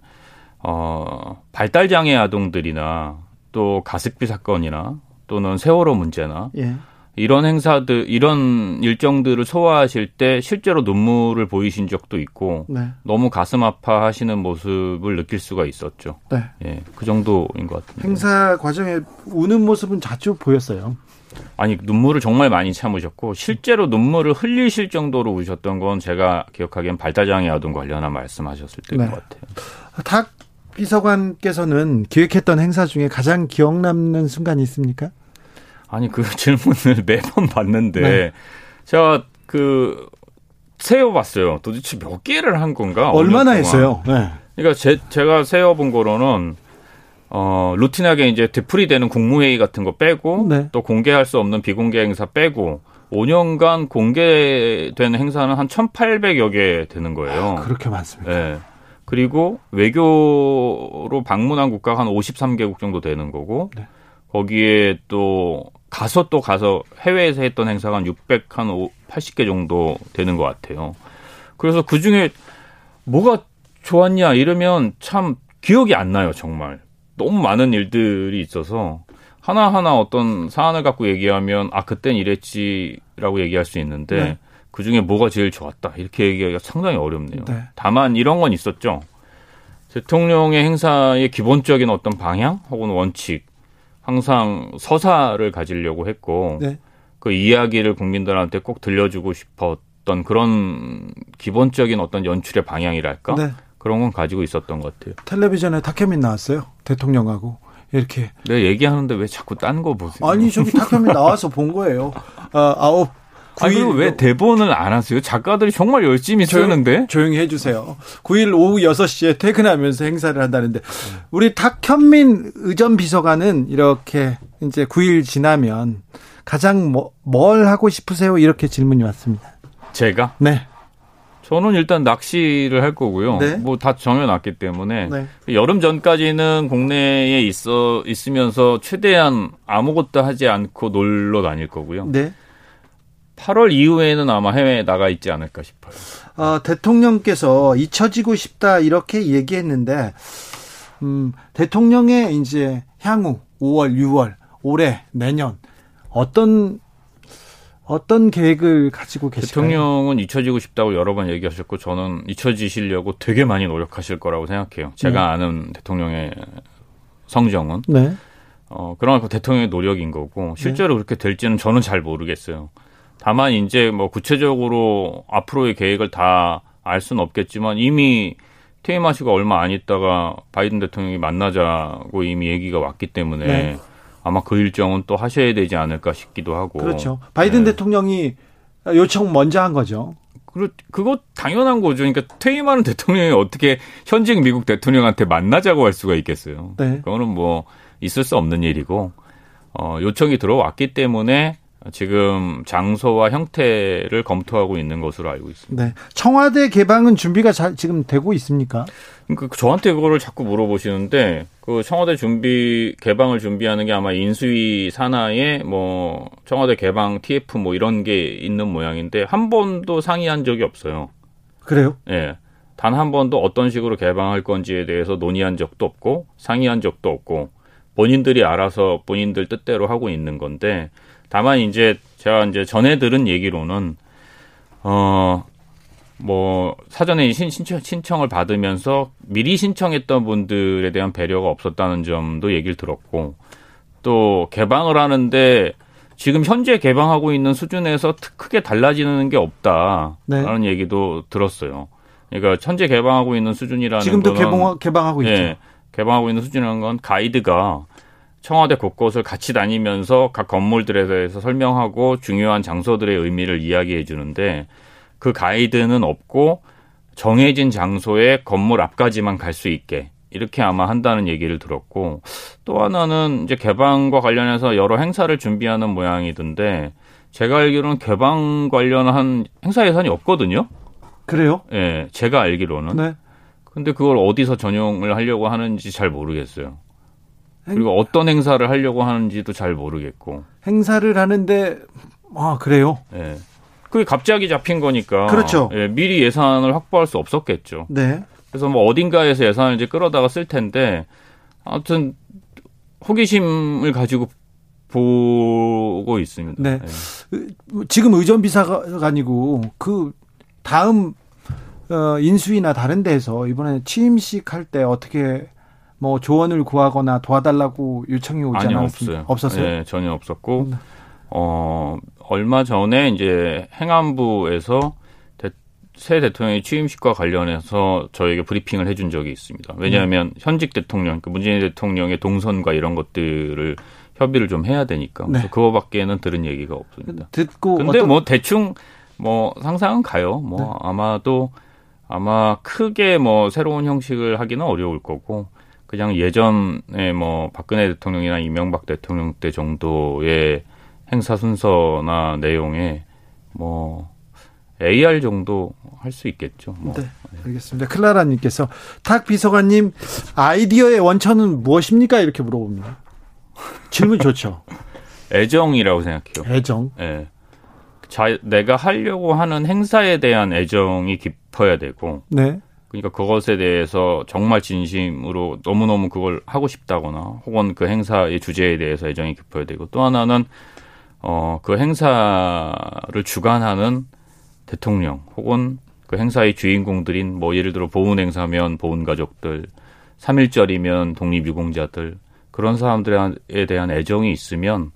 어, 발달 장애 아동들이나 또 가습기 사건이나 또는 세월호 문제나 예. 이런 행사들 이런 일정들을 소화하실 때 실제로 눈물을 보이신 적도 있고 네. 너무 가슴 아파하시는 모습을 느낄 수가 있었죠. 네. 예, 그 정도인 것 같습니다. 행사 과정에 우는 모습은 자주 보였어요. 아니 눈물을 정말 많이 참으셨고 실제로 눈물을 흘리실 정도로 우셨던 건 제가 기억하기엔 발달장애 아동 관련한 말씀하셨을 때인 네. 것 같아요. 탁 비서관께서는 기획했던 행사 중에 가장 기억 남는 순간이 있습니까? 아니 그 질문을 매번 받는데 네. 제가 그 세어봤어요. 도대체 몇 개를 한 건가? 얼마나 했어요? 네. 그러니까 제, 제가 세어본 거로는 어 루틴하게 이제 되풀이 되는 국무회의 같은 거 빼고 네. 또 공개할 수 없는 비공개 행사 빼고 5년간 공개된 행사는 한 1,800여 개 되는 거예요. 아, 그렇게 많습니까? 네. 그리고 외교로 방문한 국가가 한 53개국 정도 되는 거고 네. 거기에 또 가서 또 가서 해외에서 했던 행사가 한 600, 한 80개 정도 되는 것 같아요. 그래서 그 중에 뭐가 좋았냐 이러면 참 기억이 안 나요, 정말. 너무 많은 일들이 있어서 하나하나 어떤 사안을 갖고 얘기하면 아, 그땐 이랬지라고 얘기할 수 있는데 네. 그 중에 뭐가 제일 좋았다. 이렇게 얘기하기가 상당히 어렵네요. 네. 다만 이런 건 있었죠. 대통령의 행사의 기본적인 어떤 방향 혹은 원칙 항상 서사를 가지려고 했고 네. 그 이야기를 국민들한테 꼭 들려주고 싶었던 그런 기본적인 어떤 연출의 방향이랄까 네. 그런 건 가지고 있었던 것 같아요. 텔레비전에 타케민 나왔어요. 대통령하고 이렇게. 네 얘기하는데 왜 자꾸 딴 거 보세요? 아니 저기 타케민 나와서 본 거예요. 아, 아홉 아니, 그리고 왜 대본을 안 하세요? 작가들이 정말 열심히 쓰는데? 조용 히 해주세요. 9일 오후 6시에 퇴근하면서 행사를 한다는데, 우리 탁현민 의전 비서관은 이렇게 이제 9일 지나면 가장 뭐, 뭘 하고 싶으세요? 이렇게 질문이 왔습니다. 제가? 네. 저는 일단 낚시를 할 거고요. 네. 뭐다 정해놨기 때문에 네. 여름 전까지는 국내에 있어 있으면서 최대한 아무것도 하지 않고 놀러 다닐 거고요. 네. 8월 이후에는 아마 해외에 나가 있지 않을까 싶어요. 어, 대통령께서 잊혀지고 싶다 이렇게 얘기했는데 음, 대통령의 이제 향후 5월, 6월, 올해, 내년 어떤 어떤 계획을 가지고 계실까요? 대통령은 잊혀지고 싶다고 여러 번 얘기하셨고 저는 잊혀지시려고 되게 많이 노력하실 거라고 생각해요. 제가 네. 아는 대통령의 성정은 네. 어, 그런 그 대통령의 노력인 거고 실제로 네. 그렇게 될지는 저는 잘 모르겠어요. 다만 이제 뭐 구체적으로 앞으로의 계획을 다 알 수는 없겠지만 이미 퇴임하시고 얼마 안 있다가 바이든 대통령이 만나자고 이미 얘기가 왔기 때문에 네. 아마 그 일정은 또 하셔야 되지 않을까 싶기도 하고. 그렇죠. 바이든 네. 대통령이 요청 먼저 한 거죠. 그, 그거 당연한 거죠. 그러니까 퇴임하는 대통령이 어떻게 현직 미국 대통령한테 만나자고 할 수가 있겠어요. 네. 그거는 뭐 있을 수 없는 일이고, 어, 요청이 들어왔기 때문에 지금 장소와 형태를 검토하고 있는 것으로 알고 있습니다. 네. 청와대 개방은 준비가 잘 지금 되고 있습니까? 그 저한테 그거를 자꾸 물어보시는데 그 청와대 준비 개방을 준비하는 게 아마 인수위 산하에 뭐 청와대 개방 TF 뭐 이런 게 있는 모양인데 한 번도 상의한 적이 없어요. 그래요? 예. 네. 단한 번도 어떤 식으로 개방할 건지에 대해서 논의한 적도 없고 상의한 적도 없고 본인들이 알아서 본인들 뜻대로 하고 있는 건데 다만 이제 제가 이제 전해 들은 얘기로는 어. 뭐 사전에 신청, 신청을 받으면서 미리 신청했던 분들에 대한 배려가 없었다는 점도 얘기를 들었고 또 개방을 하는데 지금 현재 개방하고 있는 수준에서 크게 달라지는 게 없다라는 네. 얘기도 들었어요. 그러니까 현재 개방하고 있는 수준이라는 지금도 거는 개방, 개방하고 예, 있죠. 개방하고 있는 수준이라는 건 가이드가 청와대 곳곳을 같이 다니면서 각 건물들에 대해서 설명하고 중요한 장소들의 의미를 이야기해 주는데 그 가이드는 없고 정해진 장소에 건물 앞까지만 갈 수 있게 이렇게 아마 한다는 얘기를 들었고 또 하나는 이제 개방과 관련해서 여러 행사를 준비하는 모양이던데 제가 알기로는 개방 관련한 행사 예산이 없거든요. 그래요? 예, 네, 제가 알기로는. 네. 근데 그걸 어디서 전용을 하려고 하는지 잘 모르겠어요. 그리고 어떤 행사를 하려고 하는지도 잘 모르겠고. 행사를 하는데 아 그래요? 예. 네. 그게 갑자기 잡힌 거니까. 그렇죠. 예, 미리 예산을 확보할 수 없었겠죠. 네. 그래서 뭐 어딘가에서 예산을 이제 끌어다가 쓸 텐데 아무튼 호기심을 가지고 보고 있습니다. 네. 네. 지금 의전 비서가 아니고 그 다음 어, 인수위나 다른 데서 이번에 취임식 할 때 어떻게 뭐 조언을 구하거나 도와달라고 요청이 오지 아니요, 않았어요. 없었어요? 네, 전혀 없었고 음. 어 얼마 전에 이제 행안부에서 대, 새 대통령의 취임식과 관련해서 저에게 브리핑을 해준 적이 있습니다. 왜냐하면 음. 현직 대통령, 그 문재인 대통령의 동선과 이런 것들을 협의를 좀 해야 되니까. 네. 그거밖에는 들은 얘기가 없습니다. 듣고 근데 어떤... 뭐 대충 뭐 상상은 가요. 뭐 네. 아마도 아마 크게 뭐 새로운 형식을 하기는 어려울 거고 그냥 예전에 뭐 박근혜 대통령이나 이명박 대통령 때 정도의 행사 순서나 내용에 뭐 AR 정도 할 수 있겠죠. 뭐. 네, 알겠습니다. 클라라님께서 탁 비서관님 아이디어의 원천은 무엇입니까? 이렇게 물어봅니다. 질문 좋죠. 애정이라고 생각해요. 애정. 예. 네. 자, 내가 하려고 하는 행사에 대한 애정이 깊어야 되고. 네. 그러니까 그것에 대해서 정말 진심으로 너무너무 그걸 하고 싶다거나 혹은 그 행사의 주제에 대해서 애정이 깊어야 되고 또 하나는 어, 그 행사를 주관하는 대통령 혹은 그 행사의 주인공들인 뭐 예를 들어 보훈 행사면 보훈 가족들, 3.1절이면 독립유공자들 그런 사람들에 대한 애정이 있으면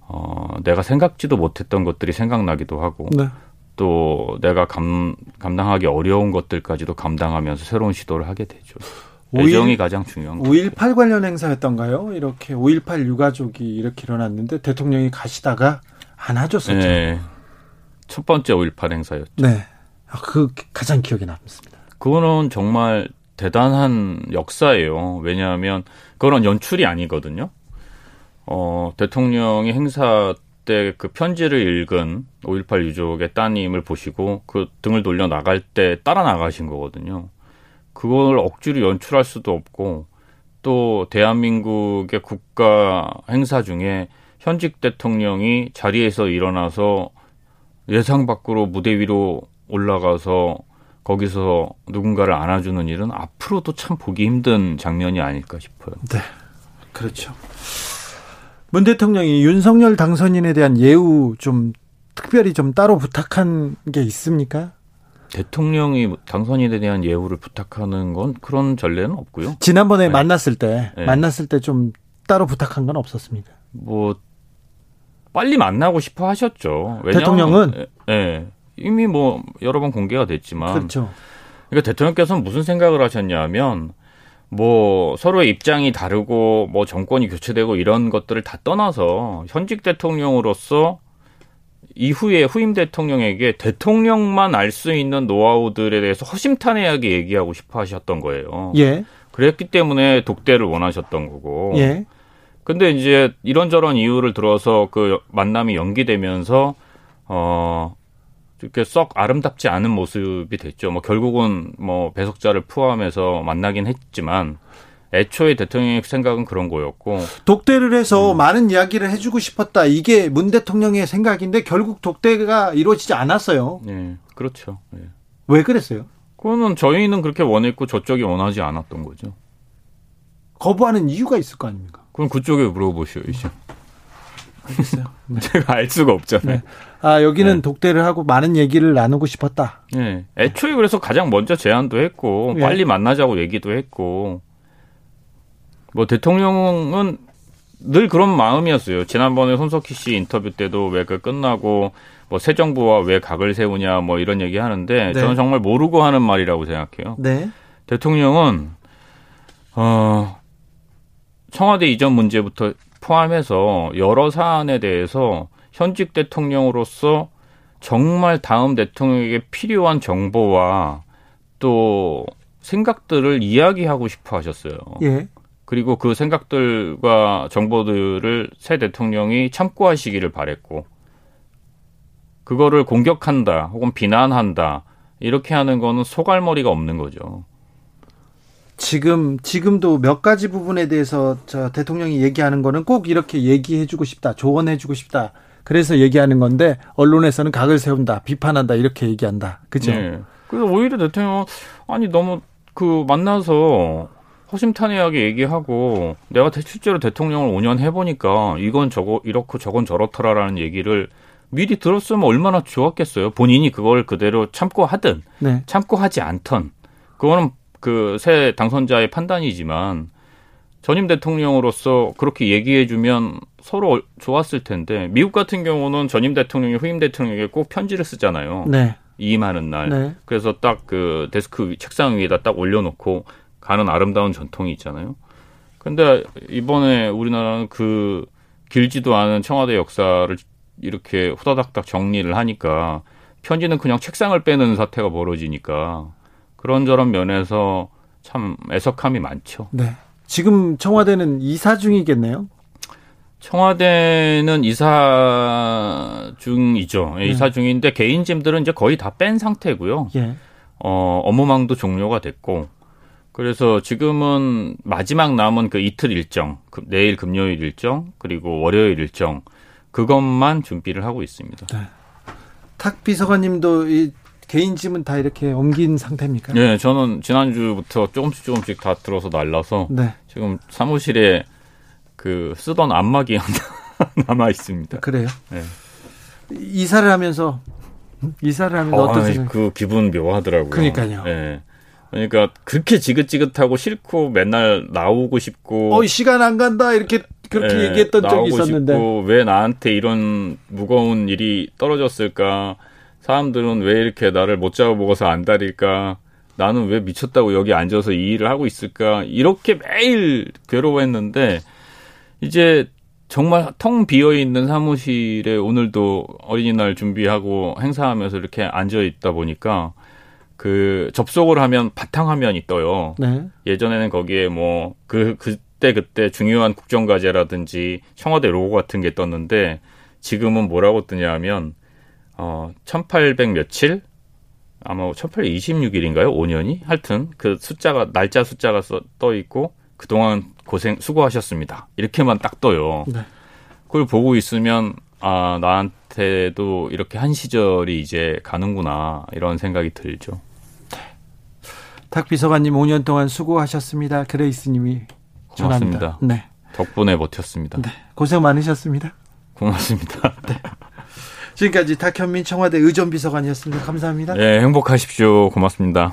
어, 내가 생각지도 못했던 것들이 생각나기도 하고 네. 또 내가 감, 감당하기 어려운 것들까지도 감당하면서 새로운 시도를 하게 되죠. 애정이 5.1, 가장 중요한 거죠. 5.18 관련 행사였던가요? 이렇게 5.18 유가족이 이렇게 일어났는데 대통령이 가시다가 안아줬었죠. 네. 첫 번째 5.18 행사였죠. 네. 아, 그 가장 기억에 남습니다. 그거는 정말 대단한 역사예요. 왜냐하면 그런 연출이 아니거든요. 어, 대통령이 행사 때 그 편지를 읽은 5.18 유족의 따님을 보시고 그 등을 돌려 나갈 때 따라 나가신 거거든요. 그걸 억지로 연출할 수도 없고 또 대한민국의 국가 행사 중에 현직 대통령이 자리에서 일어나서 예상 밖으로 무대 위로 올라가서 거기서 누군가를 안아주는 일은 앞으로도 참 보기 힘든 장면이 아닐까 싶어요. 네. 그렇죠. 문 대통령이 윤석열 당선인에 대한 예우 좀 특별히 좀 따로 부탁한 게 있습니까? 대통령이 당선인에 대한 예우를 부탁하는 건 그런 전례는 없고요. 지난번에 네. 만났을 때 네. 만났을 때 좀 따로 부탁한 건 없었습니다. 뭐 빨리 만나고 싶어 하셨죠. 왜냐하면, 대통령은 예, 네, 이미 뭐 여러 번 공개가 됐지만 그렇죠. 그러니까 대통령께서는 무슨 생각을 하셨냐면 뭐 서로의 입장이 다르고 뭐 정권이 교체되고 이런 것들을 다 떠나서 현직 대통령으로서 이후에 후임 대통령에게 대통령만 알 수 있는 노하우들에 대해서 허심탄회하게 얘기하고 싶어 하셨던 거예요. 예. 그랬기 때문에 독대를 원하셨던 거고. 예. 근데 이제 이런저런 이유를 들어서 그 만남이 연기되면서 어 이렇게 썩 아름답지 않은 모습이 됐죠. 뭐 결국은 뭐 배석자를 포함해서 만나긴 했지만 애초에 대통령의 생각은 그런 거였고 독대를 해서 음. 많은 이야기를 해주고 싶었다 이게 문 대통령의 생각인데 결국 독대가 이루어지지 않았어요. 네, 그렇죠. 네. 왜 그랬어요? 그거는 저희는 그렇게 원했고 저쪽이 원하지 않았던 거죠. 거부하는 이유가 있을 거 아닙니까? 그럼 그쪽에 물어보시오이죠. 알겠어요. 네. 제가 알 수가 없잖아요. 네. 아 여기는 네. 독대를 하고 많은 얘기를 나누고 싶었다. 네. 애초에 그래서 가장 먼저 제안도 했고 네. 빨리 만나자고 얘기도 했고 뭐 대통령은 늘 그런 마음이었어요. 지난번에 손석희 씨 인터뷰 때도 왜 그 끝나고 뭐 새 정부와 왜 각을 세우냐 뭐 이런 얘기 하는데 네. 저는 정말 모르고 하는 말이라고 생각해요. 네. 대통령은 어 청와대 이전 문제부터 포함해서 여러 사안에 대해서 현직 대통령으로서 정말 다음 대통령에게 필요한 정보와 또 생각들을 이야기하고 싶어 하셨어요. 예. 그리고 그 생각들과 정보들을 새 대통령이 참고하시기를 바랬고 그거를 공격한다 혹은 비난한다 이렇게 하는 거는 소갈머리가 없는 거죠. 지금 지금도 몇 가지 부분에 대해서 저 대통령이 얘기하는 거는 꼭 이렇게 얘기해 주고 싶다. 조언해 주고 싶다. 그래서 얘기하는 건데 언론에서는 각을 세운다. 비판한다. 이렇게 얘기한다. 그죠? 네. 그래서 오히려 대통령 아니 너무 그 만나서 허심탄회하게 얘기하고 내가 실제로 대통령을 5년 해보니까 이건 저거 이렇고 저건 저렇더라라는 얘기를 미리 들었으면 얼마나 좋았겠어요. 본인이 그걸 그대로 참고 하든 네. 참고 하지 않던 그거는 그 새 당선자의 판단이지만 전임 대통령으로서 그렇게 얘기해주면 서로 좋았을 텐데 미국 같은 경우는 전임 대통령이 후임 대통령에게 꼭 편지를 쓰잖아요. 네. 이임하는 날. 네. 그래서 딱 그 데스크 책상 위에다 딱 올려놓고 가는 아름다운 전통이 있잖아요. 근데 이번에 우리나라는 그 길지도 않은 청와대 역사를 이렇게 후다닥닥 정리를 하니까 편지는 그냥 책상을 빼는 사태가 벌어지니까 그런저런 면에서 참 애석함이 많죠. 네. 지금 청와대는 이사 중이겠네요. 청와대는 이사 중이죠. 예, 네. 이사 중인데 개인 짐들은 이제 거의 다 뺀 상태고요. 예. 어, 업무망도 종료가 됐고 그래서 지금은 마지막 남은 그 이틀 일정, 그 내일 금요일 일정, 그리고 월요일 일정 그것만 준비를 하고 있습니다. 네. 탁 비서관님도 이 개인 짐은 다 이렇게 옮긴 상태입니까? 네, 저는 지난주부터 조금씩 조금씩 다 들어서 날라서 네. 지금 사무실에 그 쓰던 안마기 남아 있습니다. 그래요? 네. 이사를 하면서 이사를 하면 어, 어떠세요? 그 기분 묘하더라고요. 그러니까요. 네. 그러니까 그렇게 지긋지긋하고 싫고 맨날 나오고 싶고 어 시간 안 간다 이렇게 그렇게 네, 얘기했던 적이 있었는데 왜 나한테 이런 무거운 일이 떨어졌을까 사람들은 왜 이렇게 나를 못 잡아먹어서 안달릴까 나는 왜 미쳤다고 여기 앉아서 이 일을 하고 있을까 이렇게 매일 괴로워했는데 이제 정말 텅 비어 있는 사무실에 오늘도 어린이날 준비하고 행사하면서 이렇게 앉아 있다 보니까 그 접속을 하면 바탕 화면이 떠요. 네. 예전에는 거기에 뭐 그 그때 그때 중요한 국정 과제라든지 청와대 로고 같은 게 떴는데 지금은 뭐라고 뜨냐면 어 1800 며칠 아마 1826일인가요? 5년이? 하여튼 그 숫자가 날짜 숫자가 써, 떠 있고 그동안 고생 수고하셨습니다. 이렇게만 딱 떠요. 네. 그걸 보고 있으면 아 나한테도 이렇게 한 시절이 이제 가는구나 이런 생각이 들죠. 탁 비서관님 5년 동안 수고하셨습니다. 그레이스님이 고맙습니다. 네. 덕분에 버텼습니다. 네. 고생 많으셨습니다. 고맙습니다. 네. 지금까지 탁현민 청와대 의전 비서관이었습니다. 감사합니다. 네, 행복하십시오. 고맙습니다.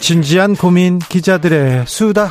진지한 고민 기자들의 수다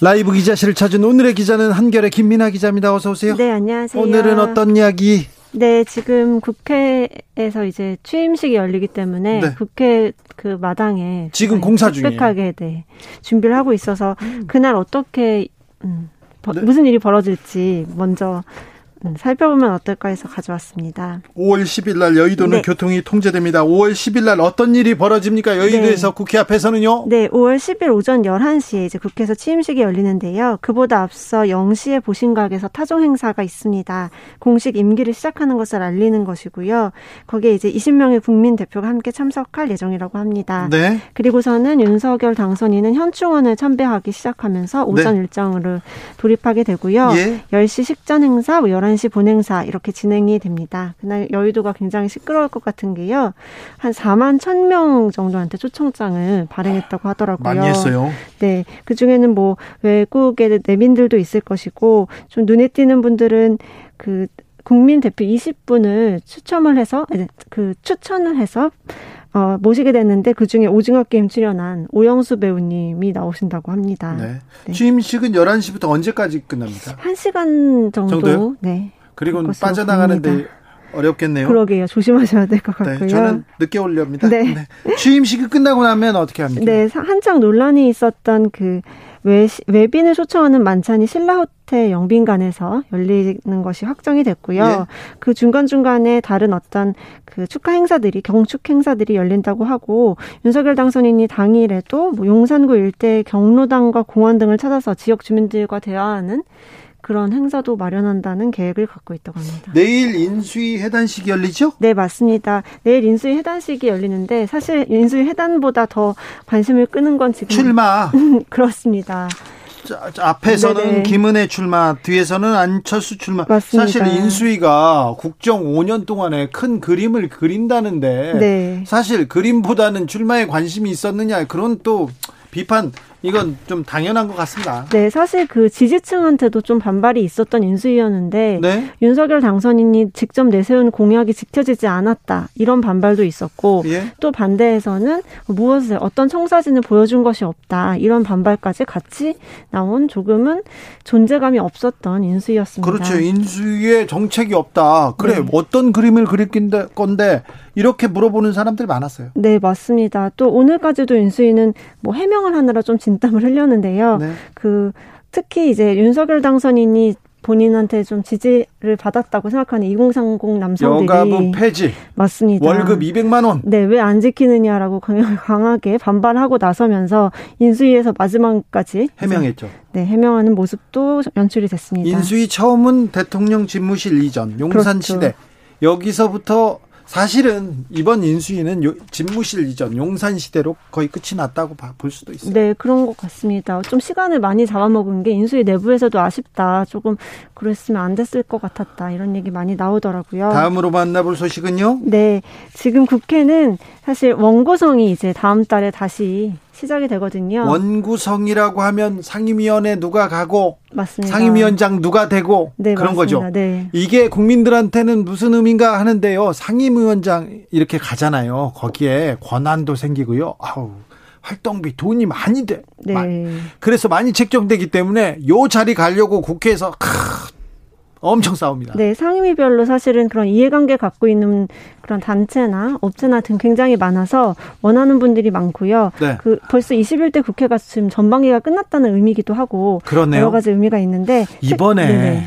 라이브 기자실을 찾은 오늘의 기자는 한결의 김민아 기자입니다. 어서 오세요. 네, 안녕하세요. 오늘은 어떤 이야기 네, 지금 국회에서 이제 취임식이 열리기 때문에 네. 국회 그 마당에 지금 공사 중이에요. 빽하게 네, 준비를 하고 있어서 음. 그날 어떻게 음, 네. 무슨 일이 벌어질지 먼저 음, 살펴보면 어떨까 해서 가져왔습니다. 5월 10일 날 여의도는 네. 교통이 통제됩니다. 5월 10일 날 어떤 일이 벌어집니까? 여의도에서 네. 국회 앞에서는요? 네, 5월 10일 오전 11시에 이제 국회에서 취임식이 열리는데요. 그보다 앞서 0시에 보신각에서 타종 행사가 있습니다. 공식 임기를 시작하는 것을 알리는 것이고요. 거기에 이제 20명의 국민 대표가 함께 참석할 예정이라고 합니다. 네. 그리고서는 윤석열 당선인은 현충원을 참배하기 시작하면서 오전 네. 일정으로 돌입하게 되고요. 예. 10시 식전 행사, 11시 11시 본행사 이렇게 진행이 됩니다. 그날 여의도가 굉장히 시끄러울 것 같은 게요. 한 4만 1000명 정도한테 초청장을 발행했다고 하더라고요. 많이 했어요. 네. 그 중에는 뭐 외국의 내민들도 있을 것이고 좀 눈에 띄는 분들은 그 국민 대표 20분을 추첨을 해서 그 추천을 해서 어, 모시게 됐는데 그 중에 오징어 게임 출연한 오영수 배우님이 나오신다고 합니다. 네. 네. 취임식은 11시부터 언제까지 끝납니까? 1시간 정도. 정도요? 네. 그리고 빠져나가는데 어렵겠네요. 그러게요. 조심하셔야 될것 네, 같고요. 네, 저는 늦게 올렵니다. 네. 네. 취임식이 끝나고 나면 어떻게 합니까? 네, 한창 논란이 있었던 그 외, 외빈을 초청하는 만찬이 신라 호텔 영빈관에서 열리는 것이 확정이 됐고요. 예. 그 중간 중간에 다른 어떤 그 축하 행사들이 경축 행사들이 열린다고 하고 윤석열 당선인이 당일에도 뭐 용산구 일대 경로당과 공원 등을 찾아서 지역 주민들과 대화하는 그런 행사도 마련한다는 계획을 갖고 있다고 합니다. 내일 인수위 해단식이 열리죠? 네, 맞습니다. 내일 인수위 해단식이 열리는데 사실 인수위 해단보다 더 관심을 끄는 건 지금 출마. 그렇습니다. 자, 앞에서는 네네. 김은혜 출마, 뒤에서는 안철수 출마. 맞습니다. 사실 인수위가 국정 5년 동안에 큰 그림을 그린다는데 네. 사실 그림보다는 출마에 관심이 있었느냐 그런 또 비판 이건 좀 당연한 것 같습니다. 네, 사실 그 지지층한테도 좀 반발이 있었던 인수위였는데 네? 윤석열 당선인이 직접 내세운 공약이 지켜지지 않았다 이런 반발도 있었고 예? 또 반대에서는 무엇을 어떤 청사진을 보여준 것이 없다 이런 반발까지 같이 나온 조금은 존재감이 없었던 인수위였습니다. 그렇죠. 인수위에 정책이 없다. 그래 네. 어떤 그림을 그릴 건데 이렇게 물어보는 사람들 많았어요. 네, 맞습니다. 또 오늘까지도 인수위는 뭐 해명을 하느라 좀 진 땀을 흘렸는데요. 네. 그 특히 이제 윤석열 당선인이 본인한테 좀 지지를 받았다고 생각하는 2030 남성들이 여가부 폐지 맞습니다. 월급 200만 원. 네, 왜 안 지키느냐라고 강하게 반발하고 나서면서 인수위에서 마지막까지 해명했죠. 네, 해명하는 모습도 연출이 됐습니다. 인수위 처음은 대통령 집무실 이전 용산 그렇죠. 시대 여기서부터 사실은 이번 인수위는 요, 집무실 이전 용산 시대로 거의 끝이 났다고 볼 수도 있어요. 네, 그런 것 같습니다. 좀 시간을 많이 잡아먹은 게 인수위 내부에서도 아쉽다. 조금 그랬으면 안 됐을 것 같았다. 이런 얘기 많이 나오더라고요. 다음으로 만나볼 소식은요? 네, 지금 국회는 사실 원고성이 이제 다음 달에 다시 시작이 되거든요. 원구성이라고 하면 상임위원회 누가 가고 맞습니다. 상임위원장 누가 되고 네, 그런 맞습니다. 거죠. 네. 이게 국민들한테는 무슨 의미인가 하는데요. 상임위원장 이렇게 가잖아요. 거기에 권한도 생기고요. 아우 활동비 돈이 많이 돼. 네. 그래서 많이 책정되기 때문에 요 자리 가려고 국회에서 크, 엄청 싸웁니다. 네, 상임위별로 사실은 그런 이해관계 갖고 있는 그런 단체나 업체나 등 굉장히 많아서 원하는 분들이 많고요. 네. 그 벌써 21대 국회가 지금 전반기가 끝났다는 의미기도 하고 그러네요. 여러 가지 의미가 있는데 이번에 네네.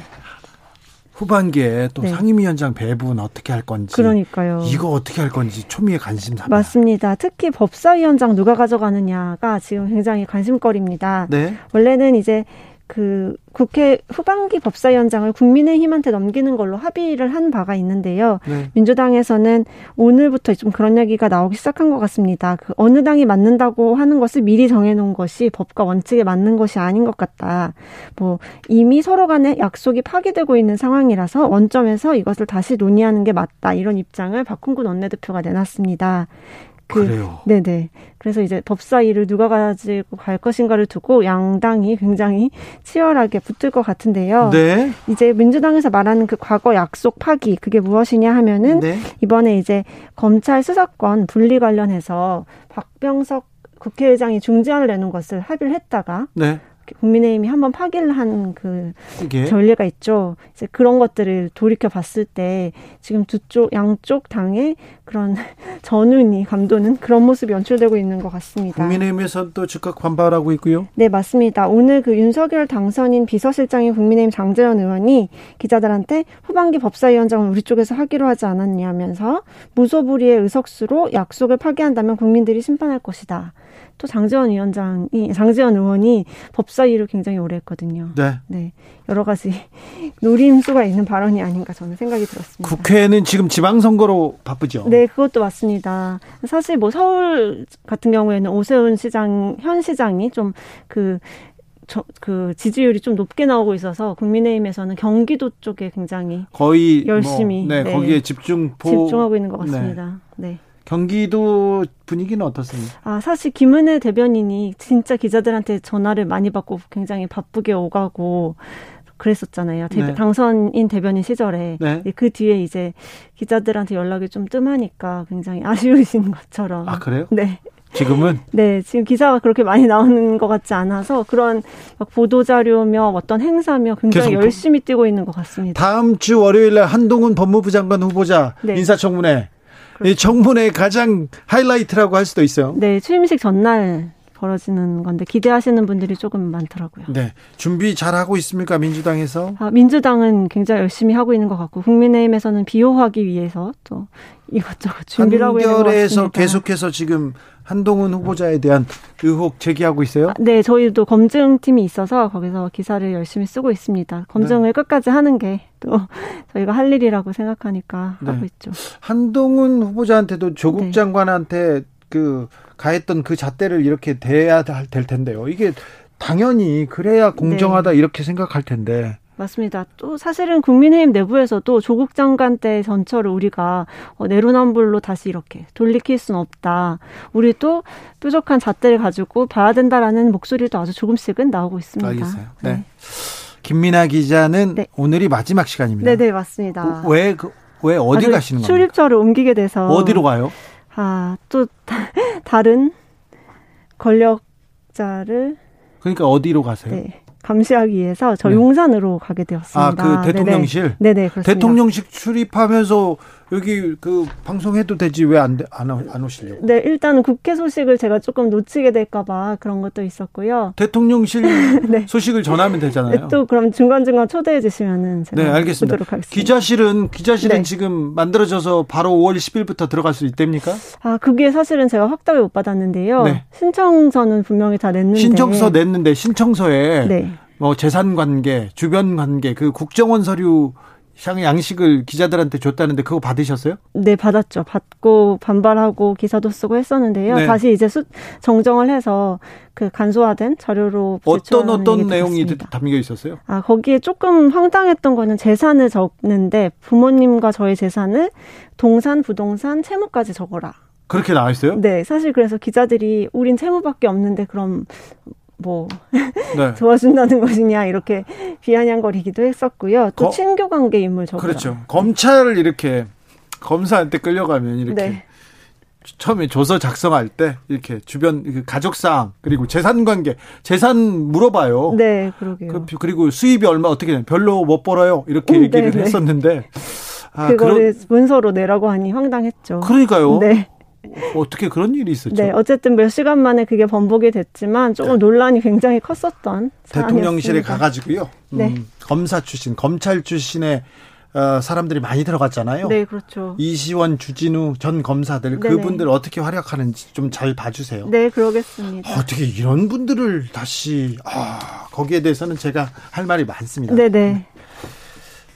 후반기에 또 네. 상임위원장 배분 어떻게 할 건지 그러니까요. 이거 어떻게 할 건지 초미의 관심사 맞습니다. 특히 법사위원장 누가 가져가느냐가 지금 굉장히 관심거리입니다. 네. 원래는 이제 그 국회 후반기 법사위원장을 국민의힘한테 넘기는 걸로 합의를 한 바가 있는데요. 네. 민주당에서는 오늘부터 좀 그런 얘기가 나오기 시작한 것 같습니다. 그 어느 당이 맞는다고 하는 것을 미리 정해놓은 것이 법과 원칙에 맞는 것이 아닌 것 같다. 뭐 이미 서로 간에 약속이 파기되고 있는 상황이라서 원점에서 이것을 다시 논의하는 게 맞다. 이런 입장을 박홍근 원내대표가 내놨습니다. 그, 그래요. 네네. 그래서 이제 법사위를 누가 가지고 갈 것인가를 두고 양당이 굉장히 치열하게 붙을 것 같은데요. 네. 이제 민주당에서 말하는 그 과거 약속 파기 그게 무엇이냐 하면은 네. 이번에 이제 검찰 수사권 분리 관련해서 박병석 국회의장이 중지안을 내는 것을 합의를 했다가 네. 국민의힘이 한번 파기를 한 그 전례가 있죠. 이제 그런 것들을 돌이켜 봤을 때 지금 두 쪽 양쪽 당의 그런 전운이 감도는 그런 모습이 연출되고 있는 것 같습니다. 국민의힘에서 또 즉각 반발하고 있고요. 네 맞습니다. 오늘 그 윤석열 당선인 비서실장인 국민의힘 장재현 의원이 기자들한테 후반기 법사위원장을 우리 쪽에서 하기로 하지 않았냐면서 무소불위의 의석수로 약속을 파기한다면 국민들이 심판할 것이다. 또 장재원 위원장이 장재원 의원이 법사위를 굉장히 오래 했거든요. 네. 네. 여러 가지 노림수가 있는 발언이 아닌가 저는 생각이 들었습니다. 국회는 지금 지방선거로 바쁘죠. 네, 그것도 맞습니다. 사실 뭐 서울 같은 경우에는 오세훈 시장 현 시장이 좀그 저, 그 지지율이 좀 높게 나오고 있어서 국민의힘에서는 경기도 쪽에 굉장히 거의 뭐 열심히 뭐, 네, 네, 거기에 집중 집중하고 있는 것 같습니다. 네. 네. 경기도 분위기는 어떻습니까? 아, 사실 김은혜 대변인이 진짜 기자들한테 전화를 많이 받고 굉장히 바쁘게 오가고 그랬었잖아요. 네. 당선인 대변인 시절에. 네. 그 뒤에 이제 기자들한테 연락이 좀 뜸하니까 굉장히 아쉬우신 것처럼. 아, 그래요? 네. 지금은? 네, 지금 기사가 그렇게 많이 나오는 것 같지 않아서 그런 보도 자료며 어떤 행사며 굉장히 열심히 뛰고 있는 것 같습니다. 다음 주 월요일에 한동훈 법무부 장관 후보자 네. 인사청문회. 그렇죠. 이 청문회 가장 하이라이트라고 할 수도 있어요. 네, 취임식 전날 벌어지는 건데 기대하시는 분들이 조금 많더라고요. 네. 준비 잘 하고 있습니까? 민주당에서? 아, 민주당은 굉장히 열심히 하고 있는 것 같고 국민의힘에서는 비호하기 위해서 또 이것저것 준비를 하고 있는 것 같습니다. 계속해서 지금 한동훈 후보자에 대한 의혹 제기하고 있어요? 아, 네, 저희도 검증팀이 있어서 거기서 기사를 열심히 쓰고 있습니다. 검증을 네. 끝까지 하는 게 또 저희가 할 일이라고 생각하니까 네. 하고 있죠. 한동훈 후보자한테도 조국 네. 장관한테 그 가했던 그 잣대를 이렇게 대야 될 텐데요. 이게 당연히 그래야 공정하다 네. 이렇게 생각할 텐데. 맞습니다. 또 사실은 국민의힘 내부에서도 조국 장관 때 전철을 우리가 어, 내로남불로 다시 이렇게 돌리킬 수는 없다. 우리 또 뾰족한 잣대를 가지고 봐야 된다라는 목소리도 아주 조금씩은 나오고 있습니다. 알겠어요. 네. 네. 김민아 기자는 네. 오늘이 마지막 시간입니다. 네, 네, 맞습니다. 왜, 그, 왜 어디 가시는 거예요? 출입처를 옮기게 돼서. 어디로 가요? 아, 또 다른 권력자를 그러니까 어디로 가세요? 네. 감시하기 위해서 저 네. 용산으로 가게 되었습니다. 아, 그 대통령실? 네네, 네네 그렇습니다. 대통령실 출입하면서 여기 그 방송해도 되지 왜 안 안 안 오시려고? 네, 일단 국회 소식을 제가 조금 놓치게 될까봐 그런 것도 있었고요. 대통령실 네. 소식을 전하면 되잖아요. 네, 또 그럼 중간 중간 초대해 주시면은 제가 네, 알겠습니다. 보도록 하겠습니다. 기자실은 기자실은 네. 지금 만들어져서 바로 5월 10일부터 들어갈 수 있답니까? 아, 그게 사실은 제가 확답을 못 받았는데요. 네. 신청서는 분명히 다 냈는데 신청서 냈는데 신청서에 네. 뭐 재산 관계, 주변 관계, 그 국정원 서류 향 양식을 기자들한테 줬다는데 그거 받으셨어요? 네, 받았죠. 받고 반발하고 기사도 쓰고 했었는데요. 네. 다시 이제 수, 정정을 해서 그 간소화된 자료로 어떤 어떤 내용이 담겨 있었어요? 아, 거기에 조금 황당했던 거는 재산을 적는데 부모님과 저의 재산을 동산, 부동산, 채무까지 적어라. 그렇게 나와 있어요? 네, 사실 그래서 기자들이 우린 채무밖에 없는데 그럼 뭐 네. 도와준다는 것이냐 이렇게 비아냥거리기도 했었고요. 또 거, 친교 관계 인물 적으 그렇죠. 검찰을 이렇게 검사한테 끌려가면 이렇게 네. 처음에 조서 작성할 때 이렇게 주변 그 가족 사항 그리고 재산 관계 재산 물어봐요. 네, 그러게요. 그, 그리고 수입이 얼마 어떻게 되 별로 못 벌어요. 이렇게 음, 얘기를 네네. 했었는데 아, 그거를 그런... 문서로 내라고 하니 황당했죠. 그러니까요. 네. 어떻게 그런 일이 있었죠? 네, 어쨌든 몇 시간 만에 그게 번복이 됐지만 조금 네. 논란이 굉장히 컸었던 대통령실에 가가지고요. 네. 음, 검사 출신, 검찰 출신의 어, 사람들이 많이 들어갔잖아요. 네, 그렇죠. 이시원, 주진우 전 검사들 네네. 그분들 어떻게 활약하는지 좀 잘 봐주세요. 네, 그러겠습니다. 어떻게 이런 분들을 다시 아, 거기에 대해서는 제가 할 말이 많습니다. 네 네.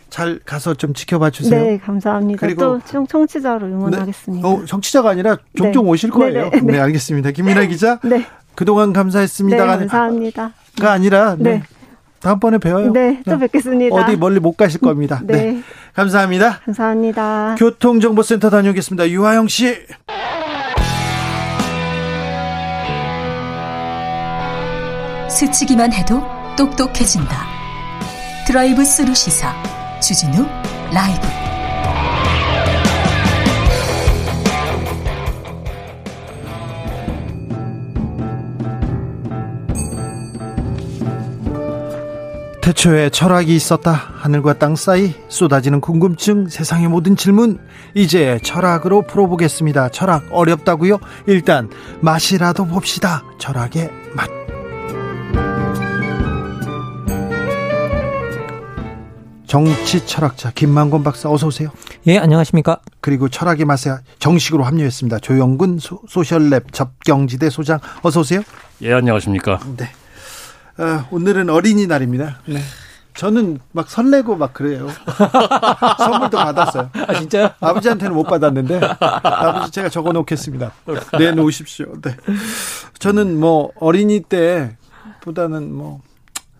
네. 잘 가서 좀 지켜봐 주세요. 네, 감사합니다. 그리고 또 청취자로 응원하겠습니다. 네, 어, 청취자가 아니라 종종 네. 오실 거예요. 네, 네, 네, 알겠습니다. 김민아 기자. 네. 그동안 감사했습니다. 네, 감사합니다. 가 아니라 네. 다음번에 뵈어요. 네, 또 뵙겠습니다. 어디 멀리 못 가실 겁니다. 네. 네. 감사합니다. 감사합니다. 교통정보센터 다녀오겠습니다. 유하영 씨. 스치기만 해도 똑똑해진다. 드라이브 스루 시사 주진우 라이브 태초에 철학이 있었다. 하늘과 땅 사이 쏟아지는 궁금증, 세상의 모든 질문 이제 철학으로 풀어보겠습니다. 철학 어렵다고요? 일단 맛이라도 봅시다. 철학의 맛. 정치 철학자 김만곤 박사 어서 오세요. 예, 안녕하십니까? 그리고 철학의 맛에 정식으로 합류했습니다. 조영근 소, 셜랩 접경지대 소장 어서 오세요. 예, 안녕하십니까? 네. 어, 오늘은 어린이날입니다. 네. 저는 막 설레고 막 그래요. 선물도 받았어요. 아, 진짜요? 아버지한테는 못 받았는데, 아버지 제가 적어 놓겠습니다. 내놓으십시오. 네. 저는 뭐 어린이 때보다는 뭐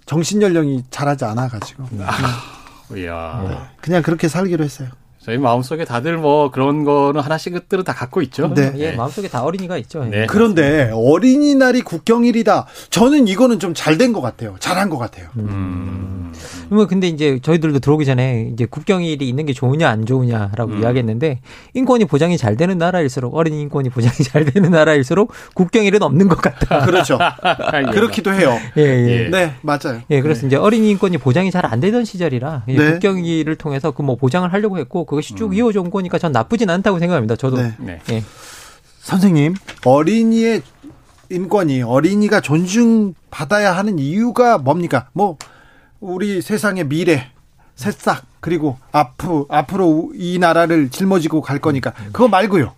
정신 연령이 자라지 않아 가지고. 아. 이야. 네. 그냥 그렇게 살기로 했어요. 저희 마음속에 다들 뭐 그런 거는 하나씩들은 다 갖고 있죠. 네. 예, 마음속에 다 어린이가 있죠. 네. 그런데 어린이날이 국경일이다. 저는 이거는 좀 잘 된 것 같아요. 잘한 것 같아요. 음. 뭐 근데 이제 저희들도 들어오기 전에 이제 국경일이 있는 게 좋으냐 안 좋으냐라고 음. 이야기했는데 인권이 보장이 잘 되는 나라일수록 어린이 인권이 보장이 잘 되는 나라일수록 국경일은 없는 것 같다. 그렇죠. 그렇기도 해요. 예, 예. 네, 맞아요. 예, 그래서 네. 이제 어린이 인권이 보장이 잘 안 되던 시절이라 네. 국경일을 통해서 그 뭐 보장을 하려고 했고 그것이 쭉 음. 이어져 온 거니까 전 나쁘진 않다고 생각합니다. 저도. 네. 네. 예. 선생님, 어린이의 인권이 어린이가 존중받아야 하는 이유가 뭡니까? 뭐 우리 세상의 미래, 새싹 그리고 앞으로 앞으로 이 나라를 짊어지고 갈 거니까 그거 말고요.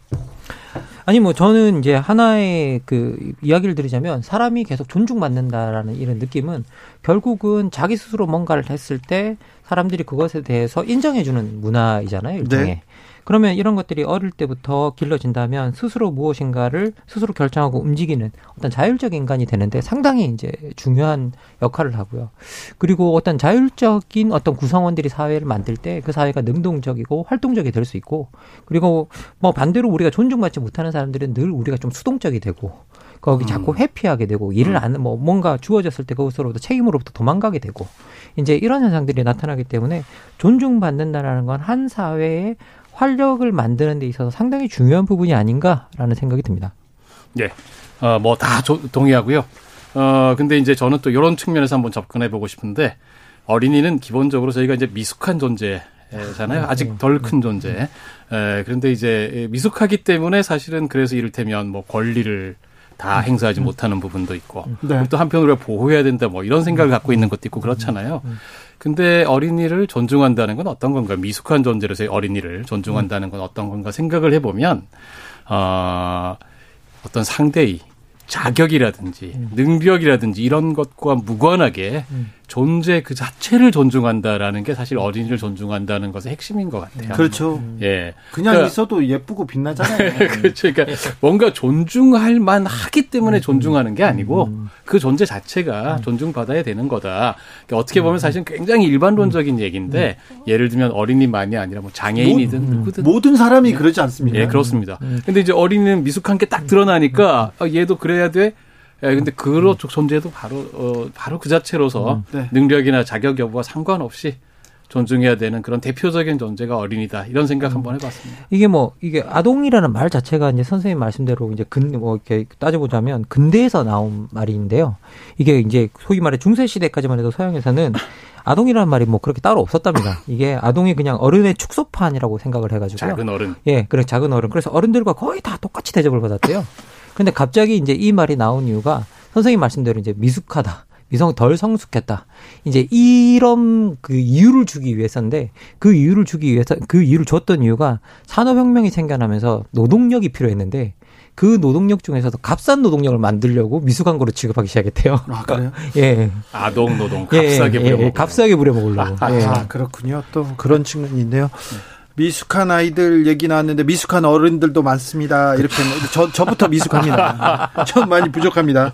아니 뭐 저는 이제 하나의 그 이야기를 드리자면 사람이 계속 존중받는다라는 이런 느낌은 결국은 자기 스스로 뭔가를 했을 때 사람들이 그것에 대해서 인정해주는 문화이잖아요 일종의. 네. 그러면 이런 것들이 어릴 때부터 길러진다면 스스로 무엇인가를 스스로 결정하고 움직이는 어떤 자율적 인간이 되는데 상당히 이제 중요한 역할을 하고요. 그리고 어떤 자율적인 어떤 구성원들이 사회를 만들 때 그 사회가 능동적이고 활동적이 될 수 있고 그리고 뭐 반대로 우리가 존중받지 못하는 사람들은 늘 우리가 좀 수동적이 되고 거기 자꾸 음. 회피하게 되고 일을 음. 안, 뭐 뭔가 주어졌을 때 그것으로부터 책임으로부터 도망가게 되고 이제 이런 현상들이 나타나기 때문에 존중받는다라는 건 한 사회의 활력을 만드는 데 있어서 상당히 중요한 부분이 아닌가라는 생각이 듭니다. 예. 어, 뭐 다 동의하고요. 어, 근데 이제 저는 또 이런 측면에서 한번 접근해 보고 싶은데 어린이는 기본적으로 저희가 이제 미숙한 존재잖아요. 아직 네. 덜큰 존재. 에, 그런데 이제 미숙하기 때문에 사실은 그래서 이를테면 뭐 권리를 다 음. 행사하지 음. 못하는 부분도 있고 네. 또 한편으로 보호해야 된다 뭐 이런 생각을 갖고 있는 것도 있고 그렇잖아요. 음. 근데 어린이를 존중한다는 건 어떤 건가? 미숙한 존재로서의 어린이를 존중한다는 건 어떤 건가 생각을 해보면, 어, 어떤 상대의 자격이라든지 음. 능력이라든지 이런 것과 무관하게 음. 존재 그 자체를 존중한다라는 게 사실 어린이를 존중한다는 것의 핵심인 것 같아요. 그렇죠. 음. 예. 그냥 그러니까, 있어도 예쁘고 빛나잖아요. 그렇죠. 그러니까 뭔가 존중할 만 하기 때문에 음. 존중하는 게 아니고 음. 그 존재 자체가 음. 존중받아야 되는 거다. 그러니까 어떻게 보면 사실은 굉장히 일반론적인 얘기인데 예를 들면 어린이만이 아니라 뭐 장애인이든 모, 누구든 모든 사람이 그러지 않습니다. 예, 그렇습니다. 근데 이제 어린이는 미숙한 게 딱 드러나니까 아, 얘도 그래 야 돼. 예, 근데 그런 쪽 존재도 바로 어 바로 그 자체로서 음, 네. 능력이나 자격 여부와 상관없이 존중해야 되는 그런 대표적인 존재가 어린이다 이런 생각 음. 한번 해봤습니다. 이게 뭐 이게 아동이라는 말 자체가 이제 선생님 말씀대로 이제 근뭐 이렇게 따져보자면 근대에서 나온 말인데요. 이게 이제 소위 말해 중세 시대까지만 해도 서양에서는 아동이라는 말이 뭐 그렇게 따로 없었답니다. 이게 아동이 그냥 어른의 축소판이라고 생각을 해가지고 작은 어른. 예, 그래 작은 어른. 그래서 어른들과 거의 다 똑같이 대접을 받았대요. 근데 갑자기 이제 이 말이 나온 이유가 선생님 말씀대로 이제 미숙하다. 미성 덜 성숙했다. 이제 이런 그 이유를 주기 위해서인데 그 이유를 주기 위해서 그 이유를 줬던 이유가 산업혁명이 생겨나면서 노동력이 필요했는데 그 노동력 중에서도 값싼 노동력을 만들려고 미숙한 거로 취급하기 시작했대요. 아, 그래요? 예. 아동 노동 값싸게 예, 예, 부려먹고. 예, 값싸게 부려먹으려고. 아, 예. 아, 그렇군요. 또 그런 측면이 있네요. 미숙한 아이들 얘기 나왔는데 미숙한 어른들도 많습니다. 이렇게 저 저부터 미숙합니다. 전 많이 부족합니다.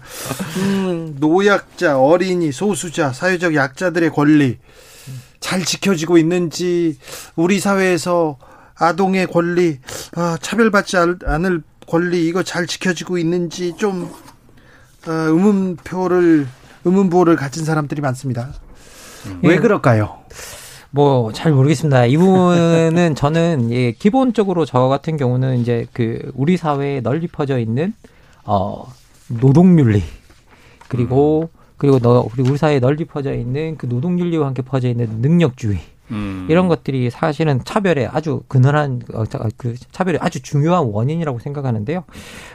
음, 노약자, 어린이, 소수자, 사회적 약자들의 권리 잘 지켜지고 있는지 우리 사회에서 아동의 권리, 아, 차별받지 않을 권리 이거 잘 지켜지고 있는지 좀 어, 의문표를 의문부호를 가진 사람들이 많습니다. 왜 예. 그럴까요? 뭐 잘 모르겠습니다. 이 부분은 저는 예, 기본적으로 저 같은 경우는 이제 그 우리 사회에 널리 퍼져 있는 어 노동윤리 그리고 음. 그리고 너 그리고 우리 사회에 널리 퍼져 있는 그 노동윤리와 함께 퍼져 있는 능력주의 음. 이런 것들이 사실은 차별의 아주 근원한 어, 그 차별의 아주 중요한 원인이라고 생각하는데요.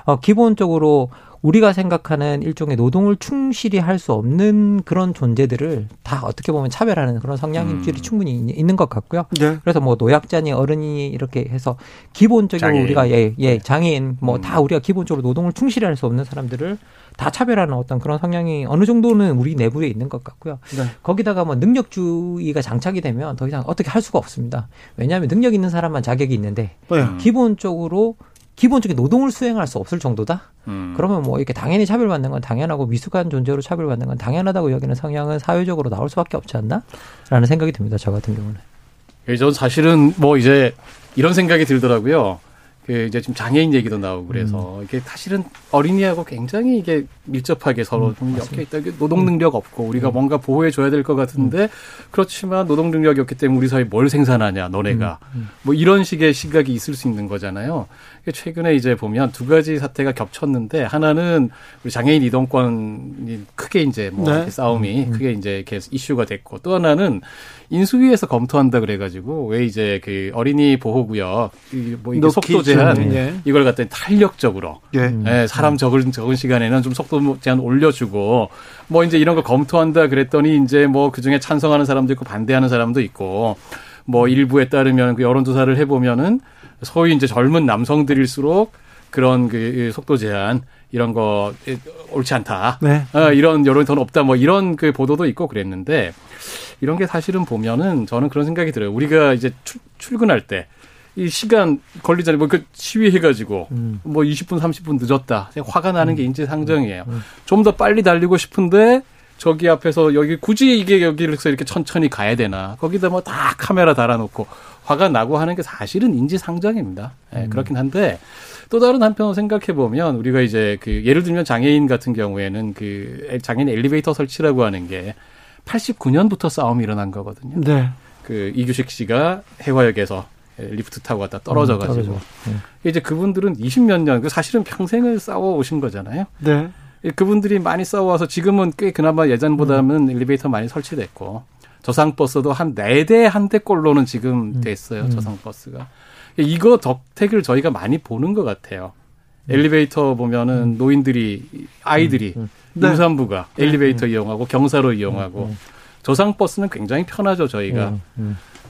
어, 기본적으로 우리가 생각하는 일종의 노동을 충실히 할 수 없는 그런 존재들을 다 어떻게 보면 차별하는 그런 성향인들이 음. 충분히 있는 것 같고요. 네. 그래서 뭐 노약자니 어른이 이렇게 해서 기본적으로 장애인. 우리가 예, 예 장애인 뭐다 음. 우리가 기본적으로 노동을 충실히 할 수 없는 사람들을 다 차별하는 어떤 그런 성향이 어느 정도는 우리 내부에 있는 것 같고요. 네. 거기다가 뭐 능력주의가 장착이 되면 더 이상 어떻게 할 수가 없습니다. 왜냐하면 능력 있는 사람만 자격이 있는데 네. 기본적으로 기본적인 노동을 수행할 수 없을 정도다. 음. 그러면 뭐 이렇게 당연히 차별받는 건 당연하고 미숙한 존재로 차별받는 건 당연하다고 여기는 성향은 사회적으로 나올 수밖에 없지 않나? 라는 생각이 듭니다. 저 같은 경우는. 예, 전 사실은 뭐 이제 이런 생각이 들더라고요. 그 이제 지금 장애인 얘기도 나오고 그래서 음. 이게 사실은 어린이하고 굉장히 이게 밀접하게 서로 음, 엮여 있다. 노동 능력 없고 우리가 음. 뭔가 보호해 줘야 될 것 같은데 음. 그렇지만 노동 능력이 없기 때문에 우리 사회 뭘 생산하냐 너네가 음, 음. 뭐 이런 식의 시각이 있을 수 있는 거잖아요. 최근에 이제 보면 두 가지 사태가 겹쳤는데 하나는 우리 장애인 이동권이 크게 이제 뭐 네. 싸움이 크게 이제 이렇게 이슈가 됐고 또 하나는 인수위에서 검토한다 그래가지고 왜 이제 그 어린이 보호구역 뭐 이게 속도 제한 예. 이걸 갖다 탄력적으로 예. 예, 사람 적은 적은 시간에는 좀 속도 제한 올려주고 뭐 이제 이런 거 검토한다 그랬더니 이제 뭐 그중에 찬성하는 사람도 있고 반대하는 사람도 있고 뭐 일부에 따르면 그 여론조사를 해보면은 소위 이제 젊은 남성들일수록 그런 그 속도 제한 이런 거 옳지 않다. 네. 어, 이런 여론이 더 높다. 뭐 이런 그 보도도 있고 그랬는데 이런 게 사실은 보면은 저는 그런 생각이 들어요. 우리가 이제 출, 출근할 때 이 시간 걸리잖아요. 뭐 그 시위해가지고 음. 뭐 20분 30분 늦었다. 화가 나는 게 음. 인지 상정이에요. 음. 좀더 빨리 달리고 싶은데 저기 앞에서 여기 굳이 이게 여기를 서 이렇게 천천히 가야 되나? 거기다 뭐 다 카메라 달아놓고 화가 나고 하는 게 사실은 인지상정입니다. 네, 그렇긴 한데 또 다른 한편으로 생각해 보면 우리가 이제 그 예를 들면 장애인 같은 경우에는 그 장애인 엘리베이터 설치라고 하는 게 89년부터 싸움이 일어난 거거든요. 네. 그 이규식 씨가 해화역에서 리프트 타고 갔다 떨어져 가지고 음, 네. 이제 그분들은 20몇 년그 사실은 평생을 싸워 오신 거잖아요. 네. 그분들이 많이 싸워와서 지금은 꽤 그나마 예전보다는 음. 엘리베이터 많이 설치됐고 저상버스도 한 네 대 한 대꼴로는 지금 음. 됐어요. 음. 저상버스가. 이거 덕택을 저희가 많이 보는 것 같아요. 음. 엘리베이터 보면은 음. 노인들이 아이들이 음. 네. 임산부가 네. 엘리베이터 이용하고 경사로 이용하고 저상버스는 굉장히 편하죠 저희가.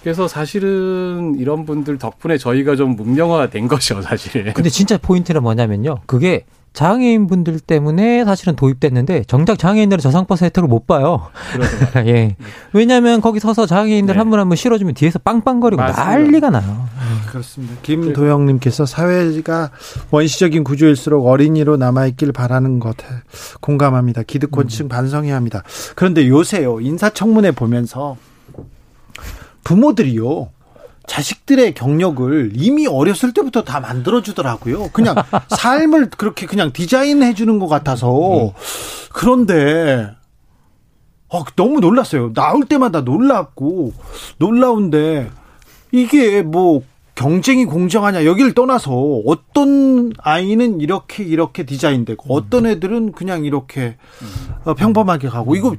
그래서 사실은 이런 분들 덕분에 저희가 좀 문명화된 것이죠 사실. 근데 진짜 포인트는 뭐냐면요. 그게 장애인 분들 때문에 사실은 도입됐는데 정작 장애인들은 저상버스 혜택을 못 봐요. 예. 왜냐하면 거기 서서 장애인들 네. 한분 한 분 실어주면 뒤에서 빵빵거리고 맞습니다. 난리가 나요. 아, 그렇습니다. 김도영님께서 사회가 원시적인 구조일수록 어린이로 남아있길 바라는 것 공감합니다. 기득권층 음. 반성해야 합니다. 그런데 요새요 인사청문회 보면서 부모들이요 자식들의 경력을 이미 어렸을 때부터 다 만들어주더라고요. 그냥 삶을 그렇게 그냥 디자인해 주는 것 같아서. 음. 그런데, 어, 너무 놀랐어요. 나올 때마다 놀랍고, 놀라운데, 이게 뭐, 경쟁이 공정하냐, 여기를 떠나서 어떤 아이는 이렇게, 이렇게 디자인되고, 어떤 애들은 그냥 이렇게 어, 평범하게 가고, 이거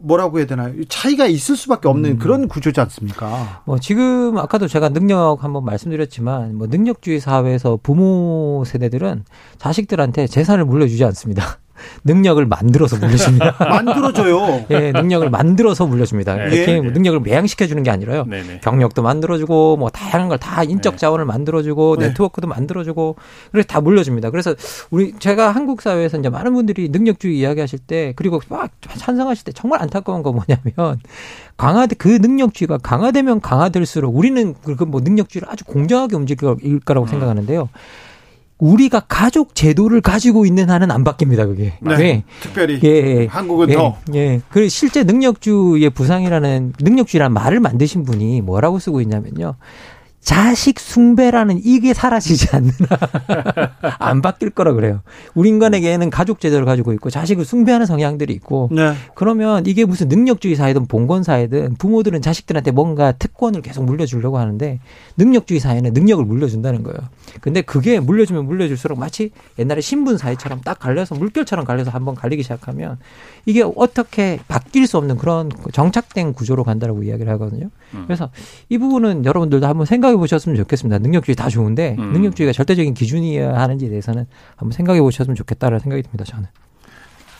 뭐라고 해야 되나요? 차이가 있을 수밖에 없는 음. 그런 구조지 않습니까? 뭐 지금 아까도 제가 능력 한번 말씀드렸지만 뭐 능력주의 사회에서 부모 세대들은 자식들한테 재산을 물려주지 않습니다. 능력을 만들어서 물려줍니다. 만들어줘요. 예, 능력을 만들어서 물려줍니다. 네. 이렇게 네. 능력을 매양시켜 주는 게 아니라요. 네, 네. 경력도 만들어주고 뭐 다양한 걸 다 인적 네. 자원을 만들어주고 네. 네트워크도 만들어주고 그래서 다 물려줍니다. 그래서 우리 제가 한국 사회에서 이제 많은 분들이 능력주의 이야기하실 때 그리고 막 찬성하실 때 정말 안타까운 거 뭐냐면 강화돼 그 능력주의가 강화되면 강화될수록 우리는 그 뭐 능력주의를 아주 공정하게 움직일 거라고 음. 생각하는데요. 우리가 가족 제도를 가지고 있는 한은 안 바뀝니다, 그게. 네. 네. 특별히 예, 예. 한국은 예, 더. 예. 그 실제 능력주의 부상이라는 능력주의라는 말을 만드신 분이 뭐라고 쓰고 있냐면요. 자식 숭배라는 이게 사라지지 않는 안 바뀔 거라 그래요. 우리 인간에게는 가족 제도를 가지고 있고 자식을 숭배하는 성향들이 있고 네. 그러면 이게 무슨 능력주의 사회든 봉건 사회든 부모들은 자식들한테 뭔가 특권을 계속 물려주려고 하는데 능력주의 사회는 능력을 물려준다는 거예요. 근데 그게 물려주면 물려줄수록 마치 옛날에 신분 사회처럼 딱 갈려서 물결처럼 갈려서 한번 갈리기 시작하면 이게 어떻게 바뀔 수 없는 그런 정착된 구조로 간다라고 이야기를 하거든요. 음. 그래서 이 부분은 여러분들도 한번 생각해 보셨으면 좋겠습니다. 능력주의 다 좋은데 음. 능력주의가 절대적인 기준이어야 하는지에 대해서는 한번 생각해 보셨으면 좋겠다라는 생각이 듭니다. 저는.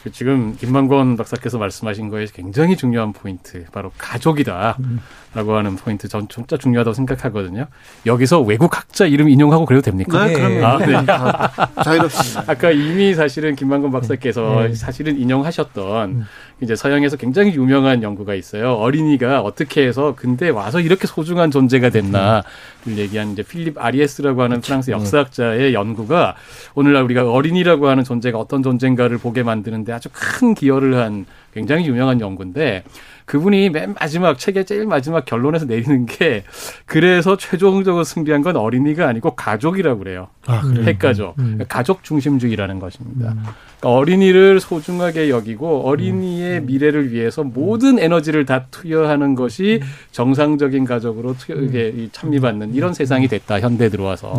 그 지금 김만권 박사께서 말씀하신 거에 굉장히 중요한 포인트 바로 가족이다라고 하는 포인트 전 진짜 중요하다고 생각하거든요. 여기서 외국 학자 이름 인용하고 그래도 됩니까? 네, 그럼요. 아, 네. 아, 자유롭습니다. 아까 이미 사실은 김만권 박사께서 네. 사실은 인용하셨던 음. 이제 서양에서 굉장히 유명한 연구가 있어요. 어린이가 어떻게 해서 근데 와서 이렇게 소중한 존재가 됐나를 얘기한 이제 필립 아리에스라고 하는 그렇죠. 프랑스 역사학자의 연구가 오늘날 우리가 어린이라고 하는 존재가 어떤 존재인가를 보게 만드는데 아주 큰 기여를 한 굉장히 유명한 연구인데 그분이 맨 마지막 책의 제일 마지막 결론에서 내리는 게 그래서 최종적으로 승리한 건 어린이가 아니고 가족이라고 그래요. 아, 핵가족. 음. 가족 중심주의라는 것입니다. 음. 그러니까 어린이를 소중하게 여기고 어린이의 음. 미래를 위해서 모든 에너지를 다 투여하는 것이 정상적인 가족으로 투여, 이게 참미받는 이런 세상이 됐다 현대 들어와서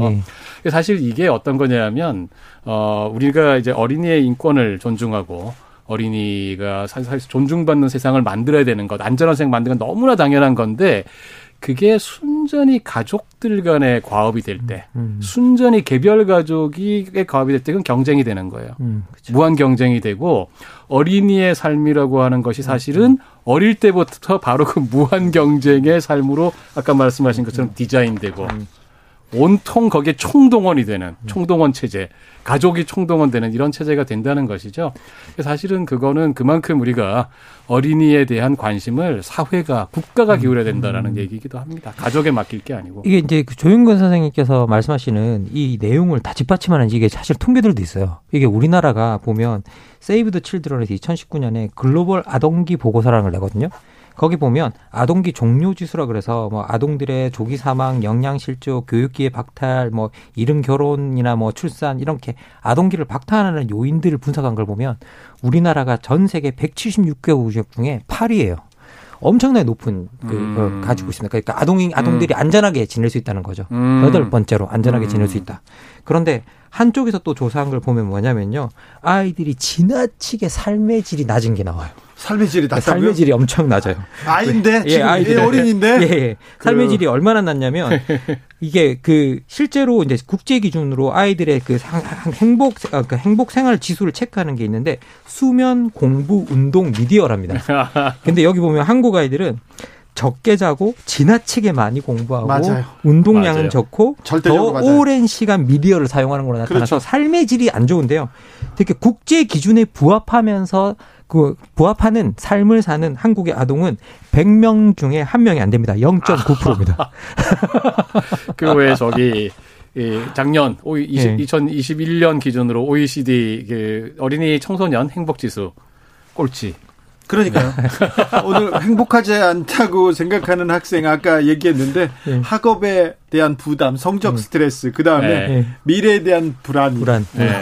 네. 사실 이게 어떤 거냐면 어 우리가 이제 어린이의 인권을 존중하고 어린이가 사실 존중받는 세상을 만들어야 되는 것, 안전한 세상 만드는 건 너무나 당연한 건데 그게 순전히 가족들 간의 과업이 될 때, 음, 음. 순전히 개별 가족이 과업이 될 때 그건 경쟁이 되는 거예요. 음, 무한 경쟁이 되고 어린이의 삶이라고 하는 것이 사실은 음, 음. 어릴 때부터 바로 그 무한 경쟁의 삶으로 아까 말씀하신 것처럼 디자인되고 온통 거기에 총동원이 되는 총동원 체제, 가족이 총동원되는 이런 체제가 된다는 것이죠. 사실은 그거는 그만큼 우리가 어린이에 대한 관심을 사회가 국가가 기울여야 된다라는 음. 얘기이기도 합니다. 가족에 맡길 게 아니고 이게 이제 그 조윤근 선생님께서 말씀하시는 이 내용을 다 뒷받침하는 이게 사실 통계들도 있어요. 이게 우리나라가 보면 세이브 드 칠드런에서 2019년에 글로벌 아동기 보고서라는 걸 내거든요. 거기 보면 아동기 종료 지수라 그래서 뭐 아동들의 조기 사망, 영양 실조, 교육기의 박탈, 뭐 이른 결혼이나 뭐 출산 이렇게 아동기를 박탈하는 요인들을 분석한 걸 보면 우리나라가 전 세계 176개국 중에 8위예요. 엄청나게 높은 그 음. 가지고 있습니다. 그러니까 아동이 아동들이 음. 안전하게 지낼 수 있다는 거죠. 음. 여덟 번째로 안전하게 음. 지낼 수 있다. 그런데 한쪽에서 또 조사한 걸 보면 뭐냐면요. 아이들이 지나치게 삶의 질이 낮은 게 나와요. 삶의 질이 낮다고요? 삶의 질이 엄청 낮아요. 아인데 예, 아이들 어린인데. 예, 예. 삶의 그... 질이 얼마나 낮냐면 이게 그 실제로 이제 국제 기준으로 아이들의 그 행복 아, 그 행복 생활 지수를 체크하는 게 있는데 수면, 공부, 운동, 미디어랍니다. 근데 여기 보면 한국 아이들은 적게 자고 지나치게 많이 공부하고 맞아요. 운동량은 맞아요. 적고 더 맞아요. 오랜 시간 미디어를 사용하는 걸로 나타나서 그렇죠. 삶의 질이 안 좋은데요. 되게 국제 기준에 부합하면서 그 부합하는 삶을 사는 한국의 아동은 100명 중에 한 명이 안 됩니다. 0.9%입니다. 그 외에 저기 이 작년 20, 네. 2021년 기준으로 OECD 그 어린이 청소년 행복 지수 꼴찌. 그러니까요. 오늘 행복하지 않다고 생각하는 학생 아까 얘기했는데 네. 학업에 대한 부담, 성적 음. 스트레스, 그 다음에 네. 미래에 대한 불안. 불안. 네.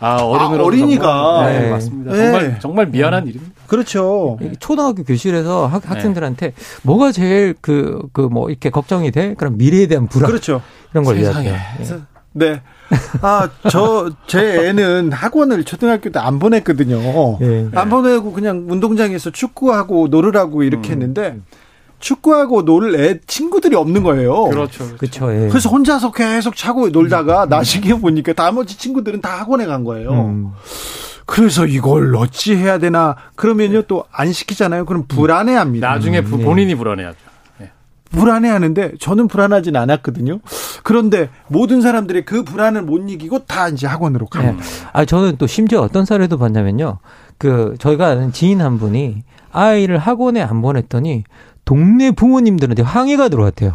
아, 어른으로 아, 어린이가 네. 네. 맞습니다. 정말 네. 정말 미안한 음. 일입니다. 그렇죠. 초등학교 교실에서 학, 학생들한테 뭐가 제일 그 그 뭐 이렇게 걱정이 돼? 그럼 미래에 대한 불안. 그렇죠. 이런 걸 이야기해요. 네. 아, 저, 제 애는 학원을 초등학교 때 안 보냈거든요. 네. 안 보내고 그냥 운동장에서 축구하고 놀으라고 이렇게 음. 했는데, 축구하고 놀 애 친구들이 없는 거예요. 그렇죠. 그렇죠. 예. 그래서 혼자서 계속 차고 놀다가 음. 나중에 보니까 나머지 친구들은 다 학원에 간 거예요. 음. 그래서 이걸 어찌 해야 되나 그러면요 또 안 시키잖아요. 그럼 불안해합니다. 나중에 부, 음. 본인이 불안해하죠. 네. 불안해하는데 저는 불안하진 않았거든요. 그런데 모든 사람들이 그 불안을 못 이기고 다 이제 학원으로 가요. 네. 아 저는 또 심지어 어떤 사례도 봤냐면요. 그 저희가 아는 지인 한 분이 아이를 학원에 안 보냈더니 동네 부모님들한테 항의가 들어왔대요.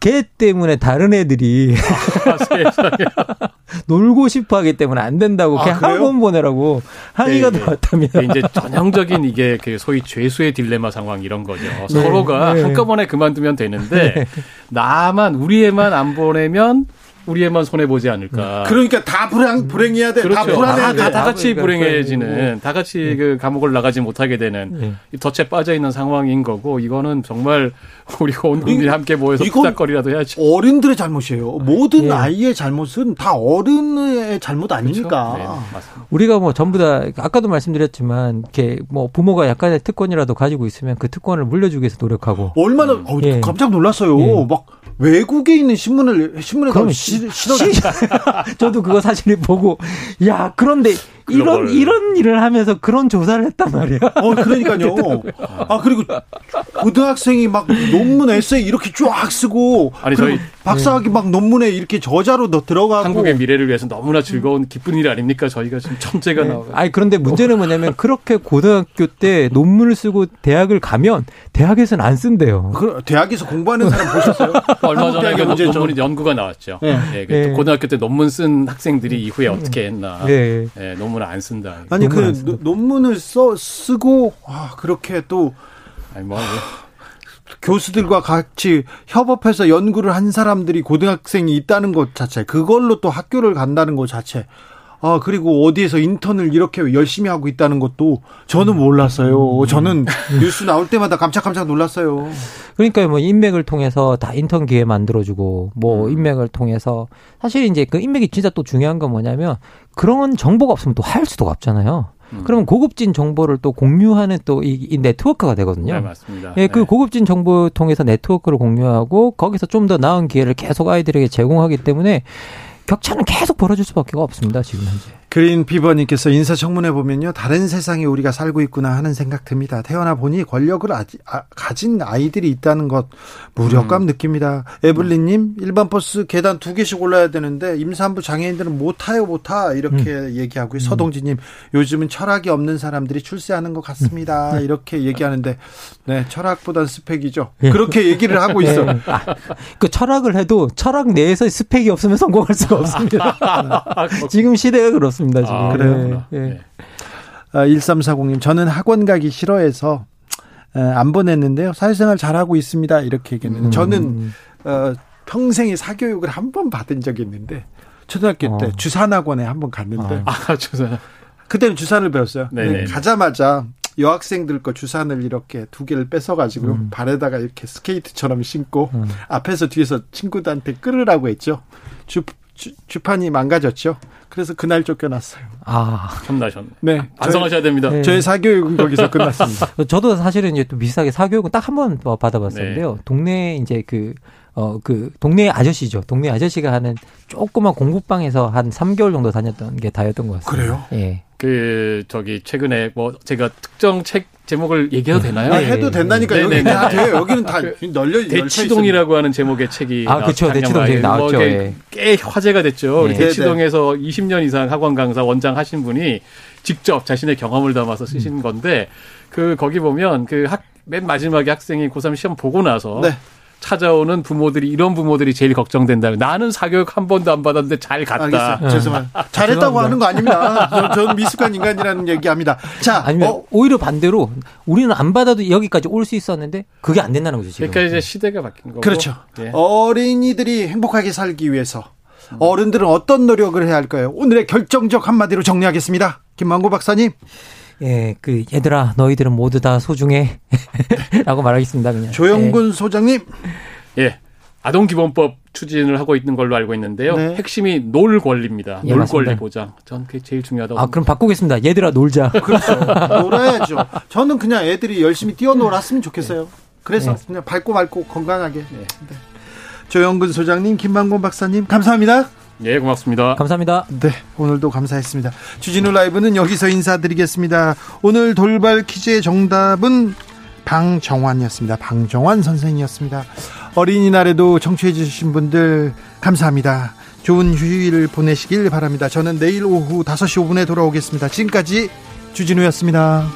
걔 때문에 다른 애들이 아, 놀고 싶어 하기 때문에 안 된다고 아, 걔 학원 보내라고 항의가 네, 들어왔다면 이제 전형적인 이게 그 소위 죄수의 딜레마 상황 이런 거죠. 네, 서로가 네. 한꺼번에 그만두면 되는데 네. 나만 우리 애만 안 보내면 우리 애만 손해 보지 않을까. 음. 그러니까 다 불행 불행해야 돼. 그렇죠. 다 불안해야 돼. 다, 다 같이 불행해지는, 다 같이 네. 그 감옥을 나가지 못하게 되는 네. 덫에 빠져 있는 상황인 거고 이거는 정말 우리가 온 국민이 함께 모여서 투닥거리라도 해야죠. 어른들의 잘못이에요. 모든 네. 아이의 잘못은 다 어른의 잘못 아닙니까? 그렇죠? 네, 우리가 뭐 전부 다 아까도 말씀드렸지만 이렇게 뭐 부모가 약간의 특권이라도 가지고 있으면 그 특권을 물려주기 위해서 노력하고 얼마나 음. 어, 깜짝 놀랐어요. 예. 막 외국에 있는 신문을 신문에 그럼 시, 시, 저도 그거 사실 보고 야 그런데 이런 이런 일을 하면서 그런 조사를 했단 말이야. 어 그러니까요. 아 그리고 고등학생이 막 논문 에세이 이렇게 쫙 쓰고 아니 저희 박사학위 네. 막 논문에 이렇게 저자로 너 들어가고 한국의 미래를 위해서 너무나 즐거운 기쁜 일 아닙니까? 저희가 지금 천재가 네. 나와. 아니 그런데 문제는 뭐냐면 그렇게 고등학교 때 논문을 쓰고 대학을 가면 대학에서는 안 쓴대요. 그 대학에서 공부하는 사람 보셨어요? 얼마 전에 그 논문 연구가 나왔죠. 네. 네. 네. 고등학교 때 논문 쓴 학생들이 이후에 어떻게 했나. 네. 네. 논문 논문을 안 쓴다. 아니 그 노, 논문을 써 쓰고 아 그렇게 또 아니 뭐 교수들과 같이 협업해서 연구를 한 사람들이 고등학생이 있다는 것 자체, 그걸로 또 학교를 간다는 것 자체, 아, 그리고 어디에서 인턴을 이렇게 열심히 하고 있다는 것도 저는 몰랐어요. 저는 뉴스 나올 때마다 깜짝깜짝 놀랐어요. 그러니까 뭐 인맥을 통해서 다 인턴 기회 만들어주고 뭐 음. 인맥을 통해서 사실 이제 그 인맥이 진짜 또 중요한 건 뭐냐면 그런 정보가 없으면 또 할 수도 없잖아요. 음. 그러면 고급진 정보를 또 공유하는 또이 이 네트워크가 되거든요. 네, 맞습니다. 예, 그 네. 고급진 정보 통해서 네트워크를 공유하고 거기서 좀 더 나은 기회를 계속 아이들에게 제공하기 때문에 격차는 계속 벌어질 수밖에 없습니다. 지금 현재. 그린 비버님께서 인사청문회 보면요 다른 세상에 우리가 살고 있구나 하는 생각 듭니다. 태어나 보니 권력을 아지, 아, 가진 아이들이 있다는 것 무력감 음. 느낍니다. 에블린님 일반 버스 계단 두 개씩 올라야 되는데 임산부 장애인들은 못 타요 못 타 이렇게 음. 얘기하고요. 음. 서동진님 요즘은 철학이 없는 사람들이 출세하는 것 같습니다. 음. 이렇게 얘기하는데 네 철학보단 스펙이죠. 예. 그렇게 얘기를 하고 있어. 요 예. 아, 그 철학을 해도 철학 내에서 스펙이 없으면 성공할 수가 없습니다. 지금 시대가 그렇습니다. 같습니다, 지금. 아, 그래요? 네. 네. 아, 1340님, 저는 학원 가기 싫어해서 안 보냈는데요. 사회생활 잘하고 있습니다. 이렇게 얘기했는데. 음. 저는 어, 평생에 사교육을 한 번 받은 적이 있는데, 초등학교 때 어. 주산학원에 한 번 갔는데. 아, 아 주산. 그때는 주산을 배웠어요. 네네. 가자마자 여학생들 거 주산을 이렇게 두 개를 뺏어가지고 음. 발에다가 이렇게 스케이트처럼 신고 음. 앞에서 뒤에서 친구들한테 끌으라고 했죠. 주, 주, 주판이 망가졌죠. 그래서 그날 쫓겨났어요. 아, 혼나셨네. 네. 반성하셔야 됩니다. 네. 저희 사교육은 거기서 끝났습니다. 저도 사실은 이제 또 비슷하게 사교육은 딱 한 번 받아봤었는데요. 네. 동네 이제 그, 어, 그, 동네 아저씨죠. 동네 아저씨가 하는 조그만 공부방에서 한 3개월 정도 다녔던 게 다였던 것 같습니다. 그래요? 예. 그, 저기, 최근에 뭐, 제가 특정 책 제목을 얘기해도 되나요? 아, 해도 된다니까 네, 여기 다 돼요. 여기는 다그 널려 대치동이라고 하는 제목의 책이 아 그렇죠 대치동 책 나왔죠. 뭐 예. 꽤 화제가 됐죠. 네. 대치동에서 20년 이상 학원 강사 원장 하신 분이 직접 자신의 경험을 담아서 쓰신 음. 건데 그 거기 보면 그 학 맨 마지막에 학생이 고3 시험 보고 나서 네. 찾아오는 부모들이 이런 부모들이 제일 걱정된다. 나는 사교육 한 번도 안 받았는데 잘 갔다. 알겠어요. 죄송합니다. 잘했다고 하는 거 아닙니다. 저, 는 미숙한 인간이라는 얘기합니다. 자, 아니면 어. 오히려 반대로 우리는 안 받아도 여기까지 올 수 있었는데 그게 안 된다는 거죠. 지금. 그러니까 이제 시대가 바뀐 거고. 그렇죠. 예. 어린이들이 행복하게 살기 위해서 어른들은 어떤 노력을 해야 할까요? 오늘의 결정적 한마디로 정리하겠습니다. 김만고 박사님. 예, 그 얘들아 너희들은 모두 다 소중해라고 말하겠습니다. 그냥. 조영근 예. 소장님. 예. 아동 기본법 추진을 하고 있는 걸로 알고 있는데요. 네. 핵심이 놀 권리입니다. 예, 놀 맞습니다. 권리 보장. 전 그게 제일 중요하다고. 아, 그럼 바꾸겠습니다. 얘들아 놀자. 그렇죠. 놀아야죠. 저는 그냥 애들이 열심히 뛰어놀았으면 좋겠어요. 그래서 네. 그냥 밟고 밟고 건강하게. 네. 네. 조영근 소장님, 김만곤 박사님, 감사합니다. 예, 고맙습니다. 감사합니다. 네, 오늘도 감사했습니다. 주진우 라이브는 여기서 인사드리겠습니다. 오늘 돌발 퀴즈의 정답은 방정환이었습니다. 방정환 선생이었습니다. 어린이날에도 청취해 주신 분들 감사합니다. 좋은 휴일 보내시길 바랍니다. 저는 내일 오후 5시 5분에 돌아오겠습니다. 지금까지 주진우였습니다.